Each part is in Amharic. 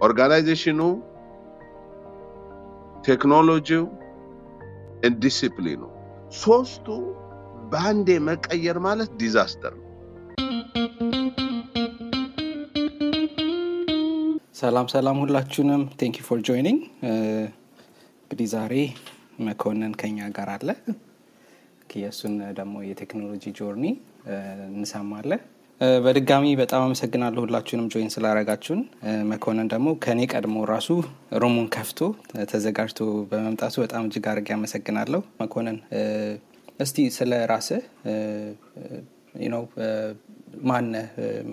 organization ኑ፣ ቴክኖሎጂው፣ ዲሲፕሊኑ ሶስቱ በአንዴ መቀየር ማለት disaster ነው። ሰላም ሰላም ሁላችሁንም thank for joining እንግዲህ ዛሬ መኮንን ከኛ ጋር አለ የእሱን ደግሞ የቴክኖሎጂ journey እንሰማለን በድጋሚ በጣም አመሰግናለሁ ሁላችሁንም join ስላረጋችሁን መኮንን ደግሞ ከእኔ ቀድሞ ራሱ room ኡን ከፍቶ ተዘጋጅቶ በመምጣቱ በጣም እጅግ አድርጌ አመሰግናለሁ። መኮንን እስቲ ስለ ራስህ ነው ማነ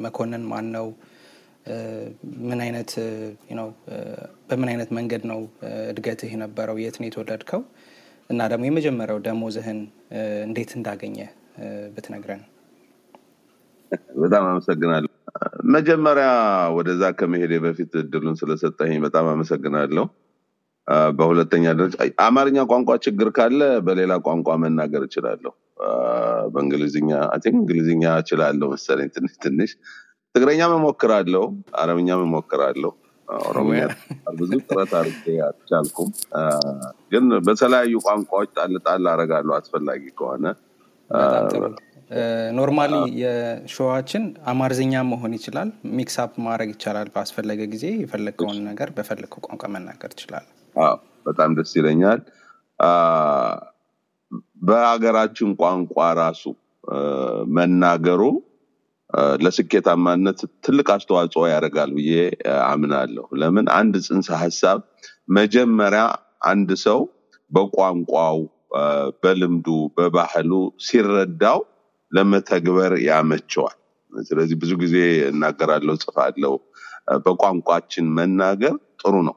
መኮንን ማን ነው ምን አይነት ነው በምን አይነት መንገድ ነው እድገትህ የነበረው? የት ነው የተወለድከው? እና ደግሞ የመጀመሪያው ደሞዝህን እንዴት እንዳገኘ ብትነግረን በጣም አመሰግናለሁ። መጀመሪያ ወደዛ ከመሄዴ በፊት እድሉን ስለሰጠኝ በጣም አመሰግናለሁ። በሁለተኛ ደረጃ አማርኛ ቋንቋ ችግር ካለ በሌላ ቋንቋ መናገር እችላለሁ። በእንግሊዝኛ think እንግሊዝኛ እችላለሁ መሰለኝ ትንሽ ትንሽ። ትግረኛ መሞክራለሁ አረብኛ መሞክራለሁ ኦሮሚያ ብዙ ጥረት አድርጌ አልቻልኩም። ግን በተለያዩ ቋንቋዎች ጣል ጣል አስፈላጊ ከሆነ normally የሸዋችን አማርዝኛ መሆን ይችላል። mix up ማድረግ ይቻላል በአስፈለገ ጊዜ የፈለገውን ነገር በፈለገው ቋንቋ መናገር ትችላል በጣም ደስ ይለኛል። በሀገራችን ቋንቋ ራሱ መናገሩ ለስኬታማነት ትልቅ አስተዋጽኦ ያደርጋል ብዬ አምናለሁ። ለምን? አንድ ጽንሰ ሀሳብ መጀመሪያ አንድ ሰው በቋንቋው በልምዱ በባህሉ ሲረዳው ለመተግበር ያመቸዋል። ስለዚህ ብዙ ጊዜ እናገራለሁ ጽፋለሁ። በቋንቋችን መናገር ጥሩ ነው።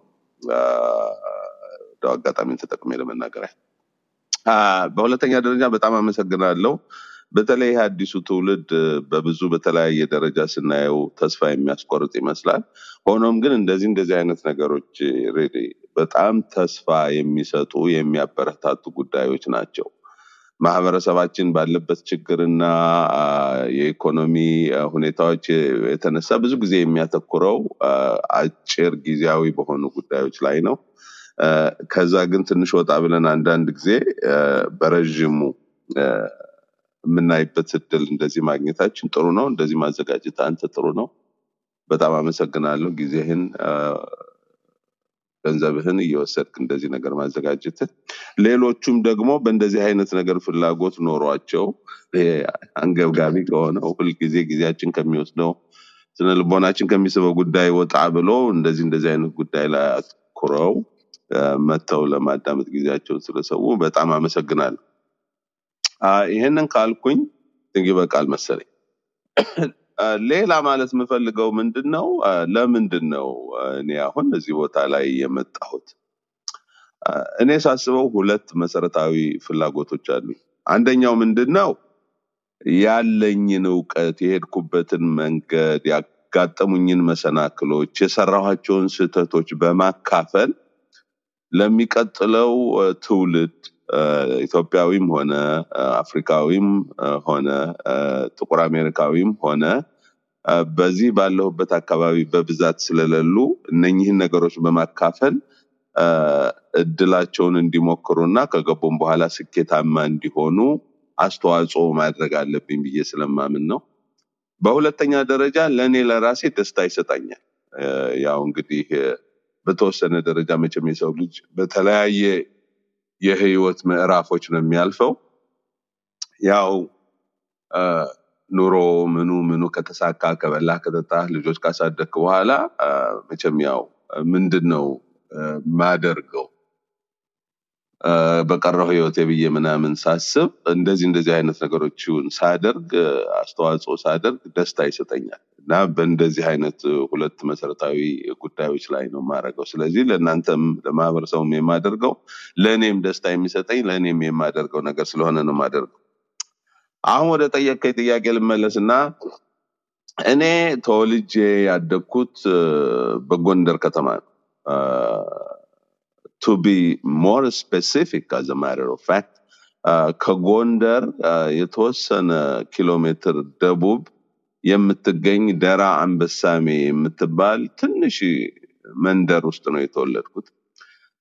አጋጣሚ ተጠቅሜ ለመናገር በሁለተኛ ደረጃ በጣም አመሰግናለሁ። በተለይ አዲሱ ትውልድ በብዙ በተለያየ ደረጃ ስናየው ተስፋ የሚያስቆርጥ ይመስላል። ሆኖም ግን እንደዚህ እንደዚህ አይነት ነገሮች በጣም ተስፋ የሚሰጡ የሚያበረታቱ ጉዳዮች ናቸው ማህበረሰባችን ባለበት ችግርና የኢኮኖሚ ሁኔታዎች የተነሳ ብዙ ጊዜ የሚያተኩረው አጭር ጊዜያዊ በሆኑ ጉዳዮች ላይ ነው። ከዛ ግን ትንሽ ወጣ ብለን አንዳንድ ጊዜ በረዥሙ የምናይበት እድል እንደዚህ ማግኘታችን ጥሩ ነው። እንደዚህ ማዘጋጀት አንተ ጥሩ ነው። በጣም አመሰግናለሁ። ጊዜህን ገንዘብህን እየወሰድክ እንደዚህ ነገር ማዘጋጀት ሌሎቹም ደግሞ በእንደዚህ አይነት ነገር ፍላጎት ኖሯቸው አንገብጋቢ ከሆነው ሁልጊዜ ጊዜያችን ከሚወስደው ስነ ልቦናችን ከሚስበው ጉዳይ ወጣ ብሎ እንደዚህ እንደዚህ አይነት ጉዳይ ላይ አትኩረው መጥተው ለማዳመጥ ጊዜያቸውን ስለሰው በጣም አመሰግናለሁ። ይህንን ካልኩኝ ይበቃል መሰለኝ ሌላ ማለት የምፈልገው ምንድን ነው ለምንድን ነው እኔ አሁን እዚህ ቦታ ላይ የመጣሁት? እኔ ሳስበው ሁለት መሰረታዊ ፍላጎቶች አሉ አንደኛው ምንድን ነው ያለኝን እውቀት የሄድኩበትን መንገድ ያጋጠሙኝን መሰናክሎች የሰራኋቸውን ስህተቶች በማካፈል ለሚቀጥለው ትውልድ ኢትዮጵያዊም ሆነ አፍሪካዊም ሆነ ጥቁር አሜሪካዊም ሆነ በዚህ ባለሁበት አካባቢ በብዛት ስለሌሉ እነኝህን ነገሮች በማካፈል እድላቸውን እንዲሞክሩና ከገቡም በኋላ ስኬታማ እንዲሆኑ አስተዋጽኦ ማድረግ አለብኝ ብዬ ስለማምን ነው። በሁለተኛ ደረጃ ለእኔ ለራሴ ደስታ ይሰጣኛል። ያው እንግዲህ በተወሰነ ደረጃ መቼም የሰው ልጅ በተለያየ የህይወት ምዕራፎች ነው የሚያልፈው። ያው ኑሮ ምኑ ምኑ ከተሳካ ከበላ ከጠጣ ልጆች ካሳደክ በኋላ መቼም ያው ምንድን ነው ማደርገው በቀረው ህይወቴ ብዬ ምናምን ሳስብ እንደዚህ እንደዚህ አይነት ነገሮችን ሳደርግ አስተዋጽኦ ሳደርግ ደስታ ይሰጠኛል እና በእንደዚህ አይነት ሁለት መሰረታዊ ጉዳዮች ላይ ነው የማደርገው። ስለዚህ ለእናንተም ለማህበረሰቡም የማደርገው ለእኔም ደስታ የሚሰጠኝ ለእኔም የማደርገው ነገር ስለሆነ ነው የማደርገው። አሁን ወደ ጠየቀኝ ጥያቄ ልመለስ እና እኔ ተወልጄ ያደግኩት በጎንደር ከተማ ነው። more specific as a matter of fact ከጎንደር የተወሰነ ኪሎ ሜትር ደቡብ የምትገኝ ደራ አንበሳሜ የምትባል ትንሽ መንደር ውስጥ ነው የተወለድኩት።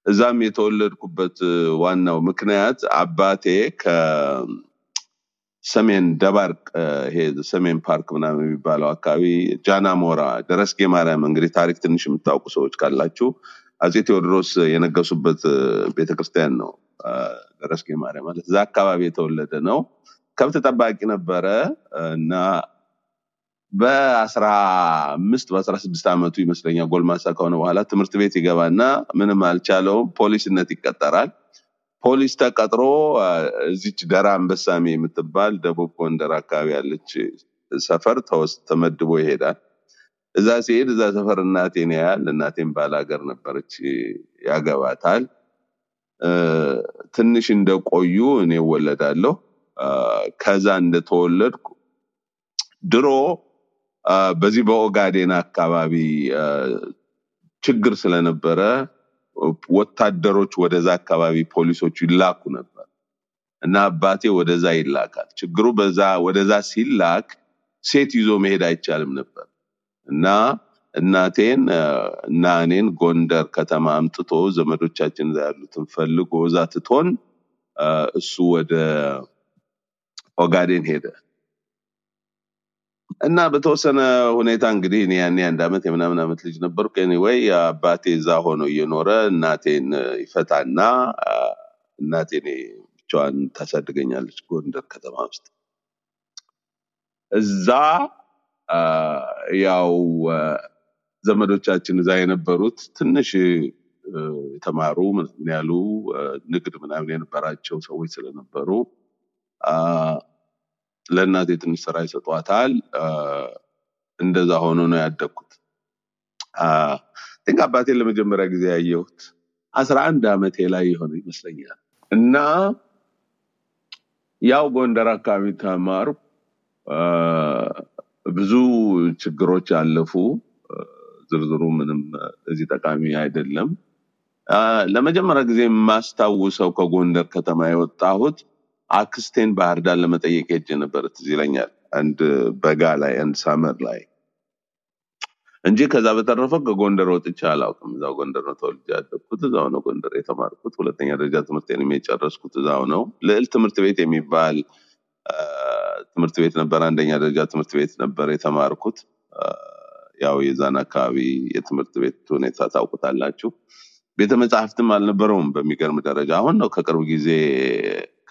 እዛም የተወለድኩበት ዋናው ምክንያት አባቴ ከሰሜን ደባርቅ ይሄ ሰሜን ፓርክ ምናምን የሚባለው አካባቢ ጃናሞራ፣ ደረስጌ ማርያም እንግዲህ ታሪክ ትንሽ የምታውቁ ሰዎች ካላችሁ አፄ ቴዎድሮስ የነገሱበት ቤተክርስቲያን ነው ደረስጌ ማርያም ማለት እዛ አካባቢ የተወለደ ነው። ከብት ጠባቂ ነበረ እና በአስራ አምስት በአስራ ስድስት ዓመቱ ይመስለኛል ጎልማሳ ከሆነ በኋላ ትምህርት ቤት ይገባና ምንም አልቻለውም፣ ፖሊስነት ይቀጠራል። ፖሊስ ተቀጥሮ እዚች ደራ አንበሳሜ የምትባል ደቡብ ጎንደር አካባቢ ያለች ሰፈር ተመድቦ ይሄዳል። እዛ ሲሄድ እዛ ሰፈር እናቴን ያያል። እናቴን ባላገር ነበረች፣ ያገባታል። ትንሽ እንደቆዩ እኔ እወለዳለሁ። ከዛ እንደተወለድኩ ድሮ በዚህ በኦጋዴን አካባቢ ችግር ስለነበረ ወታደሮች ወደዛ አካባቢ ፖሊሶቹ ይላኩ ነበር እና አባቴ ወደዛ ይላካል። ችግሩ በዛ ወደዛ ሲላክ ሴት ይዞ መሄድ አይቻልም ነበር እና እናቴን እና እኔን ጎንደር ከተማ አምጥቶ ዘመዶቻችን ያሉትን ፈልጎ እዛ ትቶን እሱ ወደ ኦጋዴን ሄደ እና በተወሰነ ሁኔታ እንግዲህ እኔ ያኔ አንድ ዓመት የምናምን ዓመት ልጅ ነበርኩ። anyway አባቴ እዛ ሆኖ እየኖረ እናቴን ይፈታና አ፣ እናቴን ብቻዋን ታሳድገኛለች ጎንደር ከተማ ውስጥ። እዛ ያው ዘመዶቻችን እዛ የነበሩት ትንሽ የተማሩ ምናምን ያሉ ንግድ ምናምን የነበራቸው ሰዎች ስለነበሩ ለእናቴ ትንሽ ስራ ይሰጧታል። እንደዛ ሆኖ ነው ያደግኩት። think አባቴን ለመጀመሪያ ጊዜ ያየሁት አስራ አንድ ዓመቴ ላይ የሆነ ይመስለኛል እና ያው ጎንደር አካባቢ ተማሩ። ብዙ ችግሮች አለፉ። ዝርዝሩ ምንም እዚህ ጠቃሚ አይደለም። ለመጀመሪያ ጊዜ የማስታውሰው ከጎንደር ከተማ የወጣሁት አክስቴን ባህር ዳር ለመጠየቅ ሄጄ ነበር። ትዝ ይለኛል። አንድ በጋ ላይ አንድ ሳመር ላይ እንጂ ከዛ በተረፈ ከጎንደር ወጥቼ አላውቅም። እዛው ጎንደር ነው ተወልጄ ያደግኩት። እዛው ነው ጎንደር የተማርኩት። ሁለተኛ ደረጃ ትምህርቴንም የጨረስኩት እዛው ነው። ልዕል ትምህርት ቤት የሚባል ትምህርት ቤት ነበር። አንደኛ ደረጃ ትምህርት ቤት ነበር የተማርኩት። ያው የዛን አካባቢ የትምህርት ቤት ሁኔታ ታውቁታላችሁ። ቤተ መጽሐፍትም አልነበረውም በሚገርም ደረጃ። አሁን ነው ከቅርብ ጊዜ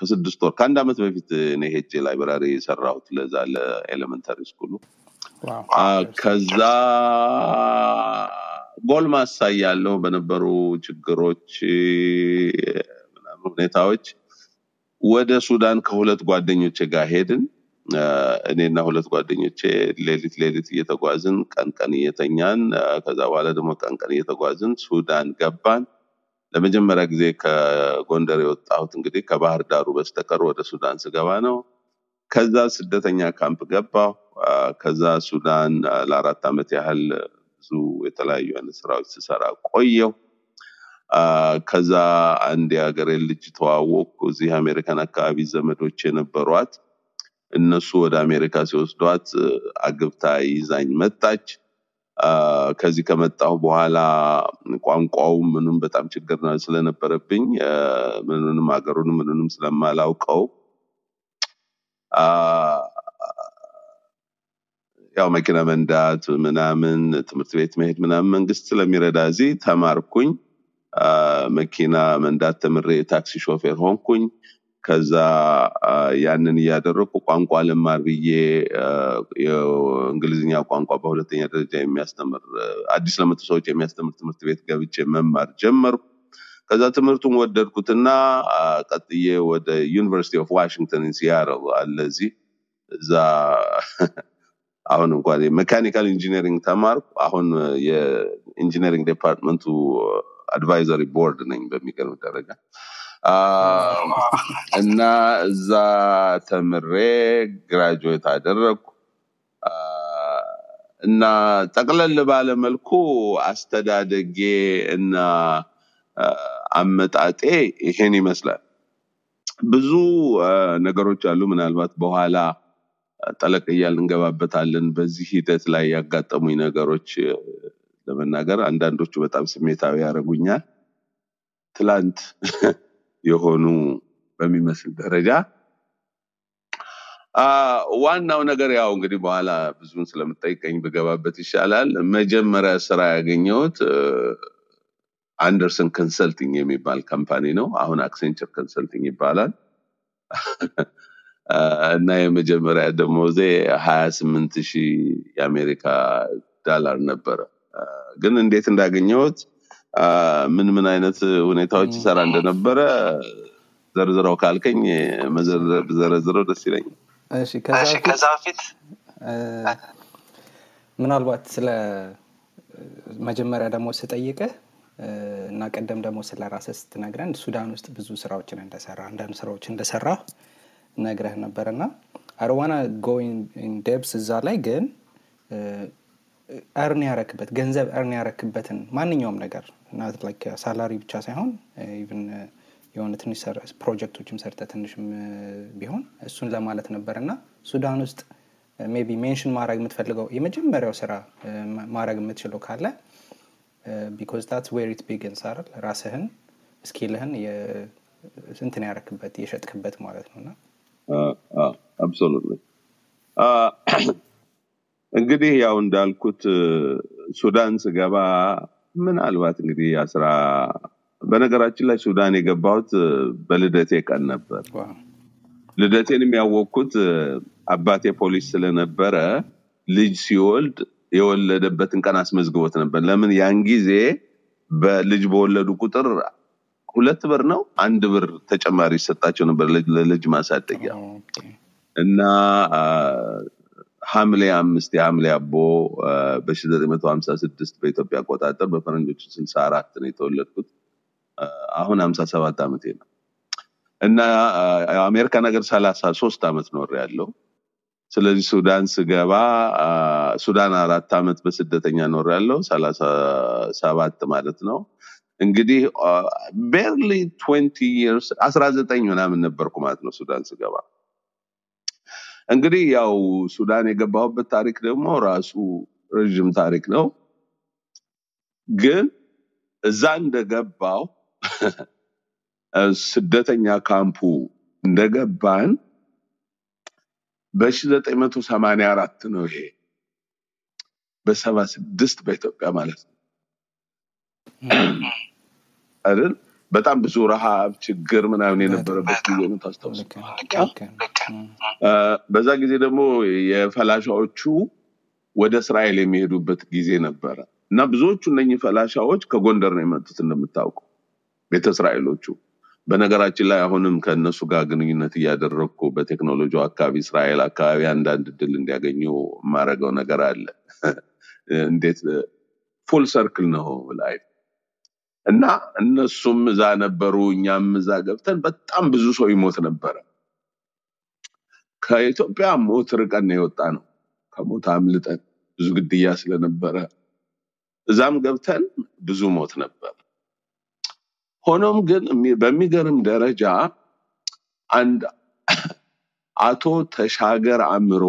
ከስድስት ወር ከአንድ ዓመት በፊት እኔ ሄጄ library የሰራሁት ለዛ ለ elementary school ኡ ከዛ ጎልማሳ እያለሁ በነበሩ ችግሮች ምናምን ሁኔታዎች ወደ ሱዳን ከሁለት ጓደኞቼ ጋር ሄድን። እኔና ሁለት ጓደኞቼ ሌሊት ሌሊት እየተጓዝን ቀን ቀን እየተኛን ከዛ በኋላ ደግሞ ቀን ቀን እየተጓዝን ሱዳን ገባን። ለመጀመሪያ ጊዜ ከጎንደር የወጣሁት እንግዲህ ከባህር ዳሩ በስተቀር ወደ ሱዳን ስገባ ነው። ከዛ ስደተኛ ካምፕ ገባሁ። ከዛ ሱዳን ለአራት ዓመት ያህል ብዙ የተለያዩ አይነት ስራዎች ስሰራ ቆየሁ። አ፣ ከዛ አንድ የሀገሬ ልጅ ተዋወቅኩ። እዚህ አሜሪካን አካባቢ ዘመዶች የነበሯት እነሱ ወደ አሜሪካ ሲወስዷት አግብታ ይዛኝ መጣች። ከዚህ ከመጣሁ በኋላ ቋንቋው ምንም በጣም ችግር ስለነበረብኝ ምንንም ሀገሩንም ምንንም ስለማላውቀው ያው መኪና መንዳት ምናምን ትምህርት ቤት መሄድ ምናምን መንግስት ስለሚረዳ እዚህ ተማርኩኝ። መኪና መንዳት ተምሬ የታክሲ ሾፌር ሆንኩኝ። ከዛ ያንን እያደረግኩ ቋንቋ ልማር ብዬ አ፣ የእንግሊዝኛ ቋንቋ በሁለተኛ ደረጃ የሚያስተምር አዲስ ለመጡ ሰዎች የሚያስተምር ትምህርት ቤት ገብቼ መማር ጀመርኩ። ከዛ ትምህርቱን ወደድኩትና ቀጥዬ ወደ University of Washington Seattle አለ እዚህ እዛ አሁን እንኳን የ mechanical engineering ተማርኩ። አሁን የ engineering department ኡ advisory board ነኝ በሚገርም ደረጃ እና እዛ ተምሬ graduate አደረግኩ እና ጠቅለል ባለ መልኩ አስተዳደጌ እና አመጣጤ ይሄን ይመስላል። ብዙ ነገሮች አሉ። ምናልባት በኋላ ጠለቅ እያልን እንገባበታለን። በዚህ ሂደት ላይ ያጋጠሙኝ ነገሮች ለመናገር አንዳንዶቹ በጣም ስሜታዊ ያደርጉኛል። ትላንት የሆኑ በሚመስል ደረጃ ዋናው ነገር ያው እንግዲህ በኋላ ብዙን ስለምጠይቀኝ ብገባበት ይሻላል። መጀመሪያ ስራ ያገኘሁት እ፣ Andersen Consulting የሚባል company ነው። አሁን Accenture Consulting ይባላል። እና የመጀመሪያ ደሞዜ ሀያ ስምንት ሺህ የአሜሪካ ዳላር ነበረ። ግን እንዴት እንዳገኘሁት ምን ምን አይነት ሁኔታዎች ይሰራ እንደነበረ ዘርዝረው ካልከኝ ብዘረዝረው ደስ ይለኛል። እሺ ከዛ በፊት ምናልባት ስለ መጀመሪያ ደግሞ ስጠይቅህ እና ቀደም ደግሞ ስለ ራስህ ስትነግረን ሱዳን ውስጥ ብዙ ስራዎችን እንደሰራ አንዳንድ ስራዎች እንደሰራ ነግረህ ነበር እና I wanna go in depth እዛ ላይ ግን earn ያረክበት ገንዘብ earn ያረክበትን ማንኛውም ነገር እና salary ብቻ ሳይሆን even የሆነ ትንሽ ፕሮጀክቶችም ሰርተ ትንሽም እ፣ ቢሆን እሱን ለማለት ነበር እና ሱዳን ውስጥ maybe mention ማድረግ የምትፈልገው የመጀመሪያው ስራ ማድረግ የምትችለው ካለ because that where it begins አይደል? ራስህን skill ህን እንትን ያረክበት የሸጥክበት ማለት ነው እና absolutely እንግዲህ ያው እንዳልኩት ሱዳን ስገባ ምናልባት እንግዲህ አስራ በነገራችን ላይ ሱዳን የገባሁት በልደቴ ቀን ነበር። ልደቴን የሚያወቅኩት አባቴ ፖሊስ ስለነበረ ልጅ ሲወልድ የወለደበትን ቀን አስመዝግቦት ነበር። ለምን ያን ጊዜ በልጅ በወለዱ ቁጥር ሁለት ብር ነው አንድ ብር ተጨማሪ ይሰጣቸው ነበር ለልጅ ማሳደጊያ እና ሐምሌ አምስት የሐምሌ አቦ በሺ ዘጠኝ መቶ ሀምሳ ስድስት በኢትዮጵያ አቆጣጠር በፈረንጆቹ ስልሳ አራት ነው የተወለድኩት። አሁን ሀምሳ ሰባት ዓመቴ ነው እና አሜሪካ ነገር ሰላሳ ሶስት ዓመት ኖር ያለው ስለዚህ ሱዳን ስገባ ሱዳን አራት ዓመት በስደተኛ ኖር ያለው ሰላሳ ሰባት ማለት ነው። እንግዲህ ቤርሊ ትዌንቲ ይርስ አስራ ዘጠኝ ምናምን ነበርኩ ማለት ነው ሱዳን ስገባ። እንግዲህ ያው ሱዳን የገባሁበት ታሪክ ደግሞ ራሱ ረዥም ታሪክ ነው። ግን እዛ እንደገባው ስደተኛ ካምፑ እንደገባን በ1984 ነው ይሄ በሰባ ስድስት በኢትዮጵያ ማለት ነው አይደል? በጣም ብዙ ረሃብ፣ ችግር ምናምን የነበረበት ጊዜ ነው ታስታውስ። በዛ ጊዜ ደግሞ የፈላሻዎቹ ወደ እስራኤል የሚሄዱበት ጊዜ ነበረ እና ብዙዎቹ እነኚህ ፈላሻዎች ከጎንደር ነው የመጡት እንደምታውቁ ቤተ እስራኤሎቹ። በነገራችን ላይ አሁንም ከእነሱ ጋር ግንኙነት እያደረግኩ በቴክኖሎጂ አካባቢ እስራኤል አካባቢ አንዳንድ እድል እንዲያገኙ የማደርገው ነገር አለ። እንዴት ፉል ሰርክል ነው ላይ እና እነሱም እዛ ነበሩ፣ እኛም እዛ ገብተን በጣም ብዙ ሰው ይሞት ነበረ። ከኢትዮጵያ ሞት ርቀን የወጣ ነው። ከሞት አምልጠን ብዙ ግድያ ስለነበረ እዛም ገብተን ብዙ ሞት ነበር። ሆኖም ግን በሚገርም ደረጃ አንድ አቶ ተሻገር አእምሮ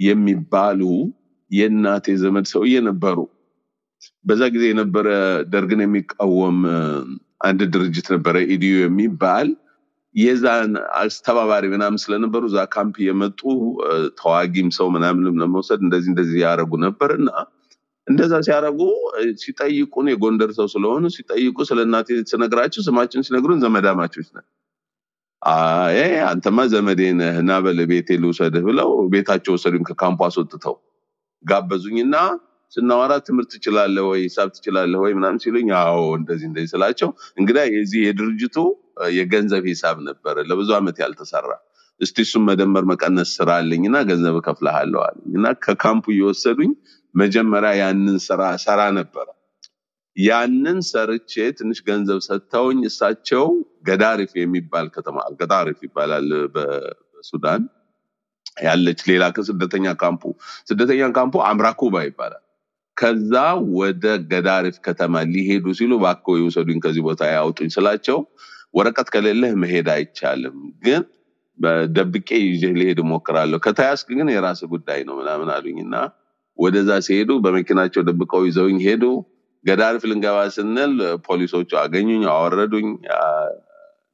የሚባሉ የእናቴ ዘመድ ሰውዬ ነበሩ። በዛ ጊዜ የነበረ ደርግን የሚቃወም አንድ ድርጅት ነበረ ኢዲዩ የሚባል የዛን አስተባባሪ ምናምን ስለነበሩ እዛ ካምፕ የመጡ ተዋጊም ሰው ምናምንም ለመውሰድ እንደዚህ እንደዚህ ያደረጉ ነበር እና እንደዛ ሲያደርጉ እ፣ ሲጠይቁን የጎንደር ሰው ስለሆኑ ሲጠይቁ ስለ እናቴ ስነግራቸው ስማችን ሲነግሩን ዘመዳማቾች ነን። አንተማ ዘመዴ እና በል ልውሰድህ ብለው ቤታቸው ወሰዱኝ። ከካምፑ አስወጥተው ጋበዙኝና ስናወራ ትምህርት ትችላለህ ወይ ሂሳብ ትችላለህ ወይ ምናምን ሲሉኝ አዎ እንደዚህ እንደዚህ ስላቸው እንግዳ የዚህ የድርጅቱ የገንዘብ ሂሳብ ነበረ ለብዙ ዓመት ያልተሰራ እስቲ እሱም መደመር መቀነስ ስራ አለኝ እና ገንዘብ እከፍልሃለሁ እና ከካምፑ እየወሰዱኝ መጀመሪያ ያንን ስራ ሰራ ነበረ። ያንን ሰርቼ ትንሽ ገንዘብ ሰጥተውኝ እሳቸው ገዳሪፍ የሚባል ከተማ ገዳሪፍ ይባላል በሱዳን ያለች ሌላ ከስደተኛ ካምፑ ስደተኛ ካምፑ አምራኩባ ይባላል። ከዛ ወደ ገዳሪፍ ከተማ ሊሄዱ ሲሉ እባክዎ ይውሰዱኝ ከዚህ ቦታ ያውጡኝ ስላቸው ወረቀት ከሌለህ መሄድ አይቻልም፣ ግን በደብቄ ይዤ ሊሄድ እሞክራለሁ፣ ከተያዝክ ግን የራስ ጉዳይ ነው ምናምን አሉኝ ወደዛ ሲሄዱ በመኪናቸው ደብቀው ይዘውኝ ሄዱ። ገዳሪፍ ልንገባ ስንል ፖሊሶቹ አገኙኝ፣ አወረዱኝ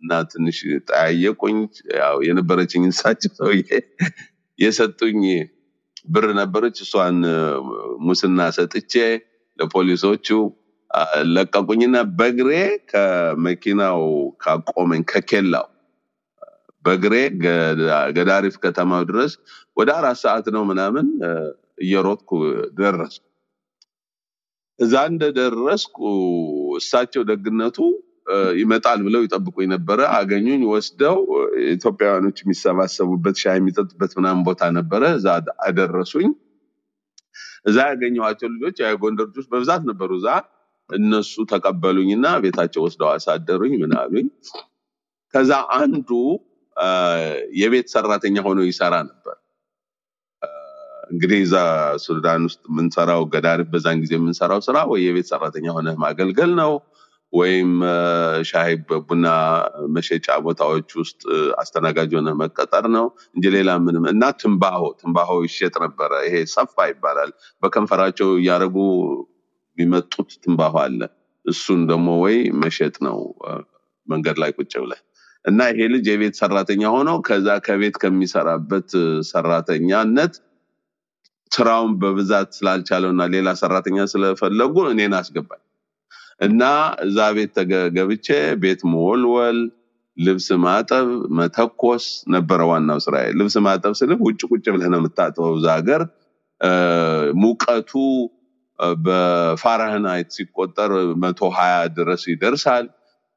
እና ትንሽ ጠያየቁኝ። የነበረችኝ እሳቸው ሰውዬ የሰጡኝ ብር ነበረች። እሷን ሙስና ሰጥቼ ለፖሊሶቹ ለቀቁኝና በእግሬ ከመኪናው ካቆመኝ ከኬላው በእግሬ ገዳ- ገዳሪፍ ከተማው ድረስ ወደ አራት ሰዓት ነው ምናምን እየሮጥኩ ደረስኩ። እዛ እንደደረስኩ እሳቸው ደግነቱ ይመጣል ብለው ይጠብቁኝ ነበረ። አገኙኝ፣ ወስደው ኢትዮጵያውያኖች የሚሰባሰቡበት ሻይ የሚጠጡበት ምናምን ቦታ ነበረ። እዛ አደረሱኝ። እዛ ያገኘኋቸው ልጆች የጎንደር ልጆች በብዛት ነበሩ። እዛ እነሱ ተቀበሉኝና ቤታቸው ወስደው አሳደሩኝ። ምን ከዛ አንዱ የቤት ሰራተኛ ሆኖ ይሰራ ነበር። እንግዲህ እዛ ሱዳን ውስጥ የምንሰራው ገዳሪፍ በዛን ጊዜ የምንሰራው ስራ ወይ የቤት ሰራተኛ ሆነህ ማገልገል ነው ወይም ሻይ ቡና መሸጫ ቦታዎች ውስጥ አስተናጋጅ ሆነህ መቀጠር ነው እንጂ ሌላ ምንም እና ትንባሆ ትንባሆ ይሸጥ ነበረ። ይሄ ሰፋ ይባላል። በከንፈራቸው እያደረጉ የሚመጡት ትንባሆ አለ። እሱን ደግሞ ወይ መሸጥ ነው መንገድ ላይ ቁጭ ብለህ እና ይሄ ልጅ የቤት ሰራተኛ ሆኖ ከዛ ከቤት ከሚሰራበት ሰራተኛነት ስራውን በብዛት ስላልቻለው እና ሌላ ሰራተኛ ስለፈለጉ እኔን አስገባኝ እና እዛ ቤት ገብቼ ቤት መወልወል፣ ልብስ ማጠብ፣ መተኮስ ነበረ ዋናው ስራ። ልብስ ማጠብ ስልህ ውጭ ቁጭ ብለህ ነው የምታጥበው። እዛ ሀገር ሙቀቱ በፋራህናይት ሲቆጠር መቶ ሀያ ድረስ ይደርሳል።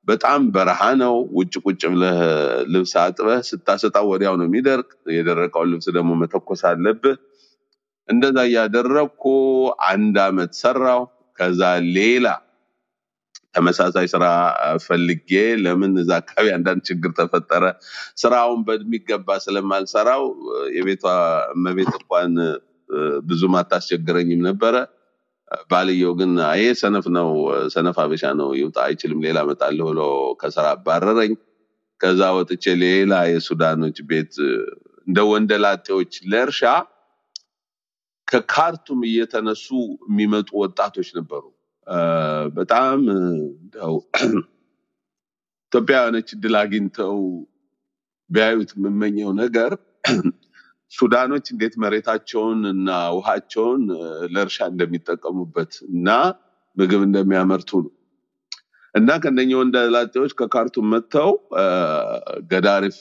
በጣም በረሃ ነው። ውጭ ቁጭ ብለህ ልብስ አጥበህ ስታሰጣው ወዲያው ነው የሚደርቅ። የደረቀውን ልብስ ደግሞ መተኮስ አለብህ። እንደዛ እያደረግኩ አንድ አመት ሰራው። ከዛ ሌላ ተመሳሳይ ስራ ፈልጌ ለምን እዛ አካባቢ አንዳንድ ችግር ተፈጠረ። ስራውን በሚገባ ስለማልሰራው የቤቷ እመቤት እንኳን ብዙም አታስቸግረኝም ነበረ። ባልየው ግን ይሄ ሰነፍ ነው፣ ሰነፍ አበሻ ነው፣ ይውጣ አይችልም፣ ሌላ እመጣለሁ ብሎ ከስራ አባረረኝ። ከዛ ወጥቼ ሌላ የሱዳኖች ቤት እንደ ወንደላጤዎች ለእርሻ ከካርቱም እየተነሱ የሚመጡ ወጣቶች ነበሩ። በጣም እንደው ኢትዮጵያውያኖች እድል አግኝተው ቢያዩት የምመኘው ነገር ሱዳኖች እንዴት መሬታቸውን እና ውሃቸውን ለእርሻ እንደሚጠቀሙበት እና ምግብ እንደሚያመርቱ ነው። እና ከነኛ ወንደላጤዎች ከካርቱም መጥተው ገዳሪፍ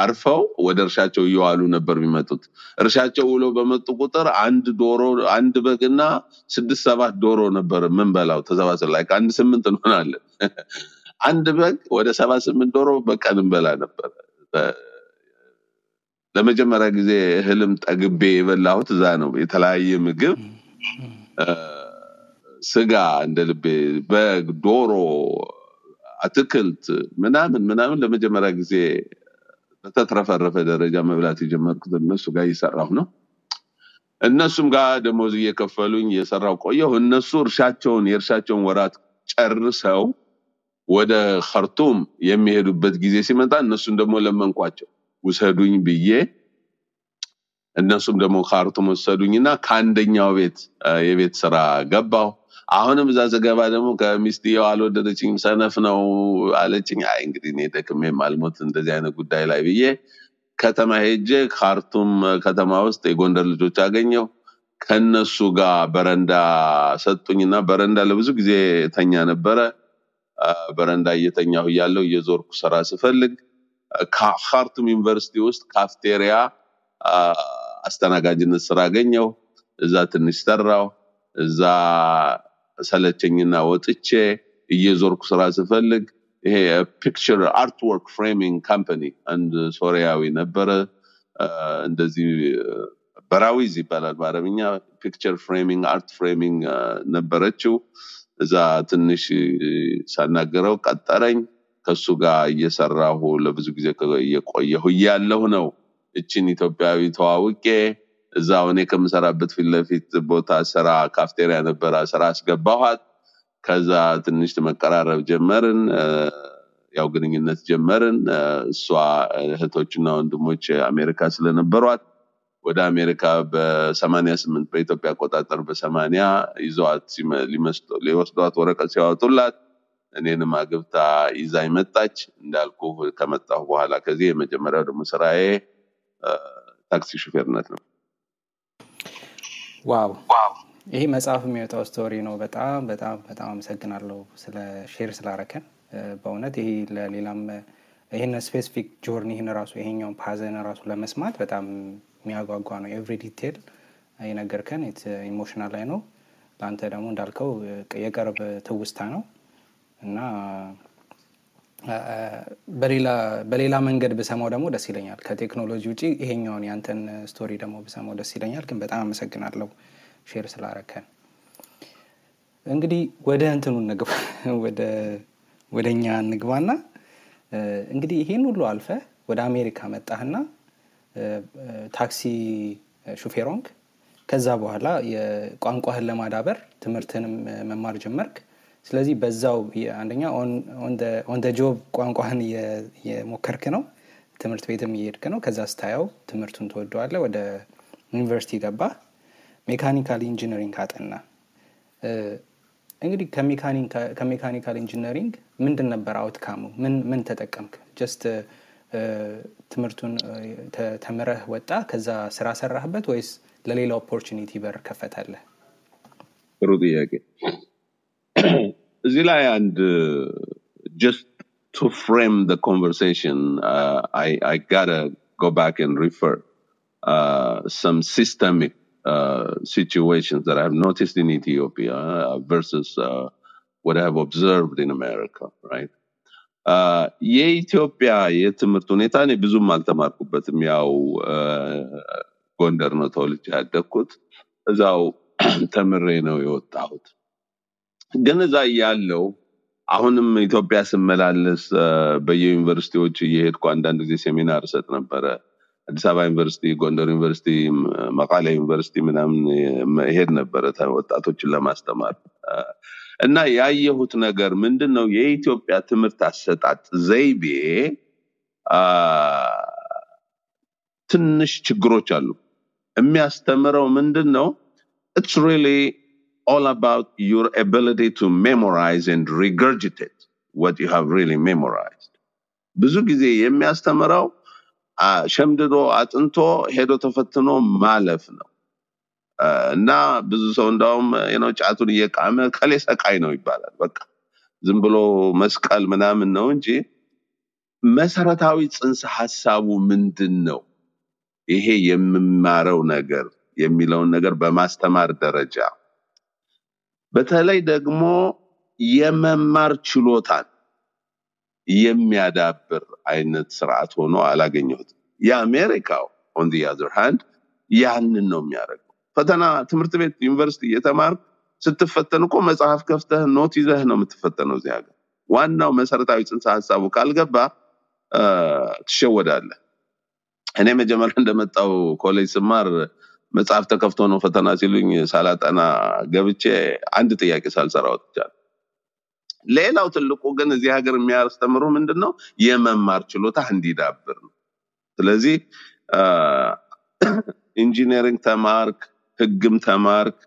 አርፈው ወደ እርሻቸው እየዋሉ ነበር የሚመጡት። እርሻቸው ውሎ በመጡ ቁጥር አንድ ዶሮ፣ አንድ በግና ስድስት ሰባት ዶሮ ነበር የምንበላው። ተሰባስብ ላይ አንድ ስምንት እንሆናለን። አንድ በግ ወደ ሰባ ስምንት ዶሮ በቀን እንበላ ነበር። ለመጀመሪያ ጊዜ እህልም ጠግቤ የበላሁት እዛ ነው። የተለያየ ምግብ ስጋ እንደ ልቤ፣ በግ፣ ዶሮ፣ አትክልት ምናምን ምናምን ለመጀመሪያ ጊዜ በተትረፈረፈ ደረጃ መብላት የጀመርኩት እነሱ ጋር እየሰራሁ ነው። እነሱም ጋር ደሞዝ እየከፈሉኝ እየሰራሁ ቆየሁ። እነሱ እርሻቸውን የእርሻቸውን ወራት ጨርሰው ወደ ከርቱም የሚሄዱበት ጊዜ ሲመጣ እነሱን ደግሞ ለመንኳቸው ውሰዱኝ ብዬ እነሱም ደግሞ ካርቱም ወሰዱኝና ከአንደኛው ቤት የቤት ስራ ገባሁ። አሁንም እዛ ስገባ ደግሞ ከሚስትየው አልወደደችኝም፣ ሰነፍ ነው አለችኝ። አይ እንግዲህ እኔ ደክሜም አልሞት እንደዚህ አይነት ጉዳይ ላይ ብዬ ከተማ ሄጄ ካርቱም ከተማ ውስጥ የጎንደር ልጆች አገኘው። ከነሱ ጋር በረንዳ ሰጡኝና በረንዳ ለብዙ ጊዜ ተኛ ነበረ። በረንዳ እየተኛሁ እያለሁ እየዞርኩ ስራ ስፈልግ ካርቱም ዩኒቨርሲቲ ውስጥ ካፍቴሪያ አስተናጋጅነት ስራ አገኘው። እዛ ትንሽ ሰራው። እዛ ሰለቸኝና ወጥቼ እየዞርኩ ስራ ስፈልግ ይሄ picture artwork framing company አንድ ሶሪያዊ ነበረ። እንደዚህ براويز ይባላል በአረብኛ። picture framing art framing ነበረችው። እዛ ትንሽ ሳናገረው ቀጠረኝ። ከሱ ጋር እየሰራሁ ለብዙ ጊዜ እየቆየሁ እያለሁ ነው እችን ኢትዮጵያዊ ተዋውቄ እዛው እኔ ከምሰራበት ፊት ለፊት ቦታ ስራ ካፍቴሪያ ነበረ ስራ አስገባኋት። ከዛ ትንሽ መቀራረብ ጀመርን። ያው ግንኙነት ጀመርን። እሷ እህቶችና ወንድሞች አሜሪካ ስለነበሯት ወደ አሜሪካ በሰማንያ ስምንት በኢትዮጵያ አቆጣጠር በሰማንያ ይዘዋት ሊወስዷት ወረቀት ሲያወጡላት እኔንም አግብታ ይዛኝ መጣች። እንዳልኩ ከመጣሁ በኋላ ከዚህ የመጀመሪያው ደግሞ ስራዬ ታክሲ ሹፌርነት ነው። wow ይሄ መጽሐፍ የሚወጣው story ነው። በጣም በጣም በጣም አመሰግናለሁ ስለ share ስላረከን። በእውነት ይሄ ለሌላም ይህን specific journey ይህን ራሱ ይሄኛውን path ኡን ራሱ ለመስማት በጣም የሚያጓጓ ነው። every detail የነገርከን emotional ላይ ነው። ለአንተ ደግሞ እንዳልከው የቅርብ ትውስታ ነው እና በሌላ መንገድ ብሰማው ደግሞ ደስ ይለኛል። ከቴክኖሎጂ ውጪ ይሄኛውን ያንተን story ደግሞ ብሰማው ደስ ይለኛል። ግን በጣም አመሰግናለሁ share ስላረከን። እንግዲህ ወደ እንትኑ እንግባ ወደ እኛ እንግባና እንግዲህ ይሄን ሁሉ አልፈ ወደ አሜሪካ መጣህና ታክሲ ሹፌር ሆንክ። ከዛ በኋላ የቋንቋህን ለማዳበር ትምህርትንም መማር ጀመርክ። ስለዚህ በዛው አንደኛ on job ቋንቋህን እየ- እየሞከርክ ነው፣ ትምህርት ቤትም እየሄድክ ነው። ከዛ ስታየው ትምህርቱን ትወደዋለህ። ወደ ዩኒቨርሲቲ ገባ፣ mechanical engineering አጠና። እንግዲህ ከ mechanica- ከ mechanical engineering ምንድን ነበር outcome ኡ? ምን ተጠቀምክ? ጀስት ትምህርቱን ተምረህ ወጣ፣ ከዛ ስራ ሰራህበት ወይስ ለሌላ ኦፖርቹኒቲ በር ከፈተልህ? ጥሩ ጥያቄ። እዚህ ላይ አንድ just to frame the conversation, uh, I, I gotta go back and refer uh, some systemic uh, situations that I have noticed in Ethiopia uh, versus uh, what I have observed in America, right? Uh, የኢትዮጵያ የትምህርት ሁኔታ እኔ ብዙም አልተማርኩበትም። ያው uh, ጎንደር ነው ተወልጄ ያደግኩት። እዛው ተምሬ ነው የወጣሁት። ግን እዛ እያለው አሁንም ኢትዮጵያ ስመላለስ በየዩኒቨርሲቲዎች እየሄድኩ አንዳንድ ጊዜ ሴሚናር እሰጥ ነበረ። አዲስ አበባ ዩኒቨርሲቲ፣ ጎንደር ዩኒቨርሲቲ፣ መቀሌ ዩኒቨርሲቲ ምናምን እሄድ ነበረ ወጣቶችን ለማስተማር እና ያየሁት ነገር ምንድን ነው? የኢትዮጵያ ትምህርት አሰጣጥ ዘይቤ ትንሽ ችግሮች አሉ። የሚያስተምረው ምንድን ነው? really all about your ability to memorize and regurgitate what you have really memorized. ብዙ ጊዜ የሚያስተምረው ሸምድዶ አጥንቶ ሄዶ ተፈትኖ ማለፍ ነው እና ብዙ ሰው እንዳውም ነው ጫቱን እየቃመ ከሌ ሰቃይ ነው ይባላል። በቃ ዝም ብሎ መስቀል ምናምን ነው እንጂ መሰረታዊ ጽንሰ ሀሳቡ ምንድን ነው ይሄ የምማረው ነገር የሚለውን ነገር በማስተማር ደረጃ በተለይ ደግሞ የመማር ችሎታን የሚያዳብር አይነት ስርዓት ሆኖ አላገኘሁትም። የአሜሪካው on the other hand ያንን ነው የሚያደርገው። ፈተና ትምህርት ቤት ዩኒቨርሲቲ እየተማርክ ስትፈተን እኮ መጽሐፍ ከፍተህ note ይዘህ ነው የምትፈተነው። እዚህ ሀገር ዋናው መሰረታዊ ጽንሰ ሀሳቡ ካልገባ ትሸወዳለህ። እኔ መጀመሪያ እንደመጣው ኮሌጅ ስማር መጽሐፍ ተከፍቶ ነው ፈተና ሲሉኝ ሳላጠና ገብቼ አንድ ጥያቄ ሳልሰራ ወጥቻለሁ። ሌላው ትልቁ ግን እዚህ ሀገር የሚያስተምሩ ምንድን ነው የመማር ችሎታ እንዲዳብር ነው። ስለዚህ engineering ተማርክ፣ ህግም ተማርክ፣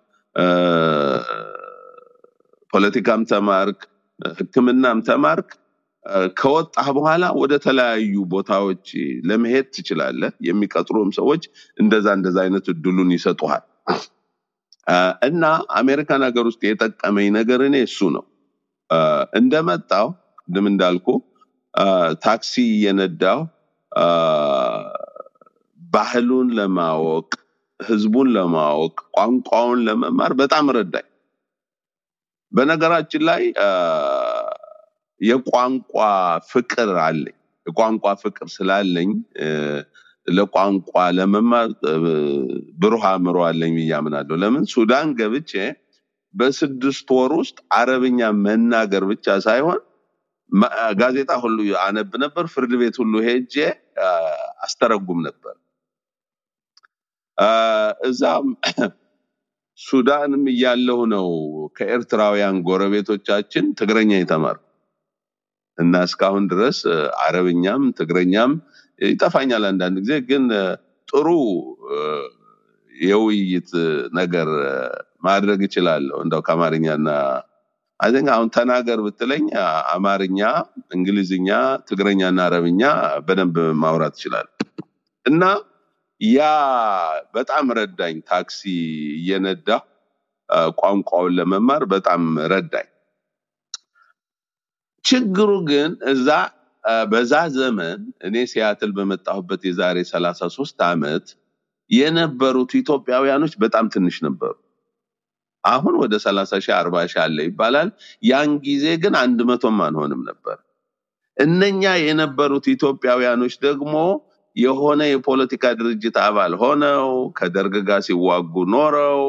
ፖለቲካም ተማርክ፣ ሕክምናም ተማርክ ከወጣህ በኋላ ወደ ተለያዩ ቦታዎች ለመሄድ ትችላለህ። የሚቀጥሩም ሰዎች እንደዛ እንደዛ አይነት እድሉን ይሰጡሃል። እና አሜሪካን ሀገር ውስጥ የጠቀመኝ ነገር እኔ እሱ ነው። እንደመጣው ቅድም እንዳልኩ ታክሲ እየነዳው ባህሉን ለማወቅ ህዝቡን ለማወቅ ቋንቋውን ለመማር በጣም ረዳኝ። በነገራችን ላይ የቋንቋ ፍቅር አለኝ። የቋንቋ ፍቅር ስላለኝ ለቋንቋ ለመማር ብሩህ አእምሮ አለኝ ብዬ አምናለሁ። ለምን ሱዳን ገብቼ በስድስት ወር ውስጥ አረብኛ መናገር ብቻ ሳይሆን ጋዜጣ ሁሉ አነብ ነበር። ፍርድ ቤት ሁሉ ሄጄ አስተረጉም ነበር። እዛም ሱዳንም እያለሁ ነው ከኤርትራውያን ጎረቤቶቻችን ትግረኛ የተማርኩ እና እስካሁን ድረስ አረብኛም ትግረኛም ይጠፋኛል አንዳንድ ጊዜ ግን ጥሩ የውይይት ነገር ማድረግ እችላለሁ እንደው ከአማርኛና I think አሁን ተናገር ብትለኝ አማርኛ፣ እንግሊዝኛ፣ ትግረኛና አረብኛ በደንብ ማውራት እችላለሁ እና ያ በጣም ረዳኝ። ታክሲ እየነዳ ቋንቋውን ለመማር በጣም ረዳኝ። ችግሩ ግን እዛ በዛ ዘመን እኔ ሲያትል በመጣሁበት የዛሬ ሰላሳ ሶስት ዓመት የነበሩት ኢትዮጵያውያኖች በጣም ትንሽ ነበሩ። አሁን ወደ ሰላሳ ሺህ አርባ ሺህ አለ ይባላል። ያን ጊዜ ግን አንድ መቶም አንሆንም ነበር። እነኛ የነበሩት ኢትዮጵያውያኖች ደግሞ የሆነ የፖለቲካ ድርጅት አባል ሆነው ከደርግ ጋር ሲዋጉ ኖረው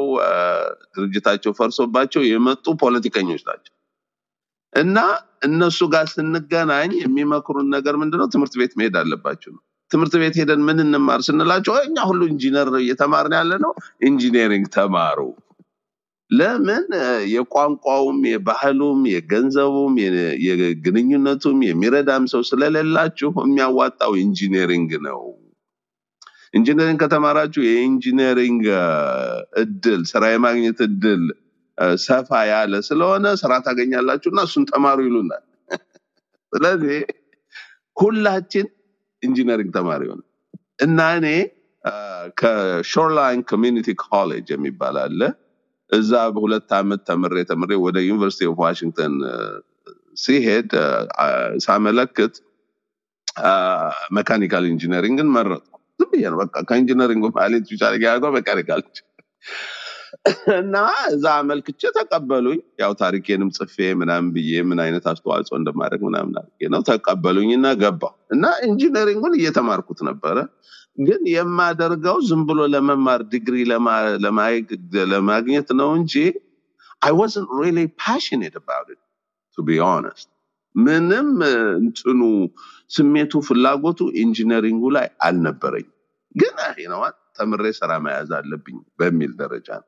ድርጅታቸው ፈርሶባቸው የመጡ ፖለቲከኞች ናቸው እና እነሱ ጋር ስንገናኝ የሚመክሩን ነገር ምንድነው? ትምህርት ቤት መሄድ አለባችሁ ነው። ትምህርት ቤት ሄደን ምን እንማር ስንላቸው እኛ ሁሉ ኢንጂነር እየተማርን ያለ ነው፣ ኢንጂነሪንግ ተማሩ። ለምን የቋንቋውም የባህሉም የገንዘቡም የግንኙነቱም የሚረዳም ሰው ስለሌላችሁ የሚያዋጣው ኢንጂነሪንግ ነው። ኢንጂነሪንግ ከተማራችሁ የኢንጂነሪንግ እድል ስራ የማግኘት እድል ሰፋ ያለ ስለሆነ ስራ ታገኛላችሁ እና እሱን ተማሩ ይሉናል። ስለዚህ ሁላችን ኢንጂነሪንግ ተማሪ ሆነ እና እኔ ከሾርላይን ኮሚኒቲ ኮሌጅ የሚባል አለ እዛ በሁለት ዓመት ተምሬ ተምሬ ወደ ዩኒቨርሲቲ ኦፍ ዋሽንግተን ሲሄድ ሳመለክት መካኒካል ኢንጂነሪንግን መረጥኩ። ዝም ነው በቃ ከኢንጂነሪንግ ማለት ብቻ ያደርገው መካኒካል እና እዛ አመልክቼ ተቀበሉኝ። ያው ታሪኬንም ጽፌ ምናምን ብዬ ምን አይነት አስተዋጽኦ እንደማድረግ ምናምን አድርጌ ነው ተቀበሉኝ እና ገባሁ እና ኢንጂነሪንጉን እየተማርኩት ነበረ። ግን የማደርገው ዝም ብሎ ለመማር ዲግሪ ለማግኘት ነው እንጂ wasn't really passionate about it to be honest። ምንም እንትኑ ስሜቱ ፍላጎቱ ኢንጂነሪንጉ ላይ አልነበረኝ። ግን ነው ተምሬ ስራ መያዝ አለብኝ በሚል ደረጃ ነው።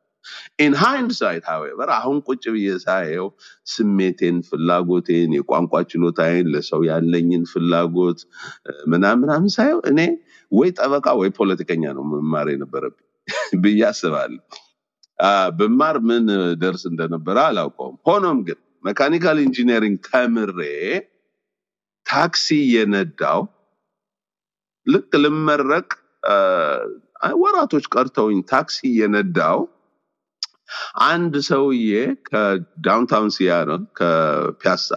in hindsight however አሁን ቁጭ ብዬ ሳየው ስሜቴን፣ ፍላጎቴን፣ የቋንቋ ችሎታዬን፣ ለሰው ያለኝን ፍላጎት ምናምን ምናምን ሳየው እኔ ወይ ጠበቃ ወይ ፖለቲከኛ ነው መማር የነበረብኝ ብዬ አስባለሁ። ብማር ምን ደርስ እንደነበረ አላውቀውም። ሆኖም ግን መካኒካል ኢንጂነሪንግ ተምሬ ታክሲ የነዳው ልክ ልመረቅ ወራቶች ቀርተውኝ ታክሲ የነዳው አንድ ሰውዬ ከ downtown ሲያትል ከፒያሳ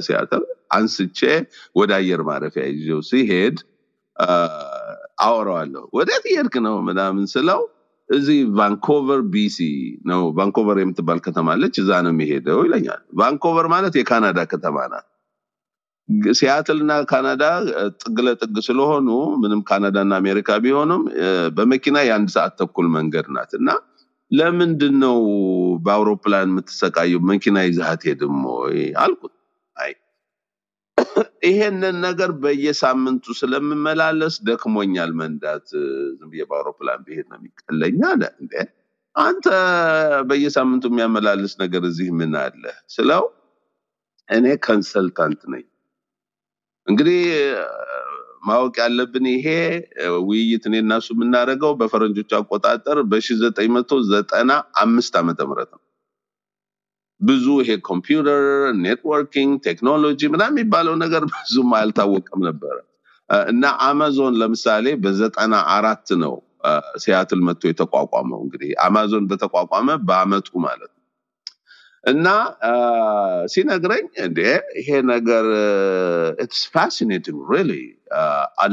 ሲያትል አንስቼ ወደ አየር ማረፊያ ይዤው ሲሄድ አወራዋለሁ። ወዴት እየሄድክ ነው ምናምን ስለው እዚህ ቫንኮቨር BC ነው። ቫንኮቨር የምትባል ከተማ አለች፣ እዛ ነው የሚሄደው ይለኛል። ቫንኮቨር ማለት የካናዳ ከተማ ናት። ግ- ሲያትል እና ካናዳ ጥግ ለጥግ ስለሆኑ ምንም ካናዳ እና አሜሪካ ቢሆኑም በመኪና የአንድ ሰዓት ተኩል መንገድ ናት እና ለምንድን ነው በአውሮፕላን የምትሰቃየው? መኪና ይዘህ አትሄድም አልኩት። አይ ይሄንን ነገር በየሳምንቱ ስለምመላለስ ደክሞኛል መንዳት፣ ዝም ብዬ በአውሮፕላን ብሄድ ነው የሚቀለኝ አለ። እንዴ አንተ በየሳምንቱ የሚያመላልስ ነገር እዚህ ምን አለ ስለው እኔ consultant ነኝ እንግዲህ ማወቅ ያለብን ይሄ ውይይት እኔ እና እሱ የምናደርገው በፈረንጆች አቆጣጠር በ1995 ዓመተ ምህረት ነው። ብዙ ይሄ ኮምፒውተር፣ networking፣ ቴክኖሎጂ ምናምን የሚባለው ነገር ብዙም አልታወቀም ነበረ እና አማዞን ለምሳሌ በዘጠና አራት ነው ሲያትል መጥቶ የተቋቋመው። እንግዲህ አማዞን በተቋቋመ በአመቱ ማለት ነው። እና ሲነግረኝ እንዴ ይሄ ነገር it's fascinating really I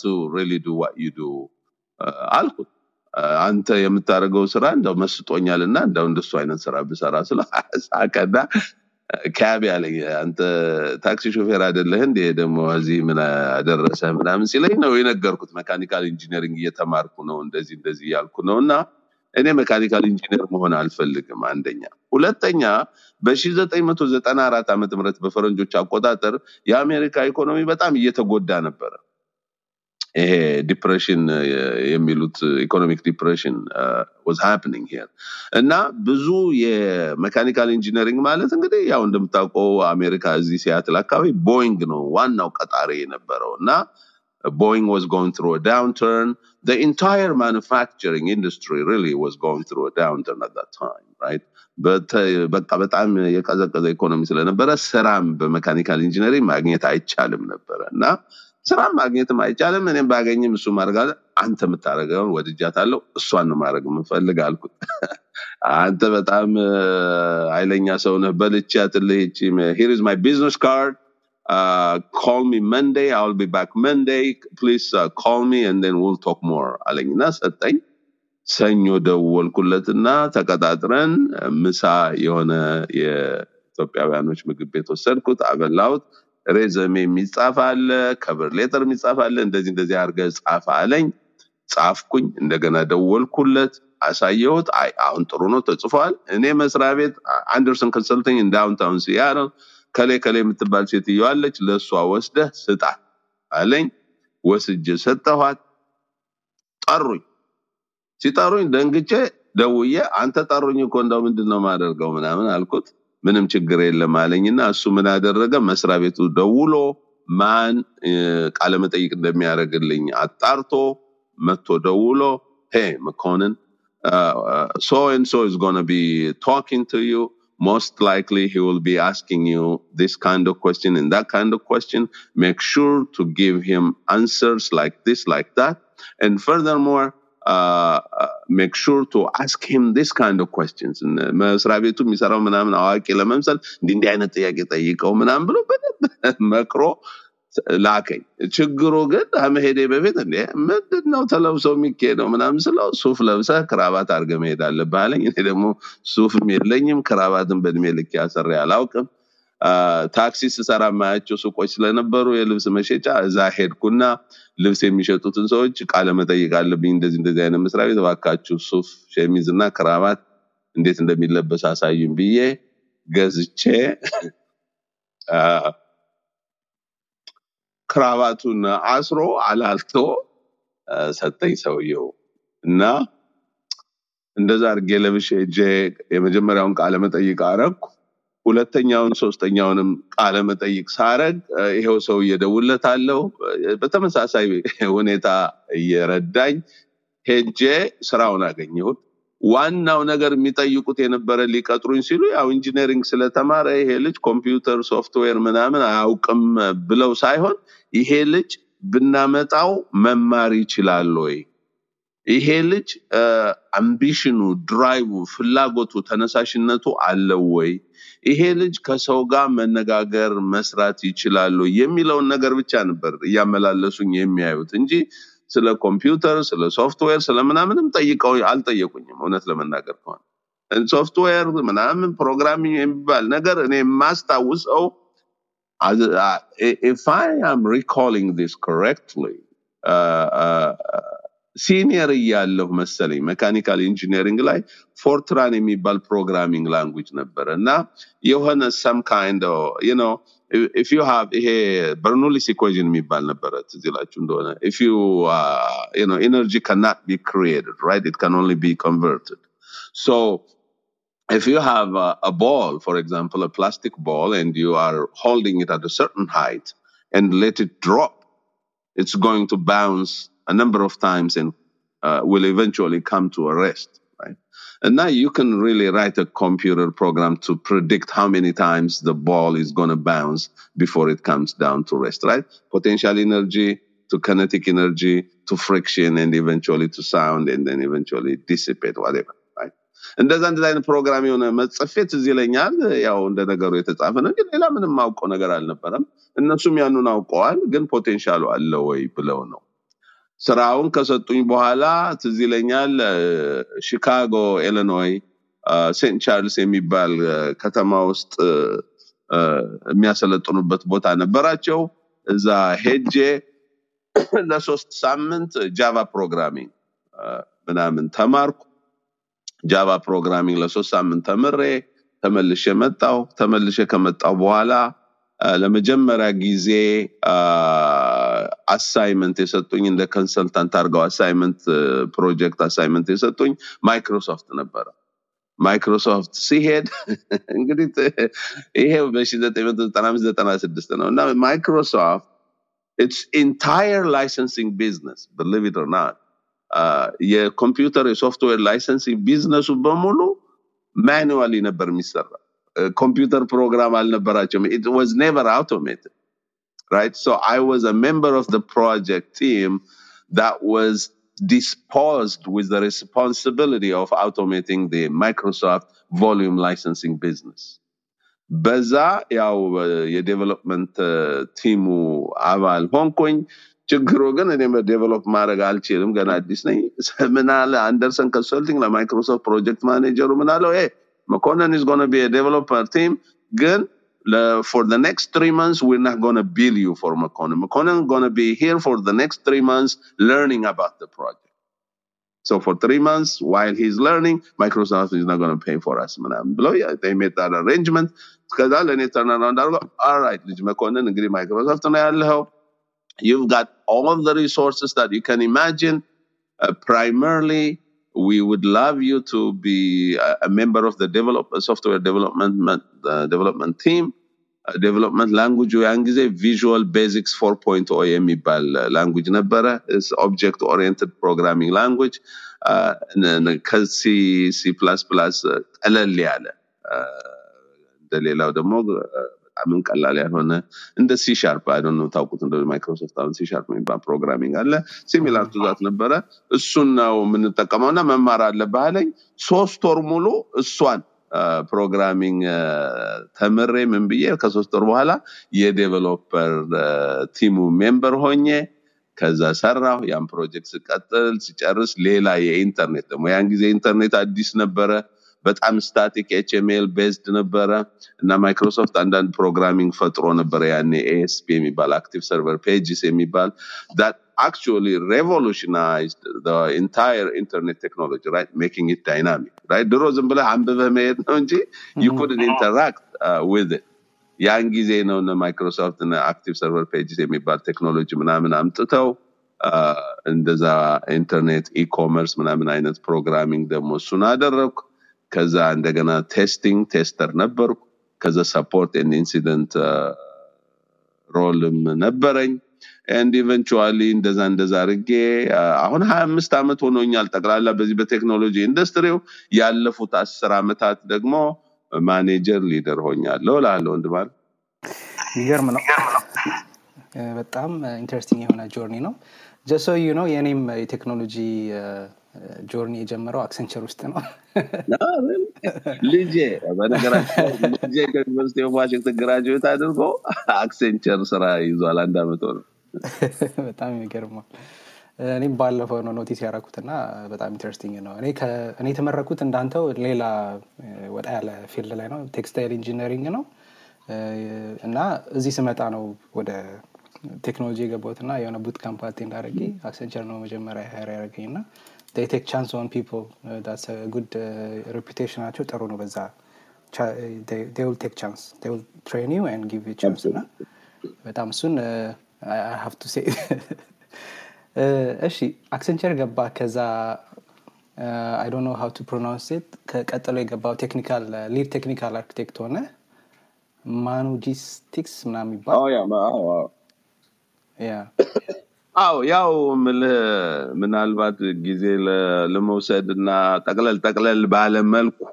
to really do what you do አልኩት። አንተ የምታደርገው ስራ እንደው መስጦኛል እና እንደው እንደሱ አይነት ስራ ብሰራ ስለው ሳቀና cabbie አለኝ። አንተ ታክሲ ሾፌር አይደለህ እንዴ ደግሞ እዚህ ምን አደረሰ ምናምን ሲለኝ ነው የነገርኩት። መካኒካል ኢንጂነሪንግ እየተማርኩ ነው እንደዚህ እንደዚህ እያልኩ ነው እና እኔ መካኒካል ኢንጂነር መሆን አልፈልግም። አንደኛ፣ ሁለተኛ በ1994 ዓመተ ምህረት በፈረንጆች አቆጣጠር የአሜሪካ ኢኮኖሚ በጣም እየተጎዳ ነበረ። ይሄ depression የሚሉት economic depression was happening here እና ብዙ የሜካኒካል ኢንጂነሪንግ ማለት እንግዲህ ያው እንደምታውቀው አሜሪካ እዚህ ሲያትል አካባቢ ቦይንግ ነው ዋናው ቀጣሪ የነበረው እና Boeing was going through a downturn. The entire manufacturing industry really was going through a downturn at that time, right? በቃ በጣም የቀዘቀዘ ኢኮኖሚ ስለነበረ ስራም በሜካኒካል ኢንጂነሪንግ ማግኘት አይቻልም ነበረ እና ስራም ማግኘትም አይቻልም። እኔም ባገኝም እሱ ማድረግ አንተ የምታደርገውን ወድጃታለሁ፣ እሷን ነው ማድረግ የምፈልግ አልኩት። አንተ በጣም ኃይለኛ ሰው ነህ፣ በልቻትልህ ይቺ here my business card call me Monday I'll be back Monday please call me and then we'll talk more አለኝና ሰጠኝ። ሰኞ ደወልኩለትና ተቀጣጥረን ምሳ የሆነ የኢትዮጵያውያኖች ምግብ ቤት ወሰድኩት፣ አበላሁት። résumé የሚጻፍ አለ፣ cover letter የሚጻፍ አለ፣ እንደዚህ እንደዚህ አድርገህ ጻፍ አለኝ። ጻፍኩኝ። እንደገና ደወልኩለት፣ አሳየሁት። አይ አሁን ጥሩ ነው ተጽፏል። እኔ መስሪያ ቤት አንደርሰን ኮንሰልቲንግ downtown ሲያትል ኬሊ ኬሊ የምትባል ሴትዮ አለች፣ ለእሷ ወስደህ ስጣት አለኝ። ወስጄ ሰጠኋት። ጠሩኝ። ሲጠሩኝ ደንግጬ ደውዬ አንተ ጠሩኝ እኮ እንደው ምንድን ነው የማደርገው ምናምን አልኩት። ምንም ችግር የለም አለኝና እሱ ምን አደረገ? መስሪያ ቤቱ ደውሎ ማን እ፣ ቃለ መጠይቅ እንደሚያደርግልኝ አጣርቶ መጥቶ ደውሎ ሄ መኮንን and so is going to be talking to you most likely he will be asking you this kind of question and that kind of question make sure to give him answers like this like that and furthermore uh, uh, make sure to ask him this kind of questions and, uh, መስሪያ ቤቱ የሚሰራው ምናምን አዋቂ ለመምሰል እንዲህ እንዲህ አይነት ጥያቄ ጠይቀው ምናምን ብሎ በደንብ መክሮ ላከኝ። ችግሩ ግን ከመሄዴ በፊት እንዴ ምንድን ነው ተለብሶ የሚካሄደው ምናምን ስለው ሱፍ ለብሰህ ክራባት አድርገህ መሄድ አለብህ እኔ ደግሞ ሱፍም የለኝም ክራባትን በእድሜ ልክ አስሬ አላውቅም። ታክሲ ስሰራ የማያቸው ሱቆች ስለነበሩ የልብስ መሸጫ እዛ ሄድኩና ልብስ የሚሸጡትን ሰዎች ቃለ መጠይቅ አለብኝ እንደዚህ እንደዚህ አይነት መስሪያ ቤት እባካችሁ ሱፍ ሸሚዝ እና ክራባት እንዴት እንደሚለበስ አሳዩኝ ብዬ ገዝቼ ክራባቱን አስሮ አላልቶ ሰጠኝ ሰውየው እና እንደዛ አድርጌ ለብሼ ሄጄ የመጀመሪያውን ቃለ መጠይቅ አረግኩ። ሁለተኛውን ሶስተኛውንም ቃለ መጠይቅ ሳረግ ይሄው ሰው እየደወልኩለት በተመሳሳይ ሁኔታ እየረዳኝ ሄጄ ስራውን አገኘሁት። ዋናው ነገር የሚጠይቁት የነበረ ሊቀጥሩኝ ሲሉ ያው engineering ስለተማረ ይሄ ልጅ ኮምፒውተር ሶፍትዌር ምናምን አያውቅም ብለው ሳይሆን ይሄ ልጅ ብናመጣው መማር ይችላል ወይ ይሄ ልጅ ambition ኑ፣ drive ኡ፣ ፍላጎቱ፣ ተነሳሽነቱ አለው ወይ? ይሄ ልጅ ከሰው ጋር መነጋገር መስራት ይችላል ወይ የሚለውን ነገር ብቻ ነበር እያመላለሱኝ የሚያዩት እንጂ ስለ ኮምፒውተር፣ ስለ ሶፍትዌር፣ ስለ ምናምንም ጠይቀው አልጠየቁኝም። እውነት ለመናገር ከሆነ ሶፍትዌር ምናምን programming የሚባል ነገር እኔ የማስታውሰው uh, if I am recalling this correctly, senior እያለሁ መሰለኝ mechanical engineering ላይ ፎርትራን የሚባል ፕሮግራሚንግ ላንጉጅ ነበረ እና የሆነ ሰም ካይንድ ዩ ኖ ኢፍ ዩ ሃቭ ይሄ በርኖሊስ ኢኩዌዥን የሚባል ነበረ ትዝ ይላችሁ እንደሆነ ኢፍ ዩ ዩ ኖ ኤነርጂ ካናት ቢ ክሪኤትድ ራይት ኢት ካን ኦንሊ ቢ ኮንቨርትድ ሶ if you have a, a ball, for example, a plastic ball, and you are holding it at a certain height and let it drop, it's going to bounce a number of times and uh, will eventually come to a rest, right? And now you can really write a computer program to predict how many times the ball is going to bounce before it comes down to rest, right? Potential energy to kinetic energy to friction and eventually to sound and then eventually dissipate, whatever, right? እንደዛ እንደዛ አይነት ፕሮግራም የሆነ መጽፌ ትዝ ይለኛል። ያው እንደ ነገሩ የተጻፈ ነው እንጂ ሌላ ምንም ማውቀው ነገር አልነበረም። እነሱም ያኑን አውቀዋል፣ ግን ፖቴንሻሉ አለ ወይ ብለው ነው። ስራውን ከሰጡኝ በኋላ ትዝ ይለኛል ሺካጎ ኢሊኖይ ሴንት ቻርልስ የሚባል ከተማ ውስጥ የሚያሰለጥኑበት ቦታ ነበራቸው። እዛ ሄጄ ለሶስት ሳምንት Java programming ምናምን ተማርኩ። Java programming ለሶስት ሳምንት ተምሬ ተመልሼ መጣሁ። ተመልሼ ከመጣሁ በኋላ ለመጀመሪያ ጊዜ assignment የሰጡኝ እንደ consultant አድርገው assignment ፕሮጀክት assignment የሰጡኝ ማይክሮሶፍት ነበረ። ማይክሮሶፍት ሲሄድ እንግዲህ ይሄ በ1995 96 ነው እና ማይክሮሶፍት licensing business believe it or not uh, የኮምፒውተር የሶፍትዌር licensing business ኡ በሙሉ ማኑዋሊ ነበር የሚሰራ ኮምፒውተር ፕሮግራም አልነበራቸውም። It was never automated right so i was a member of the project team that was disposed with the responsibility of automating the microsoft volume licensing business በዛ ያው የዴቨሎፕመንት ቲሙ አባል ሆንኩኝ ችግሩ ግን እኔ ዴቨሎፕ ማድረግ አልችልም ገና አዲስ ነኝ ምን አለ አንደርሰን ኮንሰልቲንግ ለማይክሮሶፍት ፕሮጀክት ማኔጀሩ ምን አለው "Hey, መኮንን is going to be a developer team ግን for the next three months, we're not going to bill you for McConnell. McConnell going to be here for the next three months learning about the project. So for three months, while he's learning, Microsoft is not going to pay for us. Madam Bloya, they made that arrangement. Because I'll turn around all right, McConnell, agree Microsoft, and I'll help. You've got all the resources that you can imagine. Uh, primarily, we would love you to be a, member of the develop, software development uh, development team. Uh, development language ያን ጊዜ Visual Basic 4.0 የሚባል language ነበረ። object oriented programming language ከ C C plus plus ቀለል ያለ uh, እንደሌላው ደግሞ uh, በጣም ቀላል ያልሆነ እንደ C sharp ታውቁት እንደ ማይክሮሶፍት አሁን C የሚባል programming አለ። similar to that ነበረ። እሱን ነው የምንጠቀመው እና መማር አለብህ አለኝ። ሶስት ወር ሙሉ እሷን programming ተምሬ ምን ብዬ ከሶስት ወር በኋላ የ developer team ኡ member ሆኜ ከዛ ሰራሁ። ያን ፕሮጀክት ስቀጥል ሲጨርስ ሌላ የኢንተርኔት ደግሞ ያን ጊዜ ኢንተርኔት አዲስ ነበረ። በጣም static HTML based ነበረ እና ማይክሮሶፍት አንዳንድ programming ፈጥሮ ነበረ። ያኔ ASP የሚባል Active Server Pages የሚባል actually revolutionized the entire internet technology right? Making it dynamic right? ድሮ ዝም ብለህ አንብበህ መሄድ ነው እንጂ you couldn't interact uh, with it. ያን ጊዜ ነው እነ ማይክሮሶፍት እነ Active Server Pages የሚባል ቴክኖሎጂ ምናምን አምጥተው አ፣ እንደዛ ኢንተርኔት e-commerce ምናምን አይነት programming ደግሞ እሱን አደረግኩ። ከዛ እንደገና testing tester ነበርኩ። ከዛ support and incident role ም ነበረኝ and eventually እንደዛ እንደዛ አድርጌ አሁን ሀያ አምስት ዓመት ሆኖኛል ጠቅላላ በዚህ በቴክኖሎጂ ኢንዱስትሪው። ያለፉት አስር ዓመታት ደግሞ manager leader ሆኛለሁ ላለ ወንድማል የሚገርም ነው። በጣም interesting የሆነ journey ነው። just so you know የእኔም የቴክኖሎጂ journey የጀመረው አክሰንቸር ውስጥ ነው። ልጄ በነገራችን ልጄ ከ University of Washington graduate አድርጎ አክሴንቸር ስራ ይዟል አንድ አመት ሆነ በጣም የሚገርመው። እኔም ባለፈው ነው notice ያደረኩት እና በጣም interesting ነው። እኔ የተመረኩት እንዳንተው ሌላ ወጣ ያለ field ላይ ነው። textile engineering ነው። እና እዚህ ስመጣ ነው ወደ ቴክኖሎጂ የገባሁት እና የሆነ boot camp attend አድርጌ አክሰንቸር ነው መጀመሪያ hire ያደረገኝ እና take chance on people good reputation ኣቸው ጥሩ ነው በዛ take chance train you give chance እና በጣም እሱን have to say እሺ አክሰንቸር ገባ ከዛ I don't know how to pronounce it ከቀጥሎ የገባው technical lead technical architect ሆነ። ማኑጂስቲክስ ምናምን አዎ አዎ ያው ምልህ ምናልባት ጊዜ ለመውሰድ እና ጠቅለል ጠቅለል ባለ መልኩ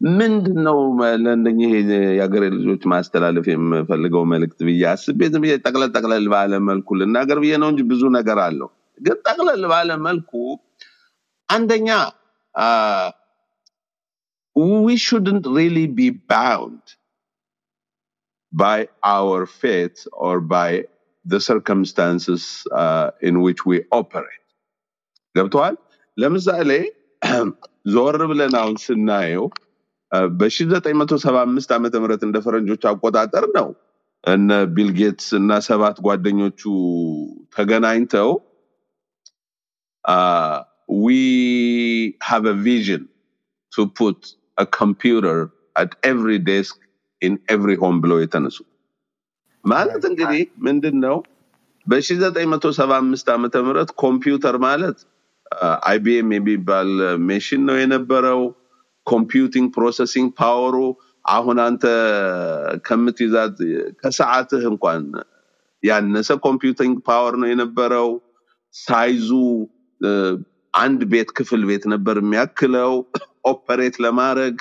ምንድን ነው ለእነኚህ የሀገሬ ልጆች ማስተላለፍ የምፈልገው መልእክት ብዬ አስቤ ዝም ብዬ ጠቅለል ጠቅለል ባለ መልኩ ልናገር ብዬ ነው እንጂ ብዙ ነገር አለው ግን ጠቅለል ባለ መልኩ አንደኛ we shouldn't really be bound by our faith or by the circumstances uh, in which we operate. ገብተዋል? ለምሳሌ ዞር ብለን አሁን ስናየው በ1975 ዓመተ ምህረት እንደ ፈረንጆች አቆጣጠር ነው እነ ቢል ጌትስ እና ሰባት ጓደኞቹ ተገናኝተው have a vision to put a computer at every desk in every home ብለው የተነሱ ማለት እንግዲህ ምንድን ነው በ1975 ዓመተ ምህረት ኮምፒውተር ማለት IBM የሚባል ሜሽን ነው የነበረው computing processing power ኡ አሁን አንተ ከምትይዛት ከሰዓትህ እንኳን ያነሰ computing power ነው የነበረው። size ኡ አንድ ቤት ክፍል ቤት ነበር የሚያክለው። operate ለማድረግ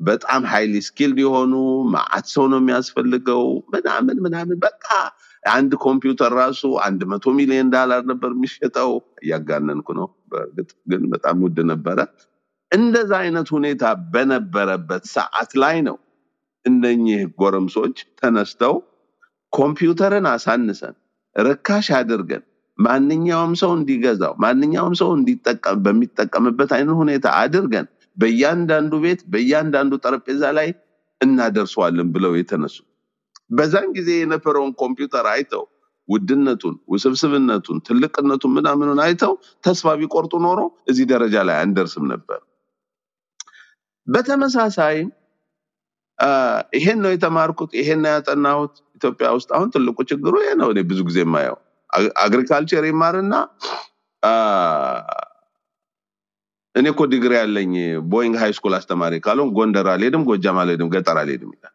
በጣም highly skilled የሆኑ መአት ሰው ነው የሚያስፈልገው ምናምን ምናምን በቃ አንድ ኮምፒውተር ራሱ አንድ መቶ ሚሊዮን ዳላር ነበር የሚሸጠው። እያጋነንኩ ነው በእርግጥ ግን በጣም ውድ ነበረ። እንደዛ አይነት ሁኔታ በነበረበት ሰዓት ላይ ነው እነኚህ ጎረምሶች ተነስተው ኮምፒውተርን አሳንሰን ርካሽ አድርገን ማንኛውም ሰው እንዲገዛው ማንኛውም ሰው እንዲጠቀም በሚጠቀምበት አይነት ሁኔታ አድርገን በእያንዳንዱ ቤት በእያንዳንዱ ጠረጴዛ ላይ እናደርሰዋለን ብለው የተነሱ በዛን ጊዜ የነበረውን ኮምፒውተር አይተው ውድነቱን፣ ውስብስብነቱን፣ ትልቅነቱን ምናምኑን አይተው ተስፋ ቢቆርጡ ኖሮ እዚህ ደረጃ ላይ አንደርስም ነበር። በተመሳሳይም አ፣ ይሄን ነው የተማርኩት፣ ይሄን ነው ያጠናሁት። ኢትዮጵያ ውስጥ አሁን ትልቁ ችግሩ ይሄ ነው። እኔ ብዙ ጊዜ የማየው ag- agriculture ይማርና እኔ እኮ ዲግሪ ያለኝ ቦይንግ high school አስተማሪ ካልሆን ጎንደር አልሄድም፣ ጎጃም አልሄድም፣ ገጠር አልሄድም ይላል።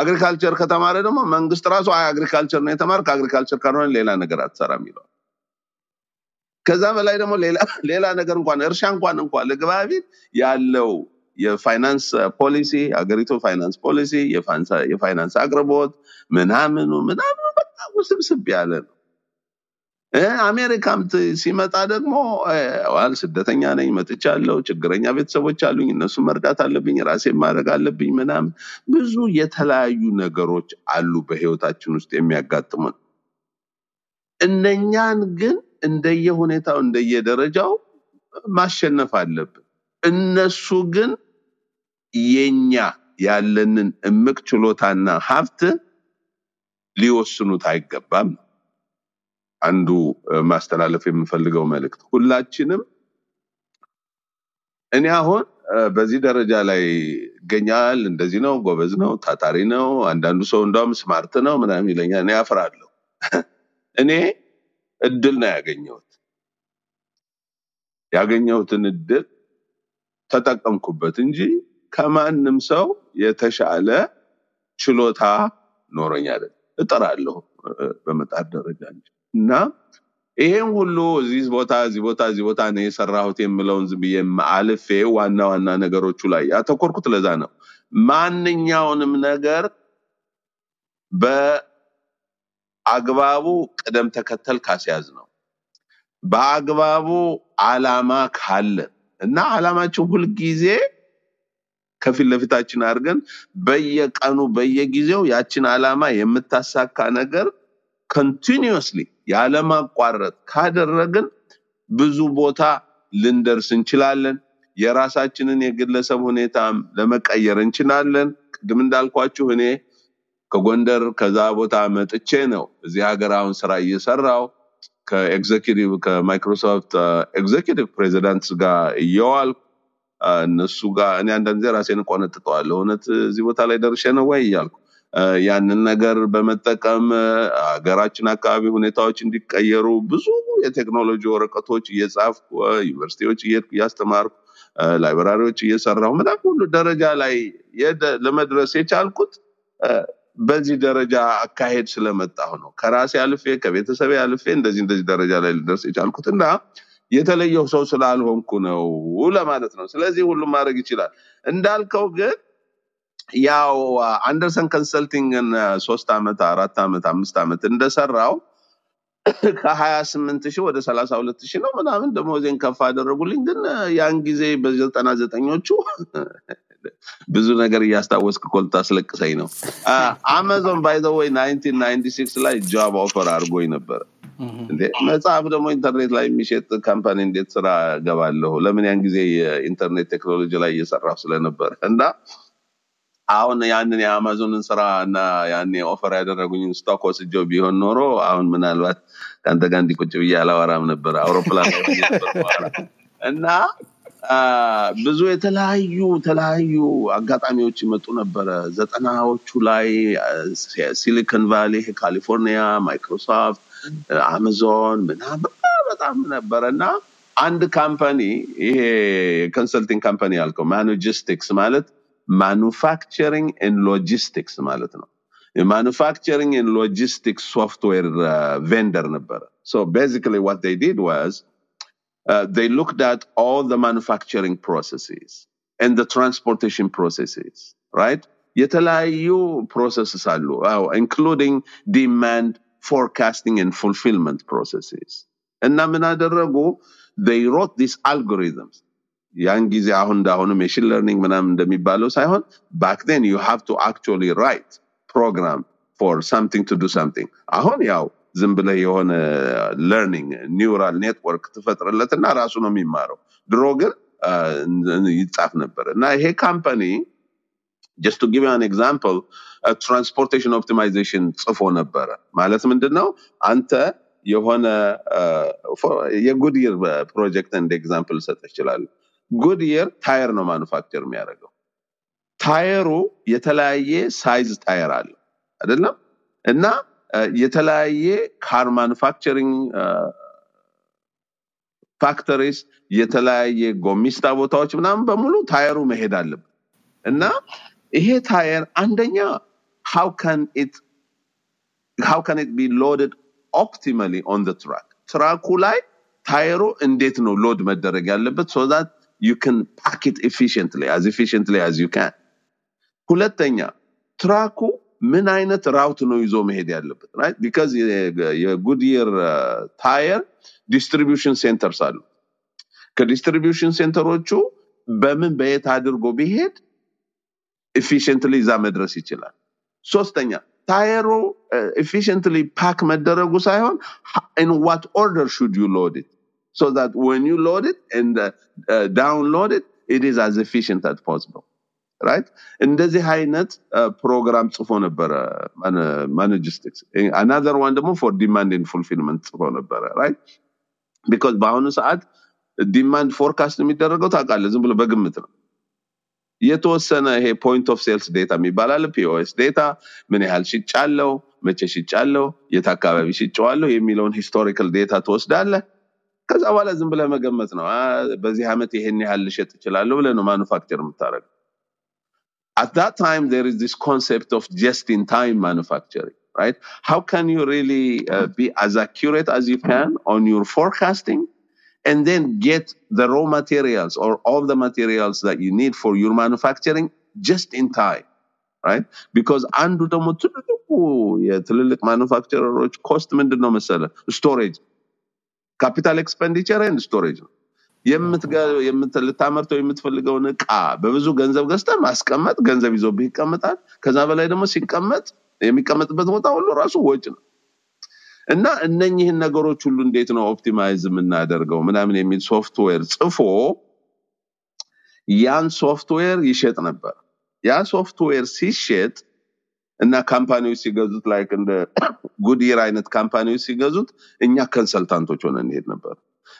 agriculture ከተማረ ደግሞ መንግስት ራሱ አይ agriculture ነው የተማርክ፣ agriculture ካልሆነ ሌላ ነገር አትሰራም ይለዋል። ከዛ በላይ ደግሞ ሌላ ነገር እንኳን እርሻ እንኳን እንኳን ልግባ ቢል ያለው የፋይናንስ ፖሊሲ አገሪቱ ፋይናንስ ፖሊሲ የፋይናንስ አቅርቦት ምናምኑ ምናምኑ በጣም ውስብስብ ያለ ነው። አሜሪካም ሲመጣ ደግሞ ዋል ስደተኛ ነኝ መጥቻለሁ፣ ችግረኛ ቤተሰቦች አሉኝ፣ እነሱ መርዳት አለብኝ፣ ራሴን ማድረግ አለብኝ ምናምን ብዙ የተለያዩ ነገሮች አሉ በህይወታችን ውስጥ የሚያጋጥሙን። እነኛን ግን እንደየሁኔታው እንደየደረጃው ማሸነፍ አለብን። እነሱ ግን የኛ ያለንን እምቅ ችሎታና ሀብት ሊወስኑት አይገባም። አንዱ ማስተላለፍ የምፈልገው መልእክት። ሁላችንም እኔ አሁን በዚህ ደረጃ ላይ ይገኛል፣ እንደዚህ ነው፣ ጎበዝ ነው፣ ታታሪ ነው፣ አንዳንዱ ሰው እንዳውም ስማርት ነው ምናምን ይለኛል። እኔ አፍራለሁ። እኔ እድል ነው ያገኘሁት። ያገኘሁትን እድል ተጠቀምኩበት እንጂ ከማንም ሰው የተሻለ ችሎታ ኖሮኝ አይደለም። እጥራለሁ እ፣ በመጣር ደረጃ እንጂ እና ይሄን ሁሉ እዚህ ቦታ እዚህ ቦታ እዚህ ቦታ ነው የሰራሁት የምለውን ዝም ብዬ አልፌ ዋና ዋና ነገሮቹ ላይ ያተኮርኩት ለዛ ነው። ማንኛውንም ነገር በአግባቡ ቅደም ተከተል ካስያዝ ነው በአግባቡ አላማ ካለን እና አላማችን ሁልጊዜ ከፊት ለፊታችን አድርገን በየቀኑ በየጊዜው ያችን አላማ የምታሳካ ነገር continuously ያለማቋረጥ ካደረግን ብዙ ቦታ ልንደርስ እንችላለን። የራሳችንን የግለሰብ ሁኔታም ለመቀየር እንችላለን። ቅድም እንዳልኳችሁ እኔ ከጎንደር ከዛ ቦታ መጥቼ ነው እዚህ ሀገር አሁን ስራ እየሰራው ከ executive ከማይክሮሶፍት executive ፕሬዚዳንት ጋር እየዋልኩ አ፣ እነሱ ጋር እኔ አንዳንድ ጊዜ ራሴን እቆነጥጠዋለሁ። እውነት እዚህ ቦታ ላይ ደርሼ ነው ወይ እያልኩ ያንን ነገር በመጠቀም ሀገራችን አካባቢ ሁኔታዎች እንዲቀየሩ ብዙ የቴክኖሎጂ ወረቀቶች እየጻፍኩ ዩኒቨርሲቲዎች እየሄድኩ እያስተማርኩ library ዎች እየሰራሁ ምናምን ሁሉ ደረጃ ላይ ለመድረስ የቻልኩት በዚህ ደረጃ አካሄድ ስለመጣሁ ነው። ከራሴ አልፌ ከቤተሰቤ አልፌ እንደዚህ እንደዚህ ደረጃ ላይ ልደርስ የቻልኩት እና የተለየው ሰው ስላልሆንኩ ነው ለማለት ነው። ስለዚህ ሁሉም ማድረግ ይችላል። እንዳልከው ግን ያው አንደርሰን ኮንሰልቲንግን ሶስት ዓመት አራት ዓመት አምስት ዓመት እንደሰራው ከሀያ ስምንት ሺህ ወደ ሰላሳ ሁለት ሺህ ነው ምናምን ደሞዜን ከፍ አደረጉልኝ። ግን ያን ጊዜ በዘጠና ዘጠኞቹ ብዙ ነገር እያስታወስክ እኮ ልታስለቅሰኝ ነው። አማዞን by the way nineties ላይ job offer አድርጎኝ ነበረ። መጽሐፍ ደግሞ ኢንተርኔት ላይ የሚሸጥ company እንዴት ስራ ገባለሁ? ለምን ያን ጊዜ የኢንተርኔት ቴክኖሎጂ ላይ እየሰራሁ ስለነበር እና አሁን ያንን የአማዞንን ስራ እና ያኔ offer ያደረጉኝን stock ወስጄው ቢሆን ኖሮ አሁን ምናልባት ከአንተ ጋር እንዲህ ቁጭ ብዬ አላወራም ነበር። አውሮፕላን እና ብዙ የተለያዩ የተለያዩ አጋጣሚዎች ይመጡ ነበረ። ዘጠናዎቹ ላይ ሲሊኮን ቫሊ፣ ካሊፎርኒያ፣ ማይክሮሶፍት፣ አማዞን ምናምን በጣም ነበረ እና አንድ company ይሄ የ consulting company ያልከው Manugistics ማለት manufacturing and logistics ማለት ነው። የ manufacturing and logistics software vendor ነበረ so basically what they did was uh, they looked at all the manufacturing processes and the transportation processes, right? የተለያዩ processes አሉ አዎ including demand forecasting and fulfillment processes እና ምን አደረጉ they wrote these algorithms ያን ጊዜ አሁን እንዳሁኑ ሜሽን ለርኒንግ ምናምን እንደሚባለው ሳይሆን back then you have to actually write program for something to do something አሁን ያው ዝም ብለህ የሆነ learning neural network ትፈጥርለትና ራሱ ነው የሚማረው። ድሮ ግን ይጻፍ ነበር እና ይሄ company to give you an example transportation optimization ጽፎ ነበረ። ማለት ምንድን ነው አንተ የሆነ የ Goodyear ፕሮጀክት እንደ example ሰጥ ይችላል Goodyear tire ነው manufacture የሚያደርገው። tire ኡ የተለያየ size tire አለ አይደለም? እና የተለያየ car manufacturing factories የተለያየ ጎሚስታ ቦታዎች ምናምን በሙሉ tire ኡ መሄድ አለበት እና ይሄ tire አንደኛ how can it how can it be loaded optimally on the truck truck ኡ ላይ tire ኡ እንዴት ነው load መደረግ ያለበት so that you can pack it efficiently as efficiently as you can ሁለተኛ truck ኡ ምን አይነት route ነው ይዞ መሄድ ያለበት? Right? Because የ Goodyear tire distribution centers አሉ። ከ distribution center ኦቹ በምን በየት አድርጎ ቢሄድ efficiently እዛ መድረስ ይችላል? ሶስተኛ tire ኡ efficiently pack መደረጉ ሳይሆን in what order should you load it? So that when you load it and uh, uh, download it it right? እንደዚህ አይነት ፕሮግራም ጽፎ ነበረ Manugistics another one ደግሞ for demand and fulfillment ጽፎ ነበረ right? because በአሁኑ ሰዓት demand forecast የሚደረገው ታውቃለህ? ዝም ብሎ በግምት ነው። የተወሰነ ይሄ point of sales data የሚባል አለ? POS data ምን ያህል ሽጫለው መቼ ሽጫለው የት አካባቢ ሽጨዋለሁ? የሚለውን historical data ትወስዳለህ? ከዛ በኋላ ዝም ብለህ መገመት ነው። በዚህ ዓመት ይሄን ያህል ልሸጥ እችላለሁ? ብለህ ነው manufacture የምታደርገው at that time there is this concept of just in time manufacturing right how can you really uh, be as accurate as you can on your forecasting and then get the raw materials or all the materials that you need for your manufacturing just in time right because አንዱ ደግሞ ትልቁ የትልልቅ ማኑፋክቸረሮች ኮስት ምንድን ነው መሰለ ስቶሬጅ ካፒታል ኤክስፔንዲቸር ኤንድ ስቶሬጅ ነው የምትገ- የምት- ልታመርተው የምትፈልገውን እቃ በብዙ ገንዘብ ገዝተህ ማስቀመጥ ገንዘብ ይዞብህ ይቀመጣል። ከዛ በላይ ደግሞ ሲቀመጥ የሚቀመጥበት ቦታ ሁሉ ራሱ ወጭ ነው። እና እነኝህን ነገሮች ሁሉ እንዴት ነው optimize የምናደርገው ምናምን የሚል ሶፍትዌር ጽፎ ያን ሶፍትዌር ይሸጥ ነበር። ያ ሶፍትዌር ሲሸጥ እና company ዎች ሲገዙት like እንደ Goodyear አይነት company ዎች ሲገዙት እኛ consultant ኦች ሆነን እንሄድ ነበር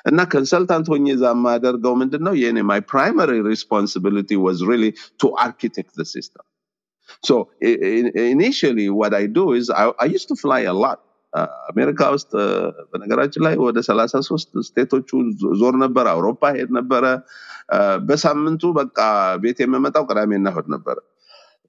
እና consultant ሆኜ እዛ የማደርገው ምንድን ነው የኔ my primary responsibility was really to architect the system initially, what I do is I, I used to fly a lot. አሜሪካ ውስጥ በነገራችን ላይ ወደ ሰላሳ ሶስት ስቴቶቹ ዞር ነበረ አውሮፓ ሄድ ነበረ። Uh, በሳምንቱ በቃ ቤት የምመጣው ቅዳሜና እሑድ ነበረ።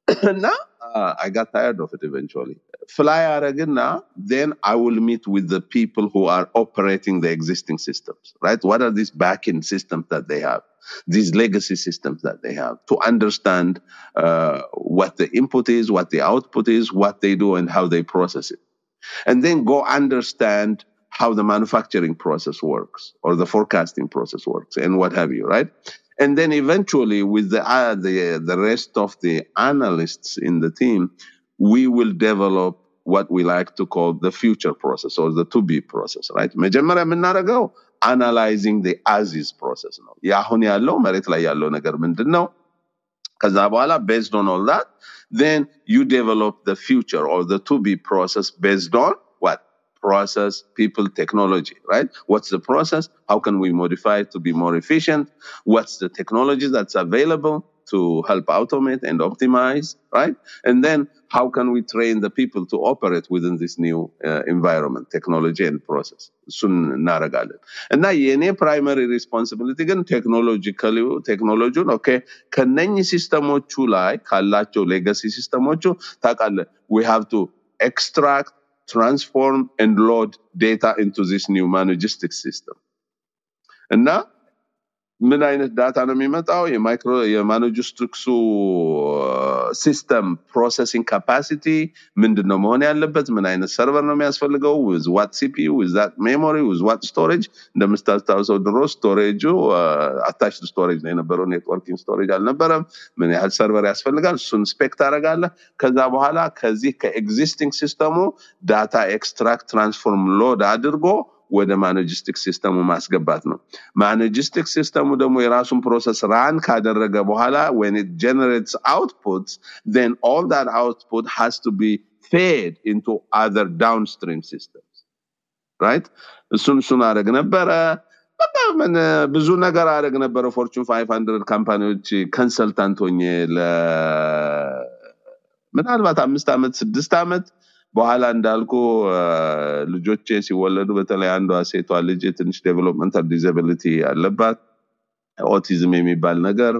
እና uh, I got tired of it eventually. Fly Aragana, then I will meet with the people who are operating the existing systems, right? What are these back-end systems that they have? These legacy systems that they have to understand uh, what the input is, what the output is, what they do, and how they process it. And then go understand how the manufacturing process works or the forecasting process works and what have you, right? And then eventually, with the uh, the the rest of the analysts in the team, we will develop what we like to call the future process or the to be process, right? መጀመሪያ የምናደርገው analyzing the as is process ነው። የአሁን ያለው መሬት ላይ ያለው ነገር ምንድን ነው? ከዛ በኋላ based on all that then you develop the future or the to be process based on what process people technology right what's the process how can we modify it to be more efficient what's the technology that's available to help automate and optimize, right? And then how can we train the people to operate within this new uh, environment, technology and process? እሱን እናደርጋለን እና የእኔ ፕራይመሪ ሪስፖንሲቢሊቲ ግን ቴክኖሎጂካሊ ቴክኖሎጂውን ኦኬ ከነኚህ ሲስተሞቹ ላይ ካላቸው ሌጋሲ ሲስተሞቹ ታውቃለህ we have to extract transform and load data into this new system. እና ምን አይነት data ነው የሚመጣው? የማይክሮ የ Manugistics ኡ system processing capacity ምንድን ነው መሆን ያለበት? ምን አይነት server ነው የሚያስፈልገው? with what with that memory with what storage። እንደምታስታውሰው ድሮ storage ኡ attached storage ነው የነበረው፣ networking storage አልነበረም። ምን ያህል server ያስፈልጋል? እሱን spec ታደርጋለህ። ከዛ በኋላ ከዚህ ከ existing system ኡ data extract transform load አድርጎ ወደ Manugistics system ኡ ማስገባት ነው። Manugistics system ኡ ደግሞ የራሱን process run ካደረገ በኋላ when it generates outputs then all that output has to be fed into other downstream systems. Right? እሱን እሱን አደርግ ነበረ። በቃ ምን ብዙ ነገር አደርግ ነበረ። Fortune 500 company ዎች consultant ሆኜ ምናልባት አምስት ዓመት ስድስት ዓመት በኋላ እንዳልኩ ልጆቼ ሲወለዱ በተለይ አንዷ ሴቷ ልጅ ትንሽ developmental disability አለባት ኦቲዝም የሚባል ነገር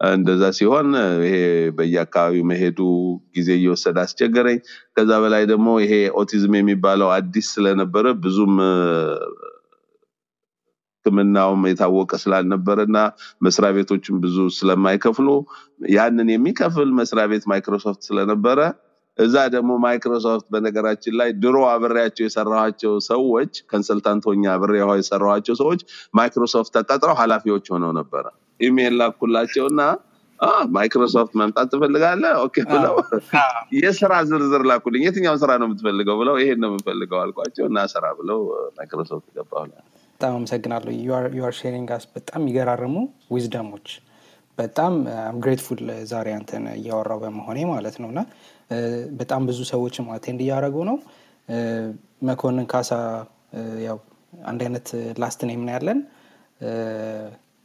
እንደዛ ሲሆን ይሄ በየአካባቢው መሄዱ ጊዜ እየወሰደ አስቸገረኝ። ከዛ በላይ ደግሞ ይሄ ኦቲዝም የሚባለው አዲስ ስለነበረ ብዙም አ፣ ሕክምናውም የታወቀ ስላልነበረ እና መስሪያ ቤቶችም ብዙ ስለማይከፍሉ ያንን የሚከፍል መስሪያ ቤት ማይክሮሶፍት ስለነበረ እዛ ደግሞ ማይክሮሶፍት በነገራችን ላይ ድሮ አብሬያቸው የሰራኋቸው ሰዎች consultant ሆኜ አብሬ የሰራኋቸው ሰዎች ማይክሮሶፍት ተቀጥረው ኃላፊዎች ሆነው ነበረ። ኢሜል ላኩላቸው እና "አ፣ ማይክሮሶፍት መምጣት ትፈልጋለህ? okay ብለው የስራ ዝርዝር ላኩልኝ። የትኛው ስራ ነው የምትፈልገው ብለው ይሄን ነው የምፈልገው አልኳቸው እና ስራ ብለው ማይክሮሶፍት ገባሁ። በጣም አመሰግናለሁ your sharing በጣም የሚገራርሙ wisdom ኦች በጣም grateful ዛሬ አንተን እያወራው በመሆኔ ማለት ነው እና በጣም ብዙ ሰዎችም attend እያደረጉ ነው መኮንን ካሳ ያው አንድ አይነት last name ነው ያለን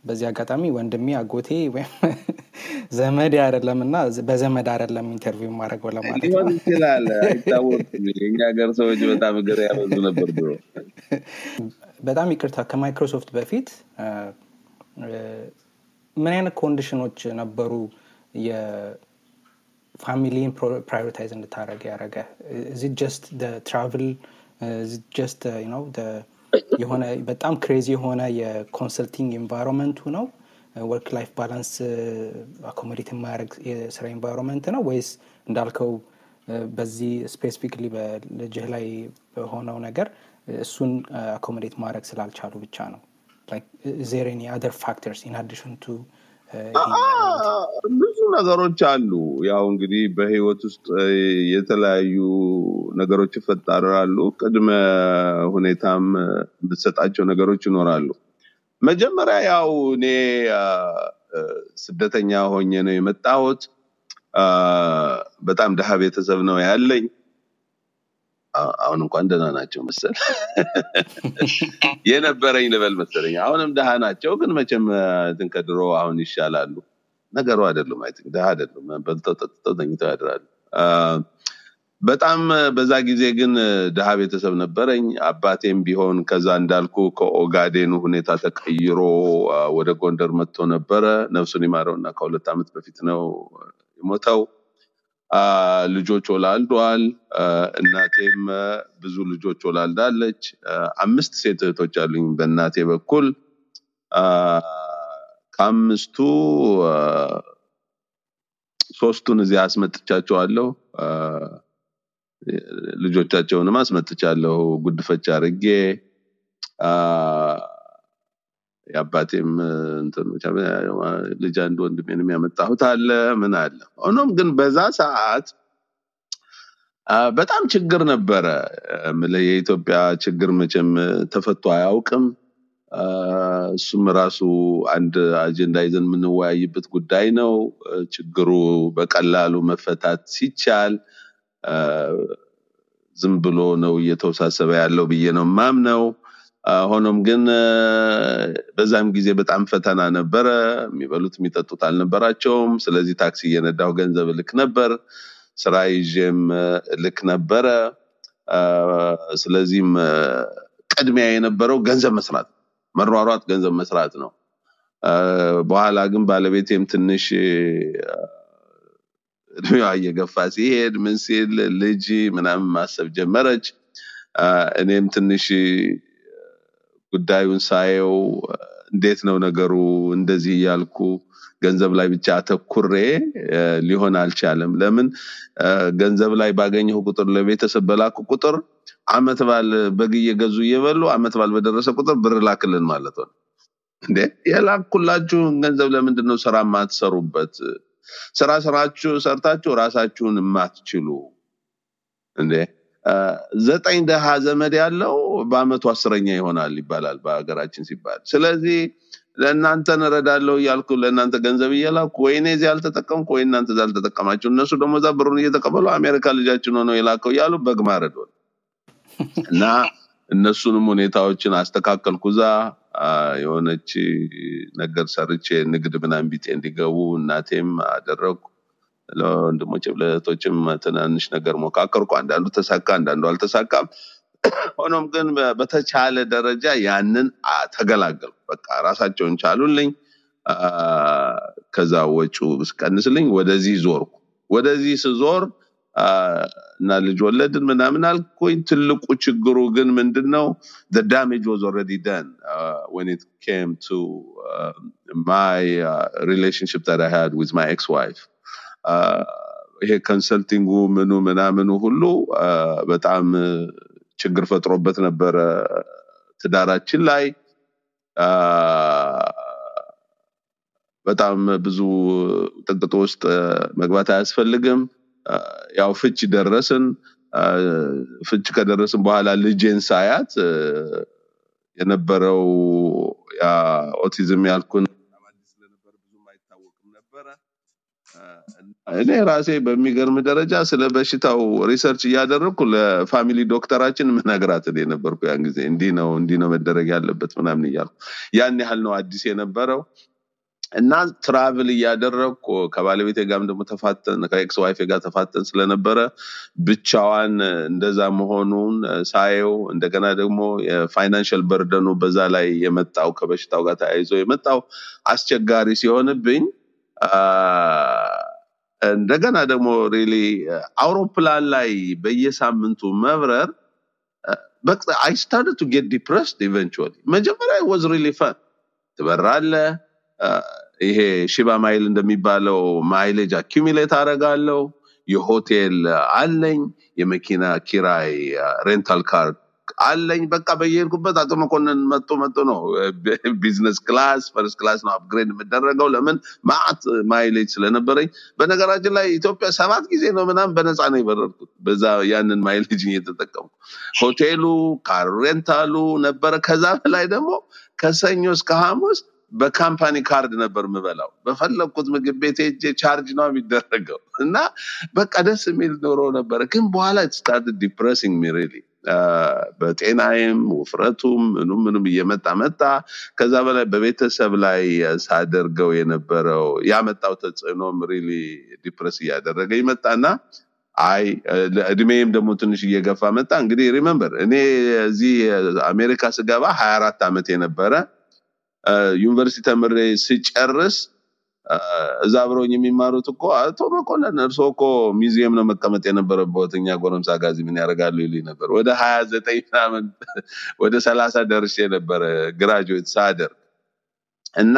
በዚህ አጋጣሚ ወንድሜ አጎቴ ወይም ዘመድ አይደለም እና በዘመድ አይደለም interview የማደርገው ለማለት ነው ይችላል፣ አይታወቅም። የእኛ ሀገር ሰዎች በጣም እግር ያበዙ ነበር ድሮ። በጣም ይቅርታ ከማይክሮሶፍት በፊት ምን አይነት condition ኦች ነበሩ የ family ን prioritize እንድታደርግ ያደረገ እዚ just travel just ነው የሆነ በጣም crazy የሆነ የ consulting environment ኡ ነው? work life balance accommodate የማያደርግ የስራ environment ነው? ወይስ እንዳልከው እ፣ በዚህ specifically በልጅህ ላይ በሆነው ነገር እ፣ እሱን accommodate ማድረግ ስላልቻሉ ብቻ ነው? there any other factors in addition to ብዙ ነገሮች አሉ። ያው እንግዲህ በህይወት ውስጥ የተለያዩ ነገሮች ይፈጠራሉ። ቅድመ ሁኔታም የምትሰጣቸው ነገሮች ይኖራሉ። መጀመሪያ ያው እኔ ስደተኛ ሆኜ ነው የመጣሁት። በጣም ድሀ ቤተሰብ ነው ያለኝ። አሁን እንኳን ደህና ናቸው መሰል የነበረኝ ልበል መሰለኝ። አሁንም ድሃ ናቸው፣ ግን መቼም እንትን ከድሮ አሁን ይሻላሉ። ነገሩ አይደሉም። አይ ድሃ አይደሉም። በልተው ጠጥተው ተኝተው ያድራሉ። በጣም በዛ ጊዜ ግን ድሃ ቤተሰብ ነበረኝ። አባቴም ቢሆን ከዛ እንዳልኩ ከኦጋዴኑ ሁኔታ ተቀይሮ ወደ ጎንደር መጥቶ ነበረ። ነፍሱን ይማረው እና ከሁለት ዓመት በፊት ነው የሞተው። ልጆች ወላልዷል። እናቴም ብዙ ልጆች ወላልዳለች። አምስት ሴት እህቶች አሉኝ በእናቴ በኩል። ከአምስቱ ሶስቱን እዚህ አስመጥቻቸዋለሁ። ልጆቻቸውንም አስመጥቻለሁ ጉድፈቻ አድርጌ። አ፣ የአባቴም እንትን ብቻ ልጅ አንድ ወንድሜንም ያመጣሁት አለ ምን አለ። ሆኖም ግን በዛ ሰዓት በጣም ችግር ነበረ። የኢትዮጵያ ችግር መቼም ተፈቶ አያውቅም። እሱም ራሱ አንድ አጀንዳ ይዘን የምንወያይበት ጉዳይ ነው። ችግሩ በቀላሉ መፈታት ሲቻል ዝም ብሎ ነው እየተወሳሰበ ያለው ብዬ ነው ማምነው። ሆኖም ግን በዛም ጊዜ በጣም ፈተና ነበረ። የሚበሉት የሚጠጡት አልነበራቸውም። ስለዚህ ታክሲ እየነዳሁ ገንዘብ እልክ ነበር። ስራ ይዤም እልክ ነበረ። ስለዚህም ቅድሚያ የነበረው ገንዘብ መስራት መሯሯጥ፣ ገንዘብ መስራት ነው። በኋላ ግን ባለቤቴም ትንሽ እድሜዋ እየገፋ ሲሄድ ምን ሲል ልጅ ምናምን ማሰብ ጀመረች። እኔም ትንሽ ጉዳዩን ሳየው እንዴት ነው ነገሩ እንደዚህ እያልኩ ገንዘብ ላይ ብቻ አተኩሬ ሊሆን አልቻለም። ለምን ገንዘብ ላይ ባገኘሁ ቁጥር ለቤተሰብ በላኩ ቁጥር አመት በዓል በግ እየገዙ እየበሉ አመት በዓል በደረሰ ቁጥር ብር ላክልን ማለት ነው። የላኩላችሁን ገንዘብ ለምንድን ነው ስራ የማትሰሩበት? ስራ ስራችሁ ሰርታችሁ ራሳችሁን የማትችሉ እንዴ? ዘጠኝ ደሃ ዘመድ ያለው በአመቱ አስረኛ ይሆናል ይባላል በሀገራችን ሲባል። ስለዚህ ለእናንተን እረዳለሁ እያልኩ ለእናንተ ገንዘብ እየላኩ ወይ እኔ እዚህ አልተጠቀምኩ ወይ እናንተ እዛ አልተጠቀማችሁ፣ እነሱ ደግሞ እዛ ብሩን እየተቀበሉ አሜሪካ ልጃችን ሆነው የላከው እያሉ በግ ማረድ እና እነሱንም ሁኔታዎችን አስተካከልኩ። እዛ የሆነች ነገር ሰርቼ ንግድ ምናምን ቢጤ እንዲገቡ እናቴም አደረግኩ። ለወንድሞችም ለእህቶችም ትናንሽ ነገር ሞካከርኩ። አንዳንዱ ተሳካ፣ አንዳንዱ አልተሳካም። ሆኖም ግን በተቻለ ደረጃ ያንን ተገላገልኩ። በቃ ራሳቸውን ቻሉልኝ። ከዛ ወጪው ስቀንስልኝ ወደዚህ ዞርኩ። ወደዚህ ስዞር እና ልጅ ወለድን ምናምን አልኩኝ። ትልቁ ችግሩ ግን ምንድን ነው? already done uh, when it came to uh, my uh, relationship that I had with my ex-wife. ይሄ consulting ኡ ምኑ ምናምኑ ሁሉ በጣም ችግር ፈጥሮበት ነበረ ትዳራችን ላይ በጣም ብዙ ጥልቅ ውስጥ መግባት አያስፈልግም። ያው ፍች ደረስን። ፍች ከደረስን በኋላ ልጄን ሳያት የነበረው ኦቲዝም ያልኩን በጣም አዲስ ስለነበረ ብዙም አይታወቅም ነበረ። እኔ ራሴ በሚገርም ደረጃ ስለ በሽታው research እያደረግኩ ለ family ዶክተራችን ምነግራት እኔ ነበርኩ ያን ጊዜ። እንዲህ ነው እንዲህ ነው መደረግ ያለበት ምናምን እያልኩ ያን ያህል ነው አዲስ የነበረው። እና travel እያደረግኩ ከባለቤቴ ጋርም ደግሞ ተፋተን ከ ex-wife ኤ ጋር ተፋተን ስለነበረ ብቻዋን እንደዛ መሆኑን ሳየው እንደገና ደግሞ የ financial burden ኡ በዛ ላይ የመጣው ከበሽታው ጋር ተያይዞ የመጣው አስቸጋሪ ሲሆንብኝ እንደገና ደግሞ really አውሮፕላን ላይ በየሳምንቱ መብረር I start to get depressed eventually መጀመሪያ was really fun ትበራለህ ይሄ ሽባ mile እንደሚባለው mileage accumulate አደርጋለሁ። የሆቴል አለኝ የመኪና ኪራይ rental car አለኝ። በቃ በየሄድኩበት አቶ መኮንን መጥቶ መጥቶ ነው business class first class ነው upgrade የምደረገው። ለምን? መአት mileage ስለነበረኝ። በነገራችን ላይ ኢትዮጵያ ሰባት ጊዜ ነው ምናምን በነፃ ነው የበረርኩት። በዛ ያንን mileage እየተጠቀሙ ሆቴሉ car rental ኡ ነበረ። ከዛ በላይ ደግሞ ከሰኞ እስከ ሐሙስ በ company card ነበር የምበላው። በፈለግኩት ምግብ ቤት ሄጄ ቻርጅ ነው የሚደረገው። እና በቃ ደስ የሚል ኖሮ ነበረ። ግን በኋላ start depressing me በጤናዬም ውፍረቱም ምኑም ምኑም እየመጣ መጣ። ከዛ በላይ በቤተሰብ ላይ ሳደርገው የነበረው ያመጣው ተጽዕኖም really depress እያደረገ ይመጣና አይ እድሜም ደግሞ ትንሽ እየገፋ መጣ። እንግዲህ remember እኔ እዚህ አሜሪካ ስገባ ሀያ አራት ዓመት የነበረ ዩኒቨርሲቲ ተምሬ ስጨርስ እዛ አብረውኝ የሚማሩት እኮ አቶ መኮንን እርስዎ እኮ ሚዚየም ነው መቀመጥ የነበረበት። እኛ ጎረምሳ ጋዚ ምን ያደርጋሉ ይሉኝ ነበር። ወደ ሀያ ዘጠኝ ምናምን ወደ ሰላሳ ደርሼ ነበረ graduate ሳደርግ። እና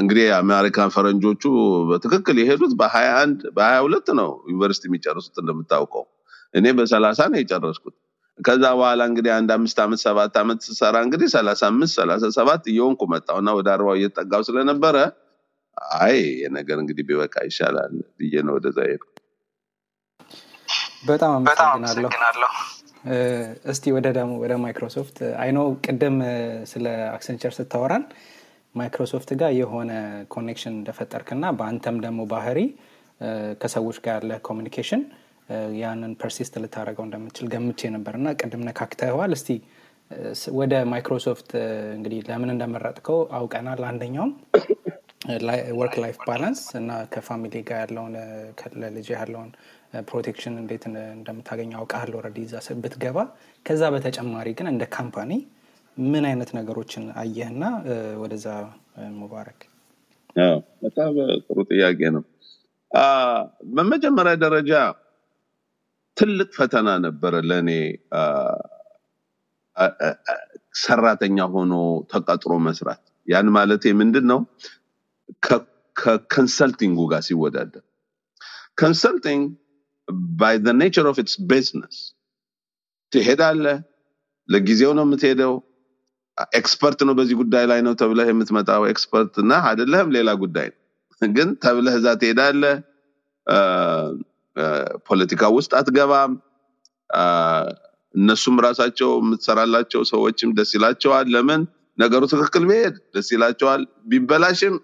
እንግዲህ የአሜሪካን ፈረንጆቹ በትክክል የሄዱት በሀያ አንድ በሀያ ሁለት ነው ዩኒቨርሲቲ የሚጨርሱት እንደምታውቀው። እኔ በሰላሳ ነው የጨረስኩት። ከዛ በኋላ እንግዲህ አንድ አምስት ዓመት ሰባት ዓመት ስሰራ እንግዲህ ሰላሳ አምስት ሰላሳ ሰባት እየሆንኩ መጣሁ እና ወደ አርባው እየተጠጋው ስለነበረ አይ የነገር እንግዲህ ቢበቃ ይሻላል ብዬ ነው ወደዛ ሄድኩ በጣም አመሰግናለሁ። እስቲ ወደ ደግሞ ወደ ማይክሮሶፍት አይኖ ቅድም ስለ አክሰንቸር ስታወራን ማይክሮሶፍት ጋር የሆነ connection እንደፈጠርክና በአንተም ደግሞ ባህሪ ከሰዎች ጋር ያለ communication ያንን persist ልታደረገው እንደምችል ገምቼ ነበር እና ቅድም ነካክተዋል እስቲ ወደ ማይክሮሶፍት እንግዲህ ለምን እንደመረጥከው አውቀናል። አንደኛውም work life balance እና ከ family ጋር ያለውን ለልጅ ያለውን protection እንዴት እንደ- እንደምታገኝ አውቃል already እዛ ብትገባ። ከዛ በተጨማሪ ግን እንደ company ምን አይነት ነገሮችን አየህና ወደዛ ሙባረክ በጣም ጥሩ ጥያቄ ነው። በመጀመሪያ ደረጃ ትልቅ ፈተና ነበረ ለእኔ ሰራተኛ ሆኖ ተቀጥሮ መስራት። ያን ማለቴ ምንድን ነው? ከ- ከ consulting ኡ ጋር ሲወዳደር consulting by the nature of its business ትሄዳለህ፣ ለጊዜው ነው የምትሄደው። expert ነው በዚህ ጉዳይ ላይ ነው ተብለህ የምትመጣው expert ነህ አይደለህም፣ ሌላ ጉዳይ ነው። ግን ተብለህ እዛ አ፣ ፖለቲካ ውስጥ አትገባም። እነሱም ራሳቸው የምትሰራላቸው ሰዎችም ደስ ይላቸዋል። ለምን ነገሩ ትክክል ቢሄድ ደስ ይላቸዋል፣ ቢበላሽም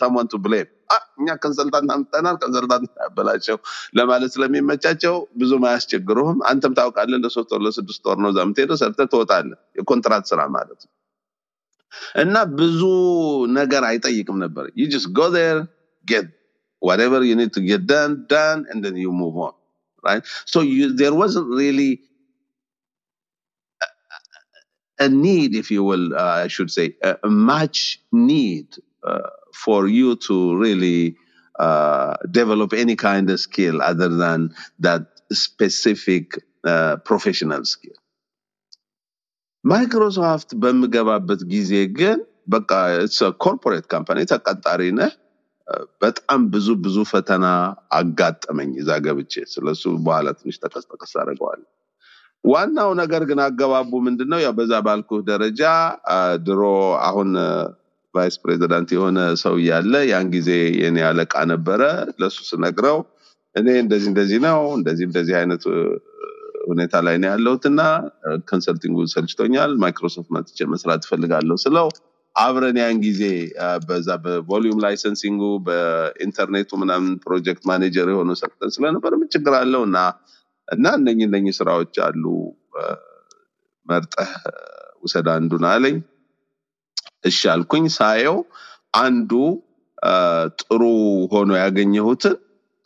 someone to blame። አ፣ እኛ consultant አምጥተናል፣ consultant ያበላቸው ለማለት ስለሚመቻቸው ብዙም አያስቸግሩህም። አንተም ታውቃለህ፣ ለሶስት ወር ለስድስት ወር ነው እዛ የምትሄደው፣ ሰርተህ ትወጣለህ። የኮንትራት ስራ ማለት ነው። እና ብዙ ነገር አይጠይቅም ነበር። just go there get whatever you need to get done done and then you move on a need if you will uh, i should say a, a much need uh, for you to really uh, develop any kind of skill other than that specific uh, professional skill ማይክሮሶፍት በምገባበት ጊዜ ግን በቃ corporate company ተቀጣሪ ነህ። በጣም ብዙ ብዙ ፈተና አጋጠመኝ እዛ ገብቼ። ስለሱ በኋላ ትንሽ ጠቀስ ጠቀስ አደርገዋለሁ። ዋናው ነገር ግን አገባቡ ምንድን ነው? ያው በዛ ባልኩህ ደረጃ ድሮ አሁን vice president የሆነ ሰው እያለ ያን ጊዜ የኔ አለቃ ነበረ። ለሱ ስነግረው እኔ እንደዚህ እንደዚህ ነው እንደዚህ እንደዚህ አይነት ሁኔታ ላይ ነው ያለሁት እና consulting ኡ ሰልችቶኛል፣ ማይክሮሶፍት መጥቼ መስራት እፈልጋለሁ ስለው አብረን ያን ጊዜ በዛ በ volume licensing ኡ በኢንተርኔቱ ምናምን project manager የሆነ ሰጥተን ስለነበር ምን ችግር አለው እና እና እነኚህ እነኚህ ስራዎች አሉ መርጠህ ውሰድ አንዱን አለኝ። እሺ ሳየው አንዱ ጥሩ ሆኖ ያገኘሁትን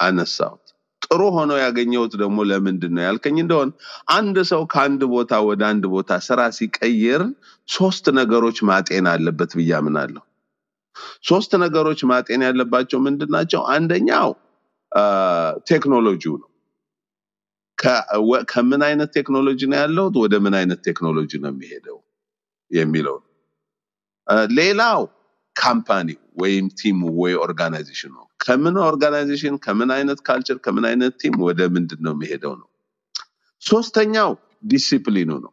አነሳሁት። ጥሩ ሆኖ ያገኘሁት ደግሞ ለምንድን ነው ያልከኝ እንደሆን አንድ ሰው ከአንድ ቦታ ወደ አንድ ቦታ ስራ ሲቀይር ሶስት ነገሮች ማጤን አለበት ብዬ አምናለሁ። ሶስት ነገሮች ማጤን ያለባቸው ምንድን ናቸው? አንደኛው ቴክኖሎጂው ነው። ከምን አይነት ቴክኖሎጂ ነው ያለሁት ወደ ምን አይነት ቴክኖሎጂ ነው የሚሄደው የሚለው ሌላው company ወይም team ወይ organization ነው። ከምን organization ከምን አይነት culture ከምን አይነት team ወደ ምንድን ነው የሚሄደው ነው። ሶስተኛው ዲሲፕሊኑ ነው።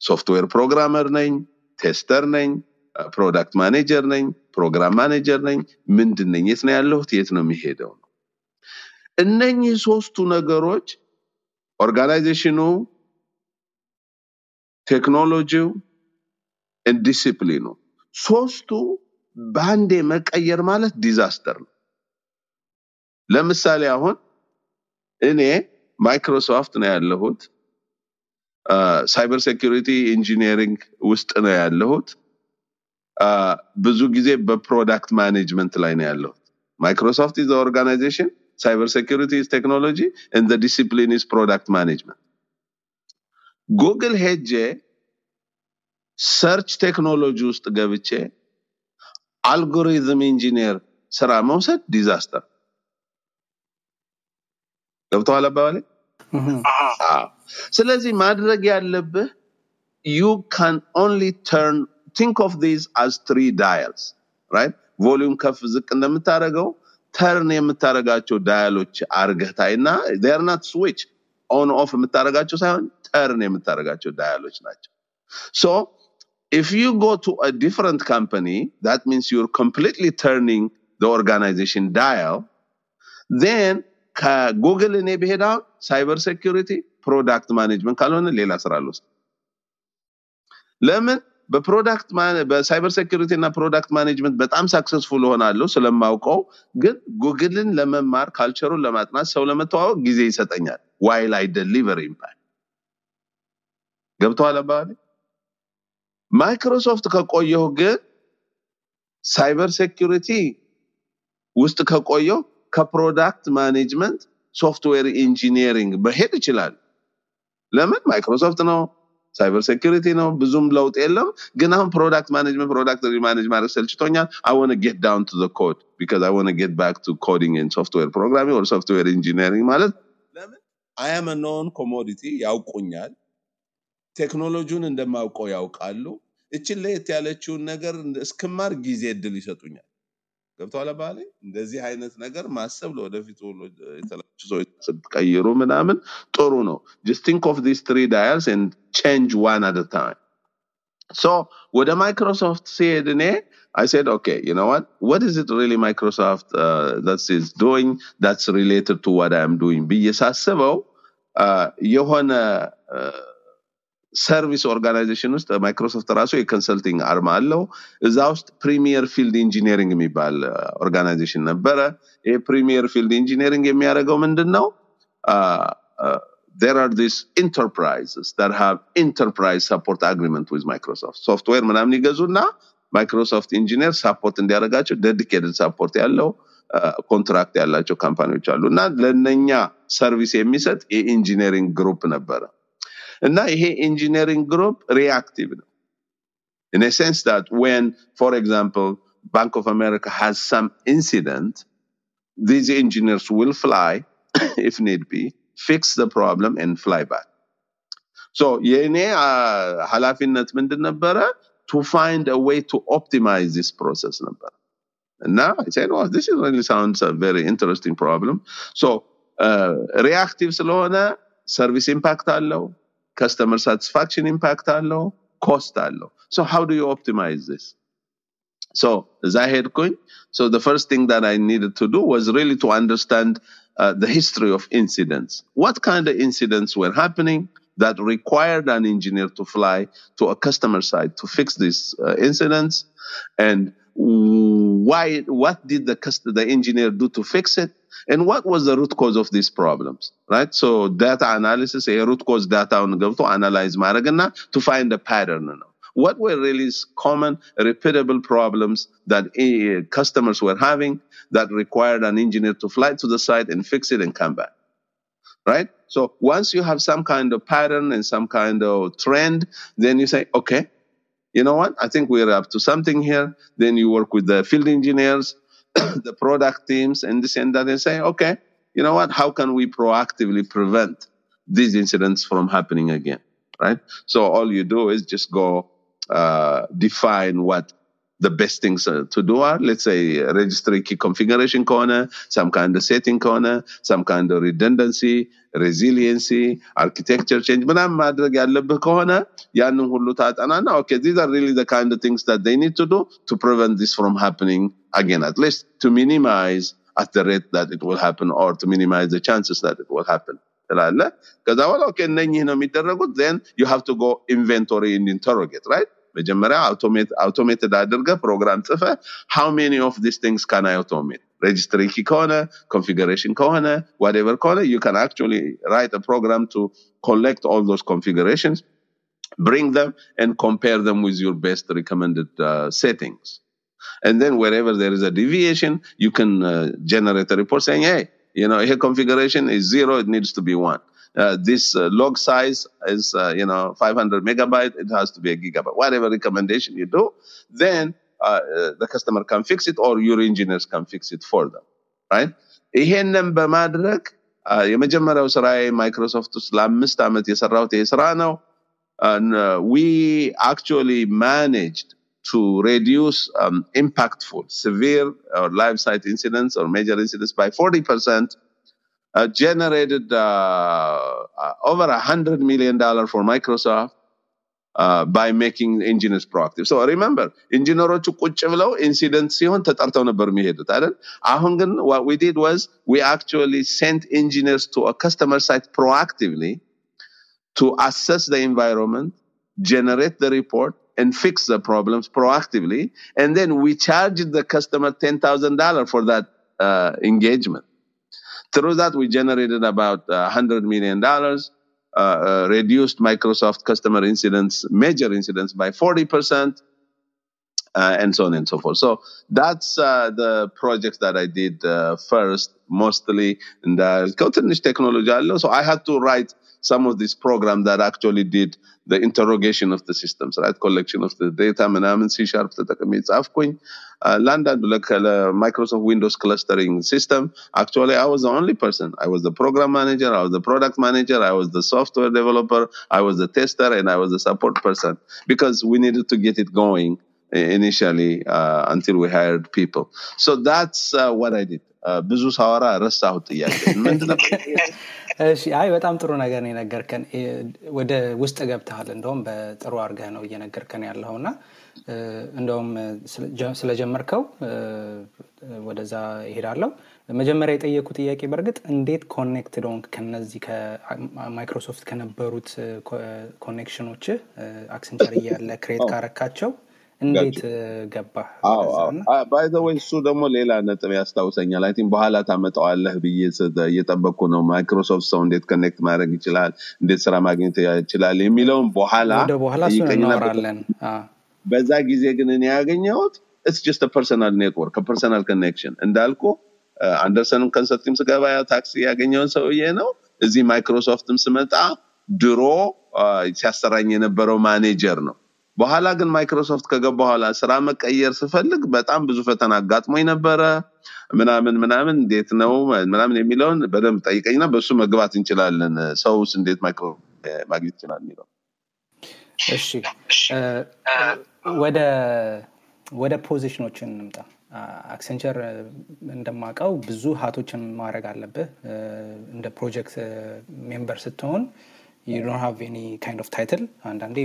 software programmer ነኝ፣ tester ነኝ፣ product manager ነኝ፣ program manager ነኝ፣ ምንድን ነኝ? የት ነው ያለሁት? የት ነው የሚሄደው ነው። እነኚህ ሶስቱ ነገሮች organization ኡ፣ ቴክኖሎጂው፣ ዲሲፕሊኑ ሶስቱ በአንዴ መቀየር ማለት disaster ነው። ለምሳሌ አሁን እኔ ማይክሮሶፍት ነው ያለሁት፣ cyber security engineering ውስጥ ነው ያለሁት። ብዙ ጊዜ በ product management ላይ ነው ያለሁት። ማይክሮሶፍት is organization፣ cyber security is technology and discipline is product management። ጉግል ሄጄ search technology ውስጥ ገብቼ algorithm engineer ስራ መውሰድ disaster። ገብተዋል አባባሌ? እህም፣ አዎ። ስለዚህ ማድረግ ያለብህ you can only turn think of these as three dials right ቮሊዩም ከፍ ዝቅ እንደምታደርገው ተርን የምታደርጋቸው ዳያሎች አርገህ ታይና not switch on off የምታደርጋቸው ሳይሆን ተርን የምታደርጋቸው ዳያሎች ናቸው so if you go to a different company that means you're completely turning the organization dial ከጉግል እኔ ብሄድ cyber security product management ካልሆነ ሌላ ስራ ለምን በ product በ cyber security እና product management በጣም successful ሆናለሁ ስለማውቀው፣ ግን ጉግልን ለመማር culture ኡን ለማጥናት ሰው ለመተዋወቅ ጊዜ ይሰጠኛል። while I deliver impact ገብቶሃል አባባሌ። ማይክሮሶፍት ከቆየሁ ግን cyber security ውስጥ ከቆየሁ ከ product management software engineering መሄድ ይችላል። ለምን ማይክሮሶፍት ነው፣ cyber security ነው፣ ብዙም ለውጥ የለም። ግን አሁን product management product manage ማድረግ ሰልችቶኛል። wanna get down to code because wanna get back to coding and software programming or software engineering ማለት ለምን I am known commodity ያውቁኛል። ቴክኖሎጂውን እንደማውቀው ያውቃሉ። እችን ለየት ያለችውን ነገር እስክማር ጊዜ እድል ይሰጡኛል። ገብቶሃል አባባሌ እንደዚህ አይነት ነገር ማሰብ ለወደፊቱ የተለያዩ ሰዎች ስትቀይሩ ምናምን ጥሩ ነው። just think of these three dials and change one at time so ወደ ማይክሮሶፍት ሲሄድ እኔ I said, okay, you know what? What is it really Microsoft uh, that is doing that's related to what I'm doing? ብዬ ሳስበው uh, የሆነ service organization ውስጥ ማይክሮሶፍት ራሱ የ consulting arm አለው። እዛ ውስጥ premier field engineering የሚባል organization ነበረ። ይህ premier field engineering የሚያደርገው ምንድን ነው? There are these enterprises that have enterprise support agreement with Microsoft. software ምናምን ይገዙና ማይክሮሶፍት engineer support እንዲያደርጋቸው dedicated support ያለው ኮንትራክት ያላቸው ካምፓኒዎች አሉ እና ለነኛ ሰርቪስ የሚሰጥ የኢንጂነሪንግ ግሩፕ ነበረ እና ይሄ ኢንጂነሪንግ ግሩፕ ሪአክቲቭ ነው in a sense that when for example bank of america has some incident these engineers will fly if need be fix the problem and fly back so የእኔ uh, ኃላፊነት ምንድን ነበረ to find a way to optimize this process ነበር እና I said, well, this is really sounds a very interesting problem. So, uh, reactive ስለሆነ service impact አለው, customer satisfaction impact አለው, cost አለው. So, how do you optimize this? So, as I had coin, so the first thing that I needed to do was really to understand uh, the history of incidents. What kind of incidents were happening that required an engineer to fly to a customer site to fix these uh, incidents, and why? What did the the engineer do to fix it? And what was the root cause of these problems, right? So data analysis, a root cause data on go to analyze maragana to find a pattern. What were really common, repeatable problems that eh, customers were having that required an engineer to fly to the site and fix it and come back, right? So once you have some kind of pattern and some kind of trend, then you say, okay, you know what? I think we're up to something here. Then you work with the field engineers, the product teams, and this and that, and say, okay, you know what? How can we proactively prevent these incidents from happening again? Right? So all you do is just go uh, define what the best things uh, to do are. Let's say uh, registry key configuration corner, some kind of setting corner, some kind of redundancy, resiliency, architecture change. ምናምን ማድረግ ያለብህ ከሆነ ያንን ሁሉ ታጠናና okay, these are really the kind of things that they need to do to prevent this from happening again, at least to minimize at the rate that it will happen or to minimize the chances that it will happen. ትላለህ። ከዛ በኋላ ኦኬ እነኚህ ነው የሚደረጉት then you have to go inventory and interrogate, right? መጀመሪያ አውቶሜትድ አድርገ ፕሮግራም ጽፈ how many of these things can I automate? registry key ከሆነ configuration ከሆነ whatever ከሆነ you can actually write a program to collect all those configurations bring them and compare them with your best recommended uh, settings and then wherever there is a deviation you can uh, generate a report saying hey you know here configuration is zero it needs to be one uh, this uh, log size is uh, you know 500 megabyte it has to be a gigabyte whatever recommendation you do then uh, uh, the customer can fix it or your engineers can fix it for them right ይሄንን በማድረግ uh, የመጀመሪያው ስራ ማይክሮሶፍት ውስጥ ለአምስት ዓመት የሰራሁት ይሄ ስራ ነው and uh, we actually managed to reduce um, impactful, severe or life site incidents or major incidents by 40%, uh, generated uh, uh, over a hundred million dollar for Microsoft uh, by making engineers proactive. So remember, ኢንጂነሮቹ ቁጭ ብለው ኢንሲደንት ሲሆን ተጠርተው ነበር የሚሄዱት አይደል? አሁን ግን what we did was we actually sent engineers to a customer site proactively to assess the environment, generate the report, and fix the problems proactively. And then we charged the customer $10,000 for that uh, engagement. through that, we generated about uh, $100 million uh, uh, reduced Microsoft customer incidents, major incidents by 40%, uh, and so on and so forth. So that's uh, the projects that I did uh, first, mostly in the ትንሽ technology አለው. So I had to write some of this program that actually did the interrogation of the systems, right? Collection of the data ምናምን C sharp ተጠቅሜ ጻፍኩኝ። Uh, ለአንዳንዱ ለከ- ለማይክሮሶፍት ዊንዶውስ ክለስተሪንግ ሲስተም actually I was the only person. I was the program manager, I was the product manager, I was the software developer, I was the tester, and I was the support person because we hired people. So that's uh, what I did. Uh, ብዙ ሳወራ ረሳሁት ጥያቄ። አይ በጣም ጥሩ ነገር ነው የነገርከን። ወደ ውስጥ ገብተሃል። እንደውም በጥሩ አድርገህ ነው እየነገርከን ያለው እና እንደውም ስለጀመርከው ወደዛ ይሄዳለው መጀመሪያ የጠየቁ ጥያቄ በእርግጥ እንዴት connected ሆንክ? ከነዚህ ከማይክሮሶፍት ከነበሩት connection ኦች አክሰንቸር እያለ create ካደረካቸው እንዴት ገባህ አዎ ወደዛ አዎ እና by the way እሱ ደግሞ ሌላ ነጥብ ያስታውሰኛል። I think በኋላ ታመጣዋለህ ብዬ እየጠበቅኩ ነው። ማይክሮሶፍት ሰው እንዴት connect ማድረግ ይችላል፣ እንዴት ስራ ማግኘት ይችላል የሚለውን በኋላ እናወራለን በዛ ጊዜ ግን እኔ ያገኘሁት it's just personal network personal connection እንዳልኩ አንደርሰንም ኮንሰልቲንግ ስገባ ታክሲ ያገኘውን ሰውዬ ነው። እዚህ ማይክሮሶፍትም ስመጣ ድሮ ሲያሰራኝ የነበረው ማኔጀር ነው። በኋላ ግን ማይክሮሶፍት ከገባ በኋላ ስራ መቀየር ስፈልግ በጣም ብዙ ፈተና አጋጥሞኝ ነበረ። ምናምን ምናምን እንዴት ነው ምናምን የሚለውን በደንብ ጠይቀኝና በእሱ መግባት እንችላለን። ሰውስ እንዴት ማይክሮ ማግኘት ይችላል የሚለው እሺ ወደ ወደ position ኦችን እንምጣ አክሰንቸር እንደማውቀው ብዙ hat ኦችን ማድረግ አለብህ እንደ project member ስትሆን you don't have any kind of title አንዳንዴ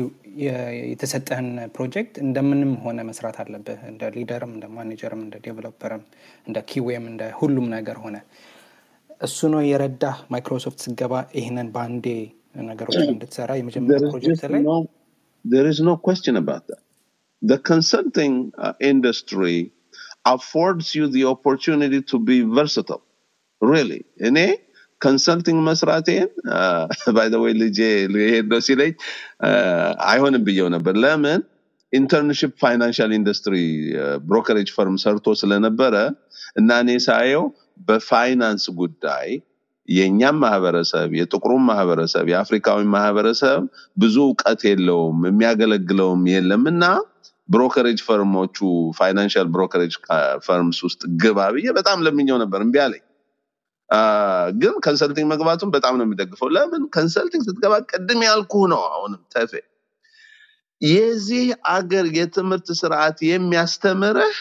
የ- የተሰጠህን ፕሮጀክት እንደምንም ሆነ መስራት አለብህ እንደ ሊደርም እንደ ማኔጀርም እንደ ዴቨሎፐርም እንደ ኪዌም እንደ ሁሉም ነገር ሆነ እሱ ነው የረዳህ ማይክሮሶፍት ስገባ ይህንን በአንዴ ነገሮችን እንድትሰራ የመጀመሪያ there is ፕሮጀክት just ላይ no there is no question about that the consulting uh, industry affords you the opportunity to be versatile really እኔ consulting መስራቴን by the way ልጄ ሊሄድ ነው ሲለኝ አይሆንም ብየው ነበር። ለምን? internship financial industry brokerage firm ሰርቶ ስለነበረ እና እኔ ሳየው በፋይናንስ ጉዳይ የእኛም ማህበረሰብ የጥቁሩም ማህበረሰብ የአፍሪካዊ ማህበረሰብ ብዙ እውቀት የለውም የሚያገለግለውም የለም እና brokerage firm ኦቹ financial brokerage firms ውስጥ ግባ ብዬ በጣም ለምኘው ነበር እምቢ ግን consulting መግባቱን በጣም ነው የሚደግፈው ለምን? consulting ስትገባ ቅድም ያልኩህ ነው አሁንም ተፌ። የዚህ አገር የትምህርት ስርዓት የሚያስተምርህ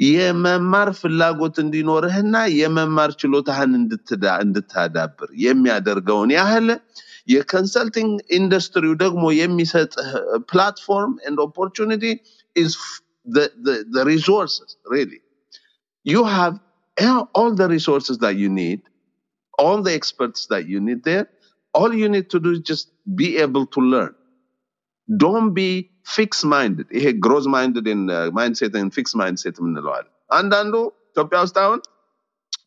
የመማር ፍላጎት እንዲኖርህና የመማር ችሎታህን እንድታዳብር የሚያደርገውን ያህል የ consulting industry ው ደግሞ የሚሰጥህ platform and opportunity resources you have all the resources that you need, all the experts that you need there. All you need to do is just be able to learn. Don't be fixed minded. ይሄ growth minded in uh, mindset and fixed mindset የምንለዋል። አንዳንዱ ኢትዮጵያ ውስጥ አሁን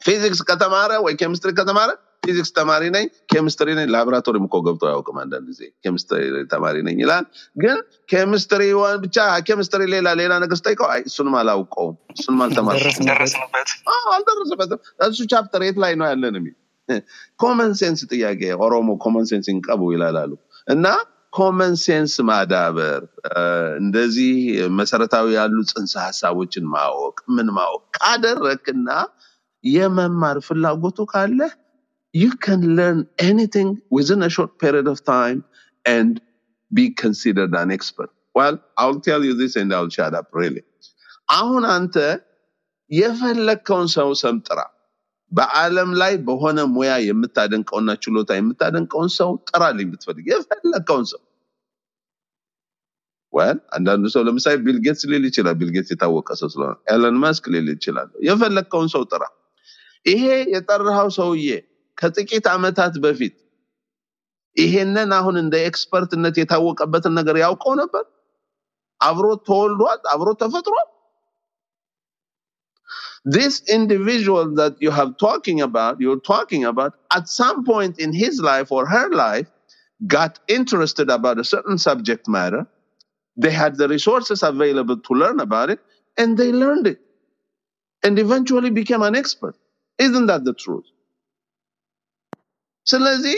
ፊዚክስ ከተማረ ወይ ኬሚስትሪ ከተማረ ፊዚክስ ተማሪ ነኝ ኬሚስትሪ ነኝ። ላቦራቶሪም እኮ ገብቶ አያውቅም አንዳንድ ጊዜ። ኬሚስትሪ ተማሪ ነኝ ይላል። ግን ኬሚስትሪ ብቻ ኬሚስትሪ ሌላ ሌላ ነገር ስጠይቀው አይ እሱንም አላውቀውም እሱንም አልደረሰበትም እሱ ቻፕተር የት ላይ ነው ያለን የሚል ኮመን ሴንስ ጥያቄ ኦሮሞ ኮመን ሴንስ ይንቀቡ ይላላሉ እና ኮመን ሴንስ ማዳበር እንደዚህ መሰረታዊ ያሉ ጽንሰ ሀሳቦችን ማወቅ ምን ማወቅ ካደረክና የመማር ፍላጎቱ ካለ you can learn anything within a short period of time and be considered an expert. Well i'll tell you this and i'll shut up really. አሁን አንተ የፈለግከውን ሰው ሰምጥራ። በአለም ላይ በሆነ ሙያ የምታደንቀውና ችሎታ የምታደንቀውን ሰው ጥራልኝ ብትፈልግ። የፈለግከውን ሰው። well አንዳንዱ ሰው ለምሳሌ ቢል ጌትስ ሊል ይችላል። ቢል ጌትስ የታወቀ ሰው ስለሆነ። ኢሎን ማስክ ሊል ይችላል። የፈለግከውን ሰው ጥራ። ይሄ የጠራኸው ሰውዬ ከጥቂት ዓመታት በፊት ይሄንን አሁን እንደ ኤክስፐርትነት የታወቀበትን ነገር ያውቀው ነበር አብሮ ተወልዷል አብሮ ተፈጥሯል this individual that you have talking about you're talking about at some point in his life or her life got interested about a certain subject matter. They had the resources available to learn about it, and they learned it and eventually became an expert. Isn't that the truth? ስለዚህ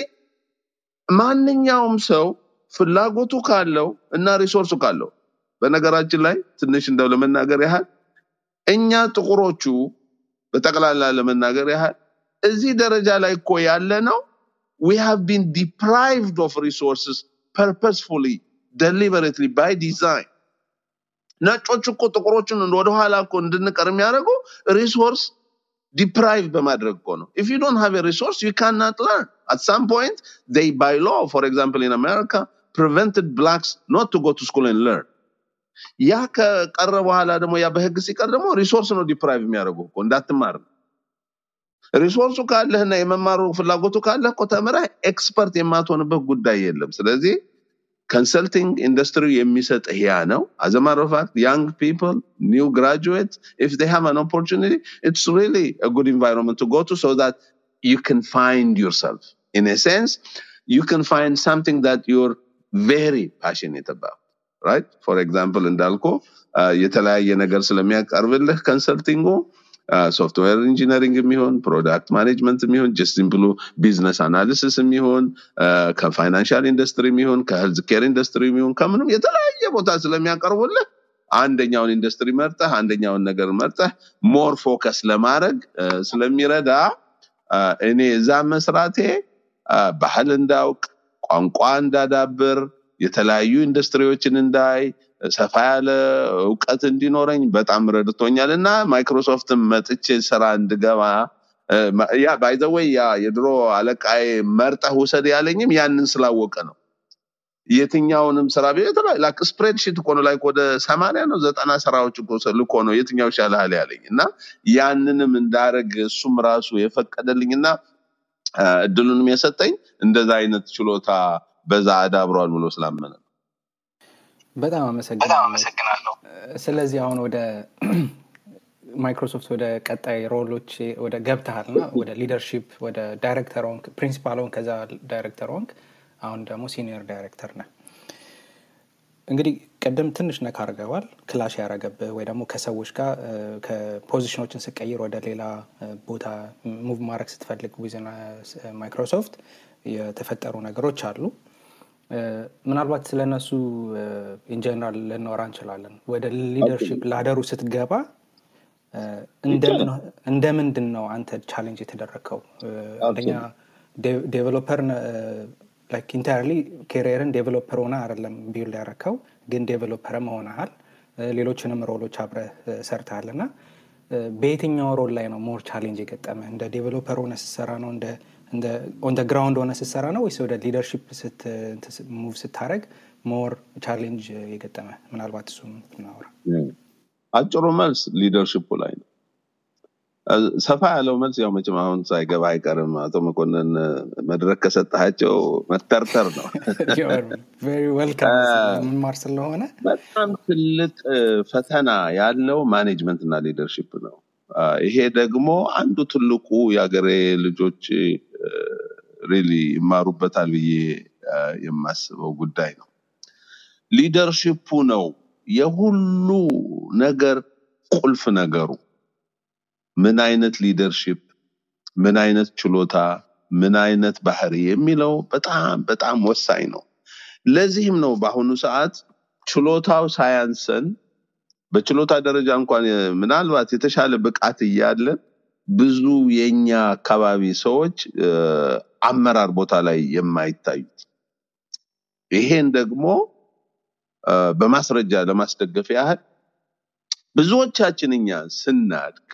ማንኛውም ሰው ፍላጎቱ ካለው እና resource ኡ ካለው በነገራችን ላይ ትንሽ እንደው ለመናገር ያህል እኛ ጥቁሮቹ በጠቅላላ ለመናገር ያህል እዚህ ደረጃ ላይ እኮ ያለ ነው we have been deprived of resources purposefully deliberately by design. ነጮች እኮ ጥቁሮችን ወደኋላ እኮ እንድንቀር የሚያደርጉ resource deprive በማድረግ እኮ ነው if you don't have a resource you cannot learn at some point they by law for example in america prevented blacks not to go to school and learn ያ ከቀረ በኋላ ደግሞ ያ በህግ ሲቀር ደግሞ ሪሶርስ ነው ዲፕራይቭ የሚያደርጉ እኮ እንዳትማር ነው ሪሶርሱ ካለህና የመማሩ ፍላጎቱ ካለህ እኮ ተምረህ ኤክስፐርት የማትሆንበት ጉዳይ የለም ስለዚህ consulting industry የሚሰጥህ ያ ነው as a matter of fact young people new graduates if they have an opportunity it's really a good environment to go to so that you can find yourself in a sense you can find something that you're very passionate about right for example እንዳልኩ uh, የተለያየ ነገር ስለሚያቀርብልህ ኮንሰልቲንጉ software engineering የሚሆን product management የሚሆን just ዝም business analysis የሚሆን ከ financial industry የሚሆን ከ healthcare industry የሚሆን ከምንም የተለያየ ቦታ ስለሚያቀርቡልህ አንደኛውን ኢንዱስትሪ መርጠህ አንደኛውን ነገር መርጠህ more focus ለማድረግ ስለሚረዳ እኔ እዛ መስራቴ ባህል እንዳውቅ ቋንቋ እንዳዳብር የተለያዩ ኢንዱስትሪዎችን እንዳይ ሰፋ ያለ እውቀት እንዲኖረኝ በጣም ረድቶኛል። እና ማይክሮሶፍትን መጥቼ ስራ እንድገባ ያ by the way ያ የድሮ አለቃዬ መርጠህ ውሰድ ያለኝም ያንን ስላወቀ ነው። የትኛውንም ስራ like spreadsheet እኮ ነው like ወደ ሰማንያ ነው ዘጠና ስራዎች እኮ ነው የትኛው ይሻልሃል ያለኝ። እና ያንንም እንዳረግ እሱም ራሱ የፈቀደልኝ እና እድሉንም የሰጠኝ እንደዛ አይነት ችሎታ በዛ አዳብሯል ብሎ ስላመነ በጣም አመሰግናለሁ። ስለዚህ አሁን ወደ ማይክሮሶፍት ወደ ቀጣይ role ኦች ወደ ገብተሃል እና ወደ leadership ወደ ዳይሬክተር ሆንክ principal ሆንክ ከዛ ዳይሬክተር ሆንክ። አሁን ደግሞ senior director ነህ። እንግዲህ ቅድም ትንሽ ነካ አድርገዋል clash ያረገብህ ወይ ደግሞ ከሰዎች ጋር ከ position ኦችን ስቀይር ወደ ሌላ ቦታ move ማድረግ ስትፈልግ within ማይክሮሶፍት የተፈጠሩ ነገሮች አሉ ምናልባት ስለነሱ in general ልናወራ እንችላለን። ወደ leadership ladder ኡ ስትገባ እንደምንድን ነው አንተ challenge የተደረግከው አንደኛ developer entirely career ን developer ሆነ አይደለም build ያረከው ግን developer ም ሆነሃል እ፣ ሌሎችንም role ኦች አብረህ ሰርተሃል። እና በየትኛው role ላይ ነው more challenge የገጠመ እንደ developer ሆነ ስትሰራ ነው? እንደ on ground ሆነ ስትሰራ ነው ወይስ ወደ leadership move ስታደረግ more challenge የገጠመ ምናልባት እሱም እናወራ አጭሩ መልስ leadership ኡ ላይ ነው። ሰፋ ያለው መልስ ያው መቼም አሁን ሳይገባ አይቀርም። አቶ መኮንን መድረክ ከሰጣቸው መተርተር ነው። መማር ስለሆነ በጣም ትልቅ ፈተና ያለው management እና leadership ነው። ይሄ ደግሞ አንዱ ትልቁ የሀገሬ ልጆች really ይማሩበታል ብዬ የማስበው ጉዳይ ነው። leadership ኡ ነው የሁሉ ነገር ቁልፍ ነገሩ። ምን አይነት ሊደርሽፕ፣ ምን አይነት ችሎታ፣ ምን አይነት ባህሪ የሚለው በጣም በጣም ወሳኝ ነው። ለዚህም ነው በአሁኑ ሰዓት ችሎታው ሳያንሰን በችሎታ ደረጃ እንኳን ምናልባት የተሻለ ብቃት እያለን ብዙ የኛ አካባቢ ሰዎች አመራር ቦታ ላይ የማይታዩት። ይሄን ደግሞ በማስረጃ ለማስደገፍ ያህል ብዙዎቻችን እኛ ስናድግ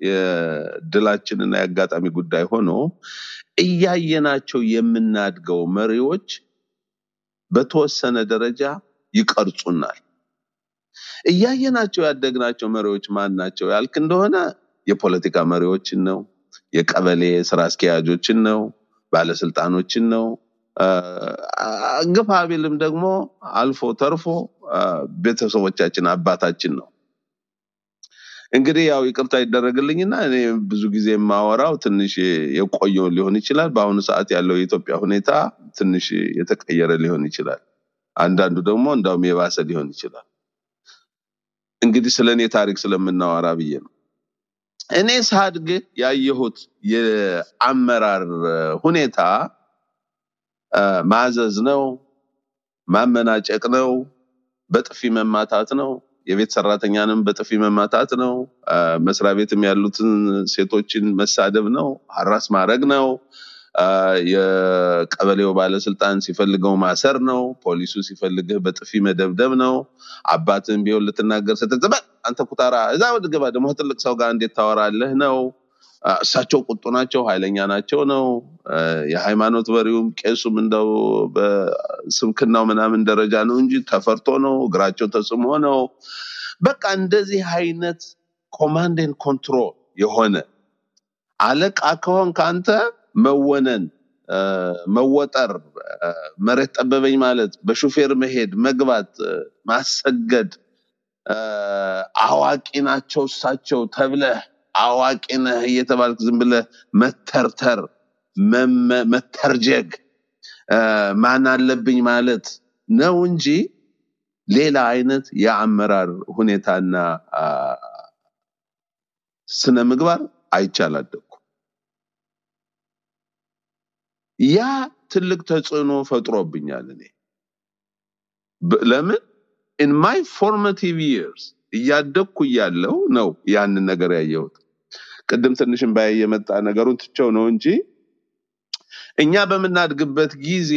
የድላችንና የአጋጣሚ ጉዳይ ሆኖ እያየናቸው የምናድገው መሪዎች በተወሰነ ደረጃ ይቀርጹናል። እያየናቸው ያደግናቸው መሪዎች ማን ናቸው ያልክ እንደሆነ የፖለቲካ መሪዎችን ነው፣ የቀበሌ ስራ አስኪያጆችን ነው፣ ባለስልጣኖችን ነው። ግፋ ቢልም ደግሞ አልፎ ተርፎ ቤተሰቦቻችን አባታችን ነው። እንግዲህ ያው ይቅርታ ይደረግልኝና እኔ ብዙ ጊዜ የማወራው ትንሽ የቆየውን ሊሆን ይችላል። በአሁኑ ሰዓት ያለው የኢትዮጵያ ሁኔታ ትንሽ የተቀየረ ሊሆን ይችላል። አንዳንዱ ደግሞ እንዳውም የባሰ ሊሆን ይችላል። እንግዲህ ስለ እኔ ታሪክ ስለምናወራ ብዬ ነው። እኔ ሳድግ ያየሁት የአመራር ሁኔታ ማዘዝ ነው፣ ማመናጨቅ ነው፣ በጥፊ መማታት ነው፣ የቤት ሰራተኛንም በጥፊ መማታት ነው፣ መስሪያ ቤትም ያሉትን ሴቶችን መሳደብ ነው፣ ሀራስ ማድረግ ነው፣ የቀበሌው ባለስልጣን ሲፈልገው ማሰር ነው፣ ፖሊሱ ሲፈልግህ በጥፊ መደብደብ ነው። አባትህን ቢሆን ልትናገር ስትል "ዝም በል አንተ ኩታራ እዛ ውስጥ ግባ ደግሞ ትልቅ ሰው ጋር እንዴት ታወራለህ ነው። እሳቸው ቁጡ ናቸው፣ ኃይለኛ ናቸው ነው። የሃይማኖት መሪውም ቄሱም እንደው በሰበካው ምናምን ደረጃ ነው እንጂ ተፈርቶ ነው፣ እግራቸው ተስሞ ነው። በቃ እንደዚህ አይነት command and control የሆነ አለቃ ከሆንክ አንተ መወነን መወጠር መሬት ጠበበኝ ማለት በሹፌር መሄድ መግባት ማሰገድ አዋቂ ናቸው እሳቸው ተብለህ አዋቂ ነህ እየተባልክ ዝም ብለህ መተርተር መተርጀግ ማን አለብኝ ማለት ነው እንጂ ሌላ አይነት የአመራር ሁኔታና ስነ ምግባር አይቻላደኩም። ያ ትልቅ ተጽዕኖ ፈጥሮብኛል እኔ ለምን in my formative years እያደግኩ እያለው ነው ያንን ነገር ያየሁት። ቅድም ትንሽም ባይ የመጣ ነገሩን ትቼው ነው እንጂ እኛ በምናድግበት ጊዜ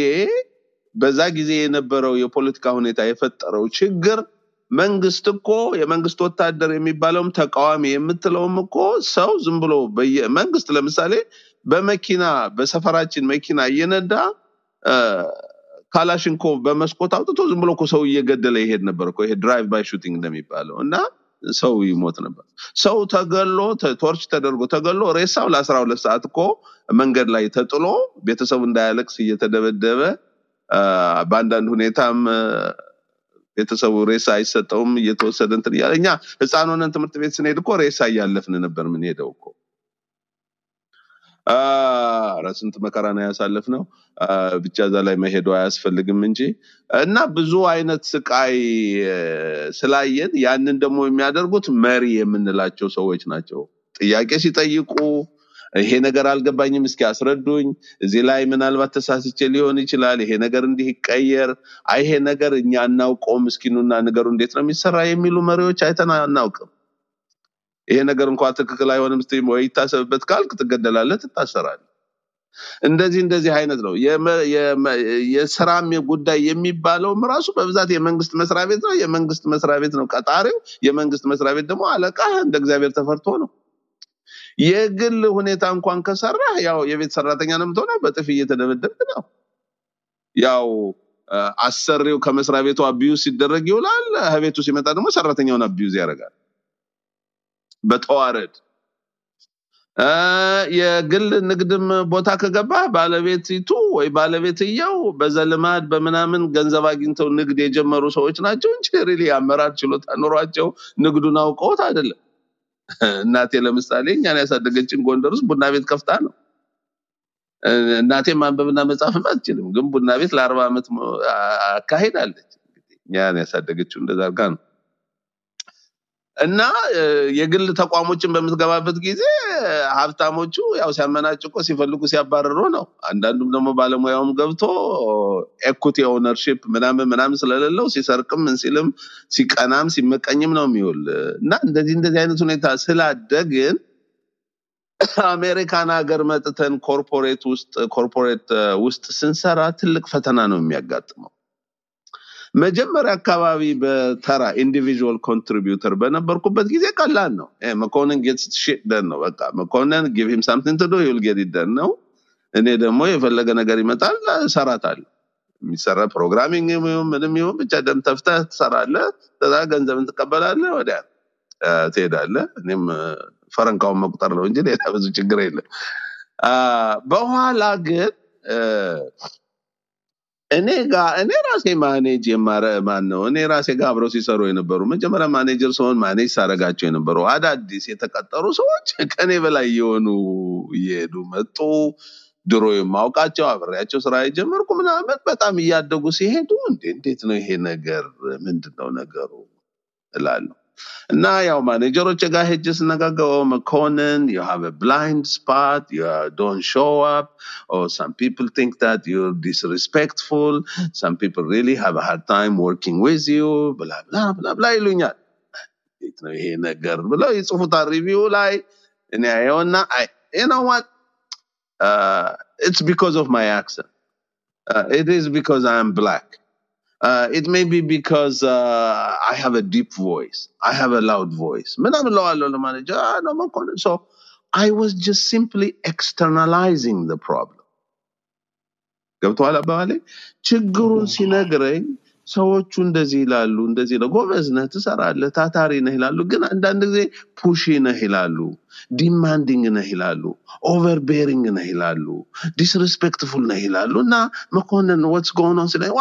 በዛ ጊዜ የነበረው የፖለቲካ ሁኔታ የፈጠረው ችግር መንግስት እኮ የመንግስት ወታደር የሚባለውም ተቃዋሚ የምትለውም እኮ ሰው ዝም ብሎ መንግስት ለምሳሌ በመኪና በሰፈራችን መኪና እየነዳ ካላሽንኮቭ በመስኮት አውጥቶ ዝም ብሎ ሰው እየገደለ ይሄድ ነበር ይሄ drive by shooting እንደሚባለው እና ሰው ይሞት ነበር። ሰው ተገሎ torture ተደርጎ ተገሎ ሬሳው ለአስራ ሁለት ሰዓት እኮ መንገድ ላይ ተጥሎ ቤተሰቡ እንዳያለቅስ እየተደበደበ በአንዳንድ ሁኔታም ቤተሰቡ ሬሳ አይሰጠውም እየተወሰደ እንትን እኛ ህፃን ትምህርት ቤት ስንሄድ እኮ ሬሳ እያለፍን ነበር የምንሄደው እኮ አ፣ ኧረ ስንት መከራ ነው ያሳለፍነው። አ፣ ብቻ እዛ ላይ መሄዱ አያስፈልግም እንጂ እና ብዙ አይነት ስቃይ ስላየን ያንን ደግሞ የሚያደርጉት መሪ የምንላቸው ሰዎች ናቸው። ጥያቄ ሲጠይቁ ይሄ ነገር አልገባኝም፣ እስኪ አስረዱኝ፣ እዚህ ላይ ምናልባት ተሳስቼ ሊሆን ይችላል፣ ይሄ ነገር እንዲህ ይቀየር፣ ይሄ ነገር እኛ አናውቀውም፣ እስኪኑና ነገሩ እንዴት ነው የሚሰራ የሚሉ መሪዎች አይተን አናውቅም። ይሄ ነገር እንኳ ትክክል አይሆንም፣ እስቲ ወይ ይታሰብበት ካልክ ትገደላለህ፣ ትታሰራለህ። እንደዚህ እንደዚህ አይነት ነው። የስራም ጉዳይ የሚባለውም ራሱ በብዛት የመንግስት መስሪያ ቤት ነው። የመንግስት መስሪያ ቤት ነው ቀጣሪው። የመንግስት መስሪያ ቤት ደግሞ አለቃ እንደ እግዚአብሔር ተፈርቶ ነው። የግል ሁኔታ እንኳን ከሰራህ ያው የቤት ሰራተኛ ነው የምትሆነው፣ በጥፊ እየተደበደብክ ነው። ያው አሰሪው ከመስሪያ ቤቱ abuse ሲደረግ ይውላል። ከቤቱ ሲመጣ ደግሞ ሰራተኛውን abuse ያደርጋል በተዋረድ የግል ንግድም ቦታ ከገባህ ባለቤቲቱ ወይ ባለቤትየው በዘልማድ በምናምን ገንዘብ አግኝተው ንግድ የጀመሩ ሰዎች ናቸው እንጂ really የአመራር ችሎታ ኖሯቸው ንግዱን አውቀውት አይደለም። እናቴ ለምሳሌ እኛን ያሳደገችን ጎንደር ውስጥ ቡና ቤት ከፍታ ነው። እናቴ ማንበብና መጻፍም አትችልም፣ ግን ቡና ቤት ለአርባ ዓመት አካሂዳለች። እኛን ያሳደገችው እንደዛ ነው። እና የግል ተቋሞችን በምትገባበት ጊዜ ሀብታሞቹ ያው ሲያመናጭቁ ሲፈልጉ ሲያባርሩ ነው። አንዳንዱም ደግሞ ባለሙያውም ገብቶ equity ownership ምናምን ምናምን ስለሌለው ሲሰርቅም ምን ሲልም ሲቀናም ሲመቀኝም ነው የሚውል እና እንደዚህ እንደዚህ አይነት ሁኔታ ስላደግን አሜሪካን ሀገር መጥተን corporate ውስጥ corporate ውስጥ ስንሰራ ትልቅ ፈተና ነው የሚያጋጥመው። መጀመሪያ አካባቢ በተራ individual contributor በነበርኩበት ጊዜ ቀላል ነው። መኮንን gets shit done ነው በቃ መኮንን give him something to do done ነው። እኔ ደግሞ የፈለገ ነገር ይመጣል እሰራታለሁ። የሚሰራ programming ይሁን ምንም ይሁን ብቻ ደም ተፍተህ ትሰራለህ። ከዛ ገንዘብን ትቀበላለህ፣ ወዲያ ትሄዳለህ። እኔም ፈረንካውን መቁጠር ነው እንጂ ሌላ ብዙ ችግር የለም። በኋላ ግን እኔ ጋር እኔ ራሴ manage የማረ ማን ነው እኔ ራሴ ጋር አብረው ሲሰሩ የነበሩ መጀመሪያ manager ስሆን manage ሳረጋቸው የነበሩ አዳዲስ የተቀጠሩ ሰዎች ከኔ በላይ የሆኑ እየሄዱ መጡ። ድሮ የማውቃቸው አብሬያቸው ስራ የጀመርኩ ምናምን በጣም እያደጉ ሲሄዱ እንዴ እንዴት ነው ይሄ ነገር ምንድን ነው ነገሩ እላለሁ። Now oh your manager chaga hedges nagago oh, McConan, you have a blind spot, you don't show up, or some people think that you're disrespectful, some people really have a hard time working with you, blah blah blah blah lunya. Blah it's a review like you know what? Uh, it's because of my accent. Uh, it is because I am black. uh, it may be because uh, I have a deep voice. I have a loud voice. ምናምን እለዋለሁ ለማኔጀር "Ah, no, መኮንን." So I was just simply externalizing the problem. ገብቶሃል አባባሌ? ችግሩን ሲነግረኝ ሰዎቹ እንደዚህ ይላሉ፣ እንደዚህ ነው፣ ጎበዝ ነህ፣ ትሰራለህ፣ ታታሪ ነህ ይላሉ። ግን አንዳንድ ጊዜ pushy ነህ ይላሉ፣ demanding ነህ ይላሉ፣ overbearing ነህ ይላሉ፣ disrespectful ነህ ይላሉ። እና መኮንን what's going on ሲለኝ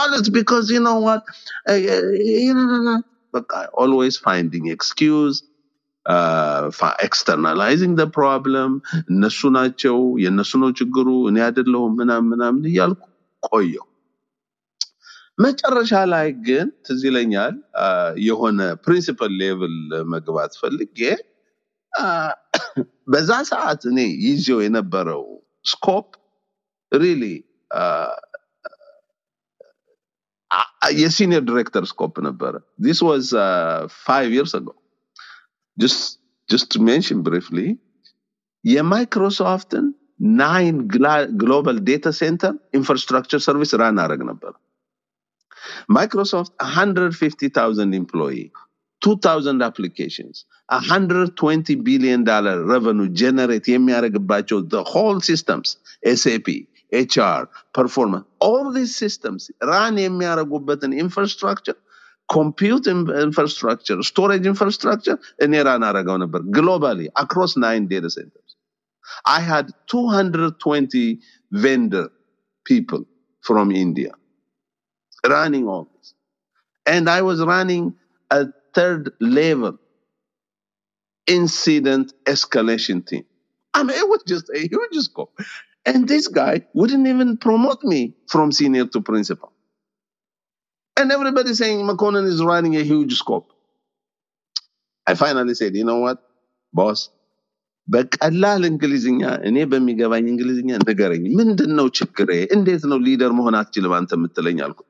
externalizing the problem እነሱ ናቸው የእነሱ ነው ችግሩ እኔ አይደለሁም ምናምን ምናምን እያልኩ ቆየሁ። መጨረሻ ላይ ግን ትዝ ይለኛል የሆነ principal level መግባት ፈልጌ በዛ ሰዓት እኔ ይዤው የነበረው scope really የ senior director scope ነበረ። this was five years ago just mention briefly የማይክሮሶፍትን nine global data center infrastructure service run አደረግ ነበር Microsoft 150,000 employee, 2,000 applications, 120 billion dollar revenue generate የሚያደርግባቸው the whole systems, SAP, HR, performance, all these systems run የሚያደርጉበትን infrastructure, compute in- infrastructure, storage infrastructure እኔ ራን አደረገው ነበር globally across nine data centers. I had 220 vendor people from India running all this. and I was running a third level incident escalation team. I mean, it was just a huge scope. And this guy wouldn't even promote me from senior to principal. And everybody saying McConan is running a huge scope. I finally said, you know what, boss? በቀላል እንግሊዝኛ እኔ በሚገባኝ እንግሊዝኛ ንገረኝ። ምንድን ነው ችግሬ? እንዴት ነው ሊደር መሆን አትችልም አንተ የምትለኝ አልኩ።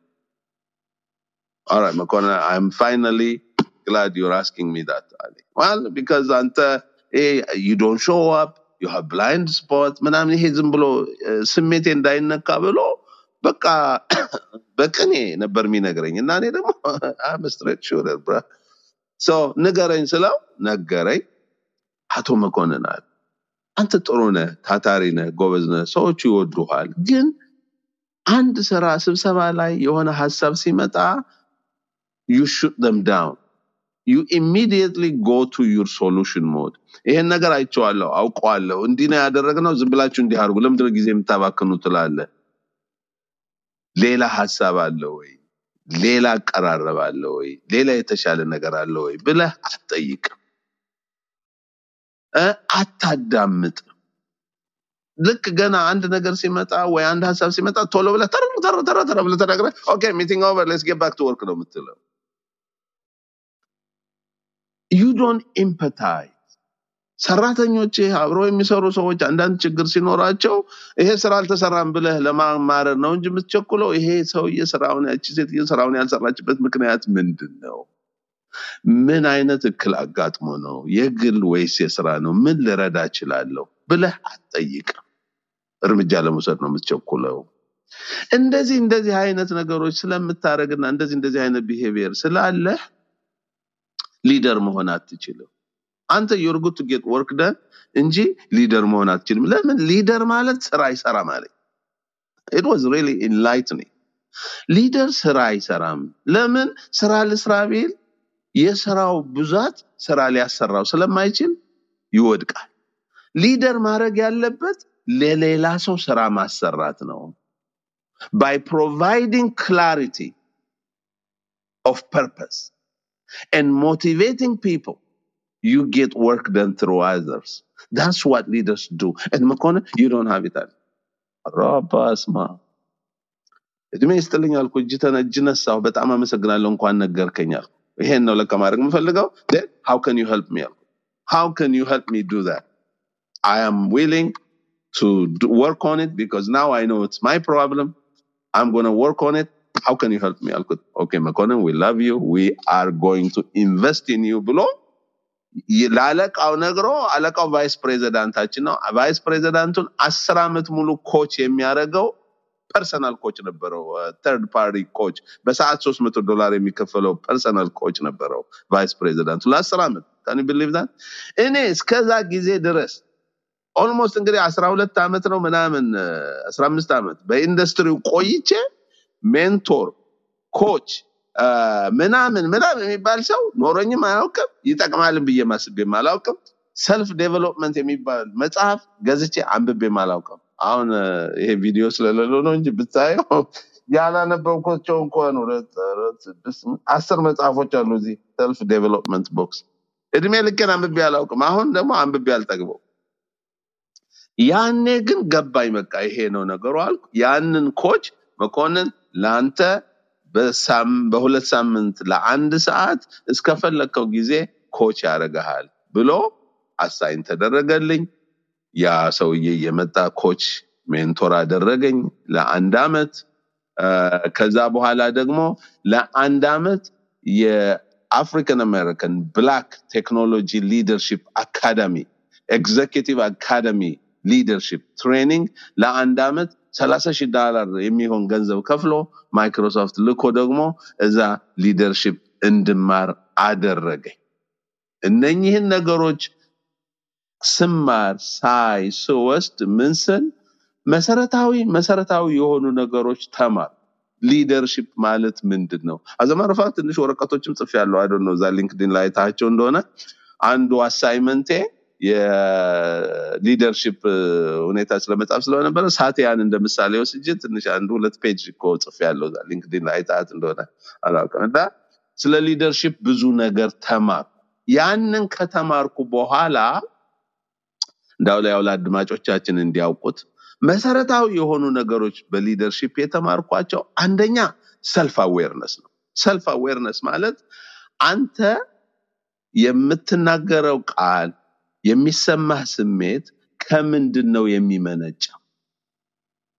All right, McConnell, I'm finally glad you're asking me that. Ali. Well, because anta, eh, you don't show up, you have blind spots, ምናምን ይሄ ዝም ብሎ ስሜቴ እንዳይነካ ብሎ በቃ በቅኔ ነበር የሚነግረኝ እና እኔ ደግሞ shooter, bro. So ንገረኝ ስለው ነገረኝ። አቶ መኮንን አለ አንተ ጥሩ ነህ፣ ታታሪ ነህ፣ ጎበዝ ነህ፣ ሰዎቹ ይወዱሃል። ግን አንድ ስራ ስብሰባ ላይ የሆነ ሀሳብ ሲመጣ you shoot them down. You immediately go to your solution mode. ይሄን ነገር አይቼዋለሁ፣ አውቀዋለሁ፣ እንዲህ ነው ያደረግነው፣ ዝም ብላችሁ እንዲህ አድርጉ፣ ነው ጊዜ የምታባክኑ ትላለህ። ሌላ ሀሳብ አለ ወይ? ሌላ አቀራረብ አለ ወይ? ሌላ የተሻለ ነገር አለ ወይ ብለህ አትጠይቅም፣ እ አታዳምጥ። ልክ ገና አንድ ነገር ሲመጣ ወይ አንድ ሀሳብ ሲመጣ ቶሎ ብለህ ተረ ተረ ተረ ተረ ብለህ ተናግረህ okay meeting over let's get back to work ነው የምትለው። you don't empathize ሰራተኞች አብረው የሚሰሩ ሰዎች አንዳንድ ችግር ሲኖራቸው ይሄ ስራ አልተሰራም ብለህ ለማማረር ነው እንጂ የምትቸኩለው ይሄ ሰውዬ ስራውን ያቺ ሴትዮ ስራውን ያልሰራችበት ምክንያት ምንድን ነው? ምን አይነት እክል አጋጥሞ ነው? የግል ወይስ የስራ ነው? ምን ልረዳ እችላለሁ ብለህ አትጠይቅም። እርምጃ ለመውሰድ ነው የምትቸኩለው። እንደዚህ እንደዚህ አይነት ነገሮች ስለምታደርግና እንደዚህ እንደዚህ አይነት ቢሄቪየር ስላለህ ሊደር መሆን አትችልም። አንተ you get work done እንጂ leader መሆን አትችልም። ለምን? leader ማለት ስራ አይሰራ ማለት it was really enlightening። leader ስራ አይሰራም። ለምን? ስራ ልስራ ቢል የስራው ብዛት ስራ ሊያሰራው ስለማይችል ይወድቃል። leader ማድረግ ያለበት ለሌላ ሰው ስራ ማሰራት ነው። by providing clarity of purpose and motivating people you get work done through others that's what leaders do and McConnell, you don't have it all ረባስማ እድሜ ይስጥልኝ አልኩ እጅ ተነ እጅ ነሳሁ በጣም አመሰግናለሁ እንኳን ነገርከኝ አልኩ ይሄን ነው ለካ ማድረግ የምፈልገው then how can you help me አልኩ how can you help me do that i am willing to do, work on it because now i know it's my problem i'm going to work on it How can you help me? Okay መኮንን we love you. We are going to invest in you. ብሎ ለአለቃው ነግሮ አለቃው vice president ኣችን ነው። vice president ኡን አስር ዓመት ሙሉ coach የሚያደርገው personal coach ነበረው። third party coach በሰዓት ሶስት መቶ ዶላር የሚከፈለው personal coach ነበረው vice president ኡ ለአስር ዓመት can believe that እኔ እስከዛ ጊዜ ድረስ almost እንግዲህ አስራ ሁለት ዓመት ነው ምናምን አስራ አምስት ዓመት በኢንዱስትሪው ቆይቼ mentor coach ምናምን ምናምን የሚባል ሰው ኖሮኝም አያውቅም ይጠቅማልን ብዬ ማስቤም አላውቅም። self development የሚባል መጽሐፍ ገዝቼ አንብቤም አላውቅም። አሁን ይሄ ቪዲዮ ስለሌለው ነው እንጂ ብታየው ያላነበብኳቸው እንኳን አስር መጽሐፎች አሉ እዚህ self development books እድሜ ልኬን አንብቤ አላውቅም አሁን ደግሞ አንብቤ አልጠግበው ያኔ ግን ገባኝ በቃ ይሄ ነው ነገሩ አልኩ። ያንን coach መኮንን ለአንተ በሁለት ሳምንት ለአንድ ሰዓት እስከፈለግከው ጊዜ coach ያደርግሃል ብሎ assign ተደረገልኝ። ያ ሰውዬ የመጣ coach mentor አደረገኝ ለአንድ አመት። ከዛ በኋላ ደግሞ ለአንድ አመት የ African American black technology leadership academy executive academy leadership training ለአንድ አመት ሰላሳ ሺህ ዶላር የሚሆን ገንዘብ ከፍሎ ማይክሮሶፍት ልኮ ደግሞ እዛ leadership እንድማር አደረገኝ። እነኚህን ነገሮች ስማር ሳይ ስወስድ ምን ስል መሰረታዊ መሰረታዊ የሆኑ ነገሮች ተማር። ሊደርሺፕ ማለት ምንድን ነው አዘማረፋ ትንሽ ወረቀቶችም ጽፍ ያለው አይ ነው እዛ ሊንክድን ላይ ታቸው እንደሆነ አንዱ አሳይመንቴ የሊደርሺፕ ሁኔታ ስለመጻፍ ስለነበረ ሳቲያን እንደ ምሳሌ ትንሽ አንዱ ሁለት ፔጅ እኮ ጽፍ ያለው እዛ ሊንክድን ላይ ታት እንደሆነ አላውቅም። እና ስለ ሊደርሺፕ ብዙ ነገር ተማር ያንን ከተማርኩ በኋላ እንዳው ላይ ያው ለአድማጮቻችን እንዲያውቁት መሰረታዊ የሆኑ ነገሮች በ leadership የተማርኳቸው አንደኛ self awareness ነው። self awareness ማለት አንተ የምትናገረው ቃል የሚሰማህ ስሜት ከምንድን ነው የሚመነጨው?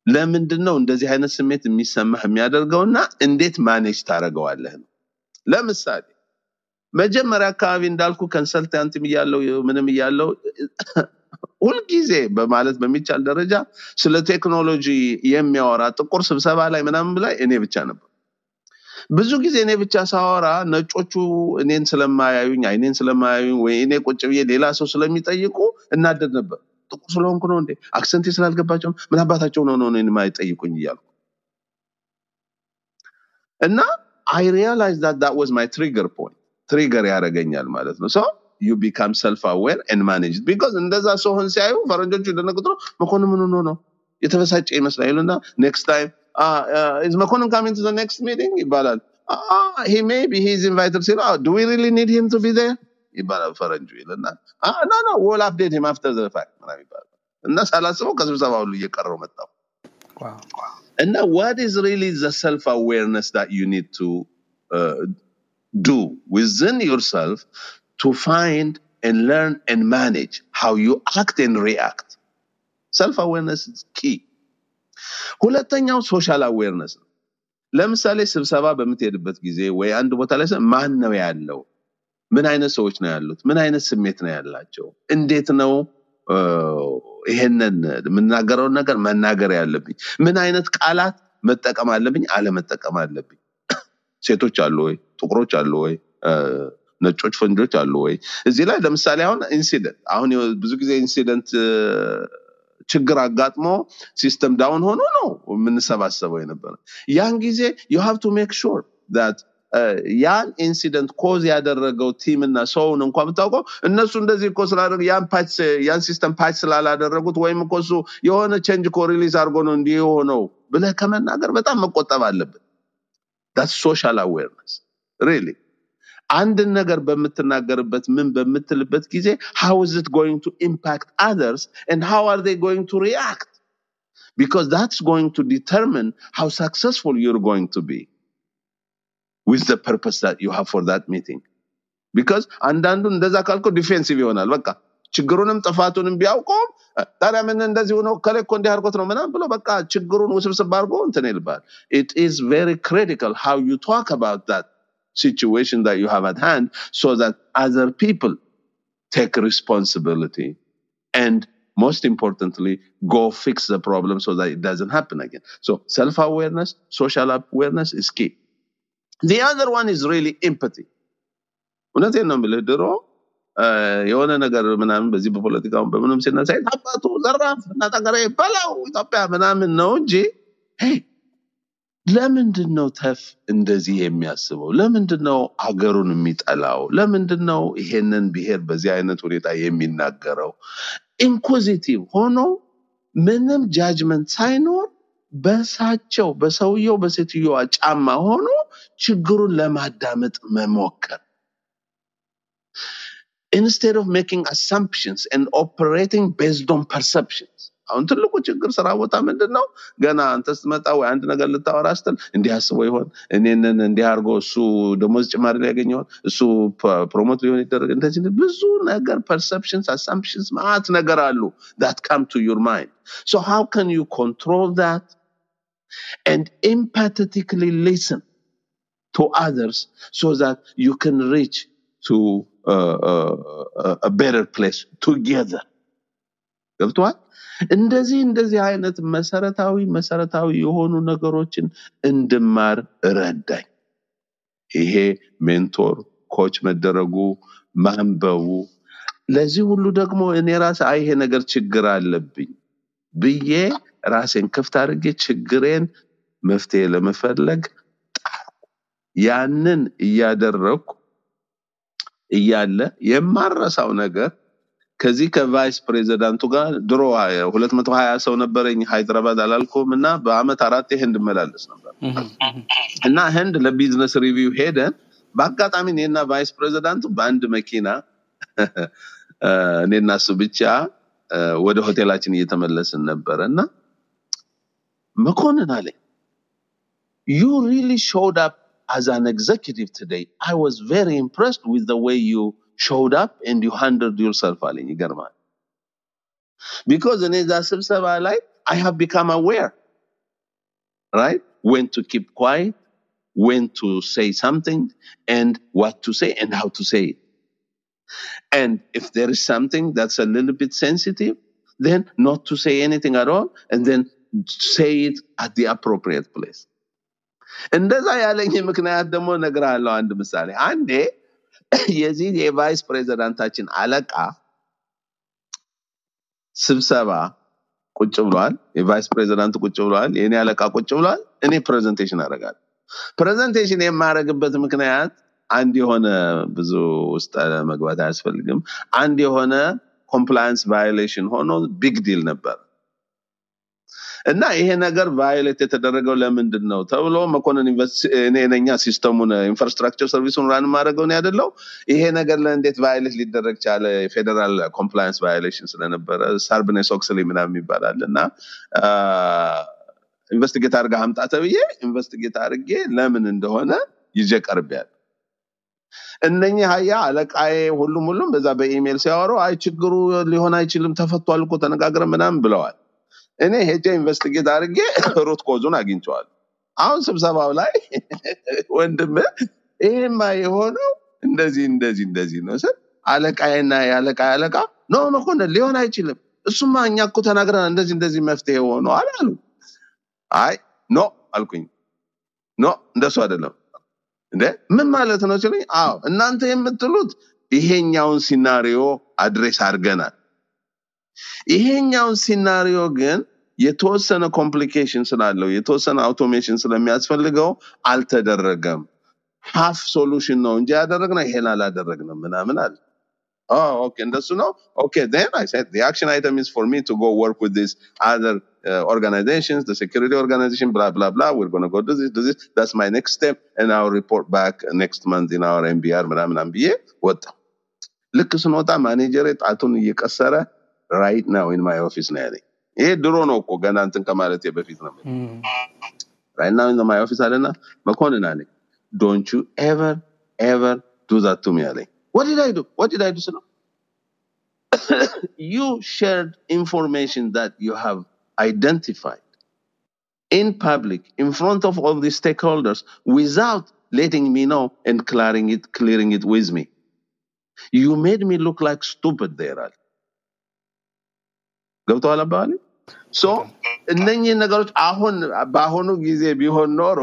ለምንድን ነው እንደዚህ አይነት ስሜት የሚሰማህ የሚያደርገውና እንዴት manage ታደርገዋለህ ነው? ለምሳሌ መጀመሪያ አካባቢ እንዳልኩ ከንሰልታንትም እያለው ምንም እያለው ሁልጊዜ በማለት በሚቻል ደረጃ ስለ ቴክኖሎጂ የሚያወራ ጥቁር ስብሰባ ላይ ምናምን ላይ እኔ ብቻ ነበር ብዙ ጊዜ እኔ ብቻ ሳወራ ነጮቹ እኔን ስለማያዩኝ አይኔን ስለማያዩኝ ወይ እኔ ቁጭ ብዬ ሌላ ሰው ስለሚጠይቁ እናደድ ነበር። ጥቁር ስለሆንኩ ነው እንዴ? አክሰንቴ ስላልገባቸው? ምን አባታቸው ነው ነው እኔን እያልኩ። እና I realized that that was my trigger point trigger ያደርገኛል ማለት ነው። So you become self aware and manage because እንደዛ ሰውን ሲያዩ ፈረንጆቹ ይደነግጡ ነው ምን ነው? የተበሳጨ ይመስላል ይሉና next time is መኮንን coming to the next meeting ይባላል he may be he's invited ሲሉ do we really need him to be there ይባላል ፈረንጁ ይልና no no we'll update him after the fact ምናምን ይባላል እና ሳላስበው ከስብሰባ ሁሉ እየቀረው መጣው Wow And now, what is really the self awareness that you need to uh, do within yourself to find and learn and manage how you act and react? Self awareness is key. ሁለተኛው social awareness ነው። ለምሳሌ ስብሰባ በምትሄድበት ጊዜ ወይ አንድ ቦታ ላይ ማን ነው ያለው? ምን አይነት ሰዎች ነው ያሉት? ምን አይነት ስሜት ነው ያላቸው? እንዴት ነው ይሄንን የምናገረውን ነገር መናገር ያለብኝ? ምን አይነት ቃላት መጠቀም አለብኝ? አለመጠቀም አለብኝ? ሴቶች አሉ ወይ? ጥቁሮች አሉ ወይ? ነጮች ፈረንጆች አሉ ወይ? እዚህ ላይ ለምሳሌ አሁን incident አሁን ብዙ ጊዜ incident ችግር አጋጥሞ system down ሆኖ ነው የምንሰባሰበው የነበረ። ያን ጊዜ you have to make sure that ያን incident cause ያደረገው team እና ሰውን እንኳ ብታውቀው እነሱ እንደዚህ እኮ ስላደረጉ ያን system patch ስላላደረጉት ወይም እኮ እሱ የሆነ change እኮ release አድርጎ ነው እንዲህ የሆነው ብለህ ከመናገር በጣም መቆጠብ አለብን። That's social awareness really አንድን ነገር በምትናገርበት ምን በምትልበት ጊዜ how is it going to impact others and how are they going to react because that's going to determine how successful you're going to be with the purpose that you have for that meeting because አንዳንዱ እንደዛ ካልኮ ዲፌንሲቭ ይሆናል በቃ ችግሩንም ጥፋቱንም ቢያውቀውም እ፣ ታዲያ ምን እንደዚህ ሆኖ ከላይ እኮ እንዲህ አድርጎት ነው ምናምን ብሎ በቃ ችግሩን ውስብስብ አድርጎ እንትን ይልባል it is very critical how you talk about that situation that you have at hand so that other people take responsibility and most importantly go fix the problem so that it doesn't happen again so self-awareness social awareness is key the other one is really empathy እውነቴን ነው የምልህ ድሮ እ፣ የሆነ ነገር ምናምን በዚህ በፖለቲካውን በምንም ሲነሳ "የት አባቱ ዘራፍ እና ጠገራ በላው ኢትዮጵያ ምናምን ነው እንጂ hey, ለምንድን ነው ተፍ እንደዚህ የሚያስበው? ለምንድን ነው አገሩን የሚጠላው? ለምንድን ነው ይሄንን ብሔር በዚህ አይነት ሁኔታ የሚናገረው? inquisitive ሆኖ ምንም judgment ሳይኖር በሳቸው በሰውየው በሴትዮዋ ጫማ ሆኖ ችግሩን ለማዳመጥ መሞከር instead of making assumptions and operating based on perceptions አሁን ትልቁ ችግር ስራ ቦታ ምንድን ነው ገና አንተ ስትመጣ ወይ አንድ ነገር ልታወራ ስትል እንዲህ አስቦ ይሆን እኔንን እንዲህ አድርጎ እሱ ደሞዝ ጭማሪ ሊያገኝ ይሆን እሱ ፕሮሞት ሊሆን ይደረግ እንደዚህ ብዙ ነገር perceptions assumptions ማት ነገር አሉ that come to your mind so how can you control that and empathetically listen to others so that you can reach to uh, uh, uh, a better place together ገብተዋል እንደዚህ እንደዚህ አይነት መሰረታዊ መሰረታዊ የሆኑ ነገሮችን እንድማር ረዳኝ። ይሄ mentor coach መደረጉ ማንበቡ ለዚህ ሁሉ ደግሞ እኔ ራሴ አይ ይሄ ነገር ችግር አለብኝ ብዬ ራሴን ክፍት አድርጌ ችግሬን መፍትሄ ለመፈለግ ያንን እያደረግኩ እያለ የማረሳው ነገር ከዚህ ከ vice president ኡ ጋር ድሮ ሁለት መቶ ሀያ ሰው ነበረኝ ሃይድራባድ አላልኩም እና በአመት አራት ህንድ መላለስ ነበር። እና ህንድ ለቢዝነስ ሪቪው ሄደን በአጋጣሚ እኔና ቫይስ ፕሬዚዳንቱ በአንድ መኪና እኔና እሱ ብቻ ወደ ሆቴላችን እየተመለስን ነበረ እና መኮንን አለኝ። You really showed up as an executive today. I was very impressed with the way you showed up and you handled yourself አለኝ ይገርማል because እኔ እዛ ስብሰባ ላይ I have become aware right when to keep quiet when to say something and what to say and how to say it and if there is something that's a little bit sensitive then not to say anything at all and then say it at the appropriate place እንደዛ ያለኝ ምክንያት ደግሞ እነግርሃለሁ አንድ ምሳሌ አንዴ የዚህ የቫይስ ፕሬዚዳንታችን አለቃ ስብሰባ ቁጭ ብሏል። የ vice president ቁጭ ብሏል። የእኔ አለቃ ቁጭ ብሏል። እኔ presentation አደርጋለሁ። presentation የማደርግበት ምክንያት አንድ የሆነ ብዙ ውስጥ መግባት አያስፈልግም። አንድ የሆነ compliance violation ሆኖ big deal ነበር እና ይሄ ነገር violate የተደረገው ለምንድን ነው ተብሎ መኮንን invest- እኔ ነኛ system ኡን infrastructure service ኡን run ማድረገው ነው ያደለው። ይሄ ነገር ለእንዴት violate ሊደረግ ቻለ? የ federal compliance violation ስለነበረ Sarbanes Oxley ምናምን ይባላል እና investigate አድርገህ አምጣ ተብዬ investigate አድርጌ ለምን እንደሆነ ይዤ ቀርቤያለሁ። እነኚህ ሀያ አለቃዬ ሁሉም ሁሉም በዛ በኢሜል ሲያወሩ አይ ችግሩ ሊሆን አይችልም ተፈቷል እኮ ተነጋግረን ምናምን ብለዋል እኔ ሄጄ investigate አድርጌ root cause ኡን አግኝቼዋል አሁን ስብሰባው ላይ ወንድም ይሄማ የሆነው እንደዚህ እንደዚህ እንደዚህ ነው ስል አለቃዬና የአለቃ አለቃ no መኮንን ሊሆን አይችልም። እሱማ እኛ እኮ ተናግረን እንደዚህ እንደዚህ መፍትሄ ሆነዋል አሉ። አይ no አልኩኝ። No እንደሱ አይደለም እንደ ምን ማለት ነው ሲሉኝ አዎ እናንተ የምትሉት ይሄኛውን scenario address አድርገናል ይሄኛውን scenario ግን የተወሰነ complication ስላለው የተወሰነ automation ስለሚያስፈልገው አልተደረገም half solution ነው እንጂ ያደረግነው ይሄን አላደረግንም ምናምን አለ Oh. እንደሱ ነው። these other uh, organizations, the security organization, blah, blah, blah. We're going to go do this, do this. That's my next step. And I'll report back next month in our MBR ምናምን ብዬ ወጣ። ልክ ስንወጣ ማኔጀሬ ጣቱን እየቀሰረ right now in my office ነው ያለኝ። ይሄ ድሮ ነው እኮ ገና እንትን ከማለቴ በፊት ነው። ራይት ናው ኢን ማይ ኦፊስ አለና መኮንን አለኝ ዶንት ዩ ኤቨር ኤቨር ዱ ዛት ቱ ሚ አለኝ። what did I do? What did I do? ስለው you shared information that you have identified in public in front of all the stakeholders without letting me know and clearing it clearing it with me. You made me look like stupid there. አለ። ገብቶሃል አባባሌ? so እነኚህ ነገሮች አሁን በአሁኑ ጊዜ ቢሆን ኖሮ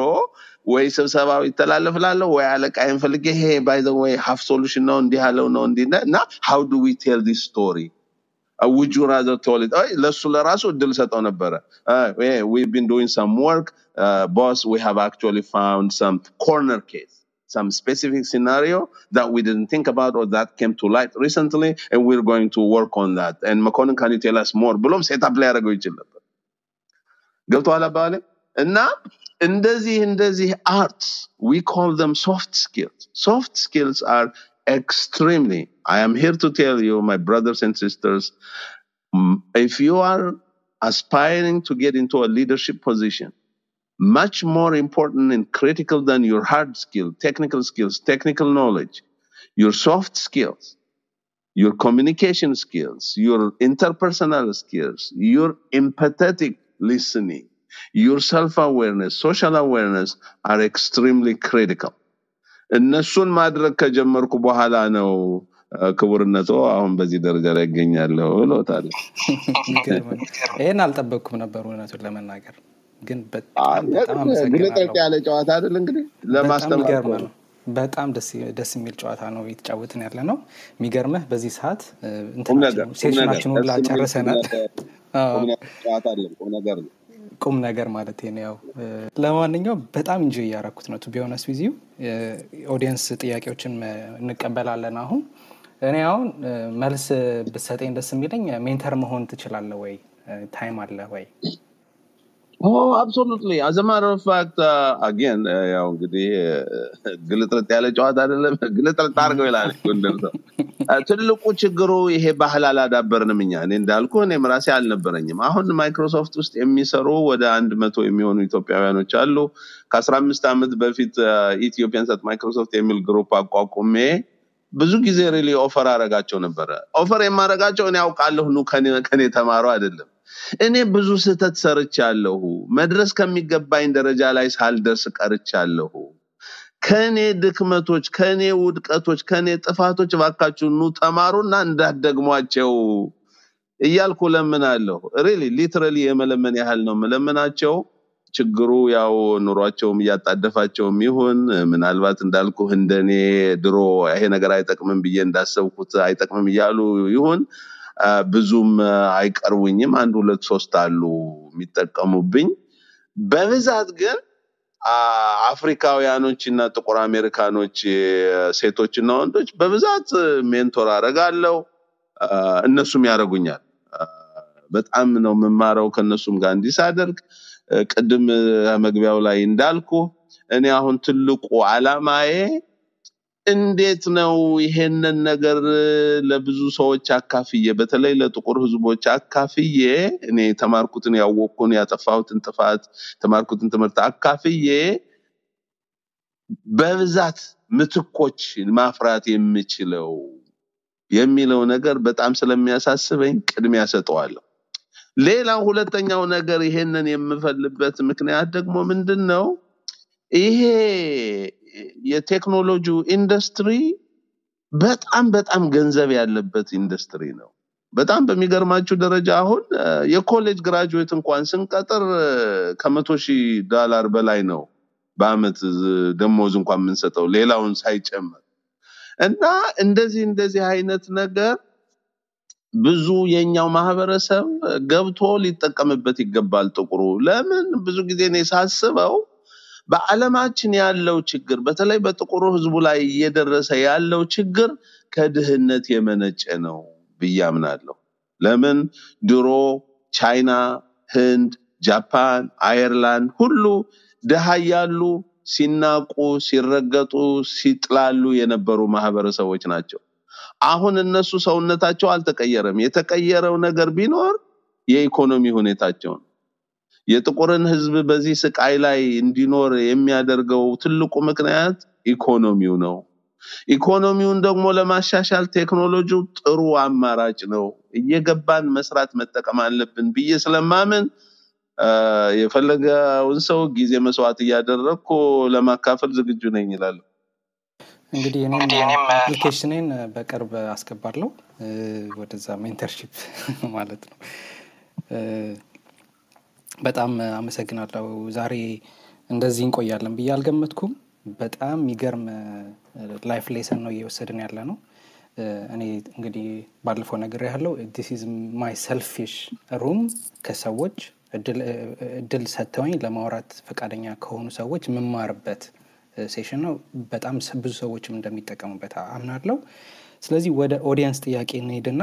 ወይ ስብሰባው ይተላለፋል ወይ አለቃዬን ፈልጌ ይሄ by the way half solution ነው እንዲህ ያለው ነው እንዲህ ነ- እና how do we tell this story? would you rather tell it ለእሱ ለራሱ እድል ሰጠው ነበረ። We been doing some work። Boss we have actually found some corner case some specific scenario that we didn't think about or that came to light recently and we're going to work on that and መኮንን can you tell us more ብሎም ሴታፕ ላይ ያደረገው ይችል ነበር ገብቶሃል አባባሌ እና እንደዚህ እንደዚህ አርትስ we call them soft skills soft skills are extremely i am here to tell you my brothers and sisters mm, if you are aspiring to get into a leadership position much more important and critical than your hard skill technical skills technical knowledge your soft skills your communication skills, your interpersonal skills, your empathetic listening, your self awareness, social awareness are extremely critical. እነሱን ማድረግ ከጀመርኩ በኋላ ነው ክቡርነቶ አሁን በዚህ ደረጃ ላይ ይገኛለሁ ብሎታል። ይህን አልጠበቅኩም ነበር እውነቱን ለመናገር ግን በጣም ያለ ጨዋታ አይደል እንግዲህ? ለማስተማር ነው። በጣም ደስ የሚል ጨዋታ ነው እየተጫወትን ያለ ነው የሚገርምህ በዚህ ሰዓት session ኣችን ሁላ ጨርሰናል። ቁም ነገር ማለት ነው ያው። ለማንኛውም በጣም enjoy እያረኩት ነው። ቢሆነስ ቪዚዩ audience ጥያቄዎችን እንቀበላለን አሁን። እኔ አሁን መልስ ብትሰጠኝ ደስ የሚለኝ mentor መሆን ትችላለህ ወይ? time አለ ወይ Oh, absolutely. As a matter of fact, uh, again, uh, ያው እንግዲህ uh, ግልጥልጥ ያለ ጨዋታ አይደለም። ግልጥልጥ አድርገው ይላል ጎንደር ሰው። ትልቁ ችግሩ ይሄ ባህል አላዳበርንም እኛ። እኔ እንዳልኩ እኔም ራሴ አልነበረኝም። አሁን ማይክሮሶፍት ውስጥ የሚሰሩ ወደ አንድ መቶ የሚሆኑ ኢትዮጵያውያኖች አሉ። ከአስራ አምስት ዓመት በፊት Ethiopians at Microsoft የሚል group አቋቁሜ ብዙ ጊዜ really offer አረጋቸው ነበረ። offer የማረጋቸው እኔ አውቃለሁ ኑ ከኔ ከኔ ተማሩ አይደለም። እኔ ብዙ ስህተት ሰርቻለሁ። መድረስ ከሚገባኝ ደረጃ ላይ ሳልደርስ ቀርቻለሁ። ከኔ ድክመቶች፣ ከኔ ውድቀቶች፣ ከኔ ጥፋቶች እባካችሁ ኑ ተማሩና እንዳትደግሟቸው እያልኩ ለምናለሁ። really literally የመለመን ያህል ነው የምለምናቸው። ችግሩ ያው ኑሯቸውም እያጣደፋቸውም ይሁን ምናልባት እንዳልኩ እንደኔ ድሮ ይሄ ነገር አይጠቅምም ብዬ እንዳሰብኩት አይጠቅምም እያሉ ይሁን ብዙም አይቀርቡኝም። አንድ ሁለት ሶስት አሉ የሚጠቀሙብኝ። በብዛት ግን አፍሪካውያኖች እና ጥቁር አሜሪካኖች ሴቶችና ወንዶች በብዛት mentor አደርጋለሁ። አ፣ እነሱም ያደርጉኛል። በጣም ነው የምማረው ከእነሱም ጋር እንዲህ ሳደርግ አ፣ ቅድም መግቢያው ላይ እንዳልኩ እኔ አሁን ትልቁ አላማዬ እንዴት ነው ይሄንን ነገር ለብዙ ሰዎች አካፍዬ በተለይ ለጥቁር ህዝቦች አካፍዬ እኔ የተማርኩትን ያወቅኩን ያጠፋሁትን ጥፋት የተማርኩትን ትምህርት አካፍዬ በብዛት ምትኮች ማፍራት የምችለው የሚለው ነገር በጣም ስለሚያሳስበኝ ቅድሚያ ሰጠዋለሁ። ሌላው ሁለተኛው ነገር ይሄንን የምፈልበት ምክንያት ደግሞ ምንድን ነው? ይሄ የቴክኖሎጂው ኢንዱስትሪ በጣም በጣም ገንዘብ ያለበት ኢንዱስትሪ ነው። በጣም በሚገርማችሁ ደረጃ አሁን የኮሌጅ ግራጁዌት እንኳን ስንቀጥር ከመቶ ሺህ ዶላር በላይ ነው በአመት ደሞዝ እንኳን የምንሰጠው ሌላውን ሳይጨምር እና እንደዚህ እንደዚህ አይነት ነገር ብዙ የኛው ማህበረሰብ ገብቶ ሊጠቀምበት ይገባል። ጥቁሩ ለምን ብዙ ጊዜ ሳስበው በዓለማችን ያለው ችግር በተለይ በጥቁሩ ህዝቡ ላይ እየደረሰ ያለው ችግር ከድህነት የመነጨ ነው ብዬ አምናለሁ። ለምን ድሮ ቻይና፣ ህንድ፣ ጃፓን፣ አየርላንድ ሁሉ ድሃ እያሉ ሲናቁ፣ ሲረገጡ፣ ሲጥላሉ የነበሩ ማህበረሰቦች ናቸው። አሁን እነሱ ሰውነታቸው አልተቀየረም። የተቀየረው ነገር ቢኖር የኢኮኖሚ ሁኔታቸው ነው። የጥቁርን ህዝብ በዚህ ስቃይ ላይ እንዲኖር የሚያደርገው ትልቁ ምክንያት ኢኮኖሚው ነው። ኢኮኖሚውን ደግሞ ለማሻሻል ቴክኖሎጂው ጥሩ አማራጭ ነው። እየገባን መስራት መጠቀም አለብን ብዬ ስለማምን የፈለገውን ሰው ጊዜ መስዋዕት እያደረግኩ ለማካፈል ዝግጁ ነኝ ይላሉ። እንግዲህ እኔም application ኤን በቅርብ አስገባለሁ ወደዛ mentorship ማለት ነው። በጣም አመሰግናለሁ። ዛሬ እንደዚህ እንቆያለን ብዬ አልገመትኩም። በጣም የሚገርም life lesson ነው እየወሰድን ያለ ነው። እኔ እንግዲህ ባለፈው ነገር ያለው this my selfish room ከሰዎች እድል ሰጥተውኝ ለማውራት ፈቃደኛ ከሆኑ ሰዎች የምማርበት session ነው። በጣም ብዙ ሰዎችም እንደሚጠቀሙበት አምናለሁ። ስለዚህ ወደ audience ጥያቄ እንሄድና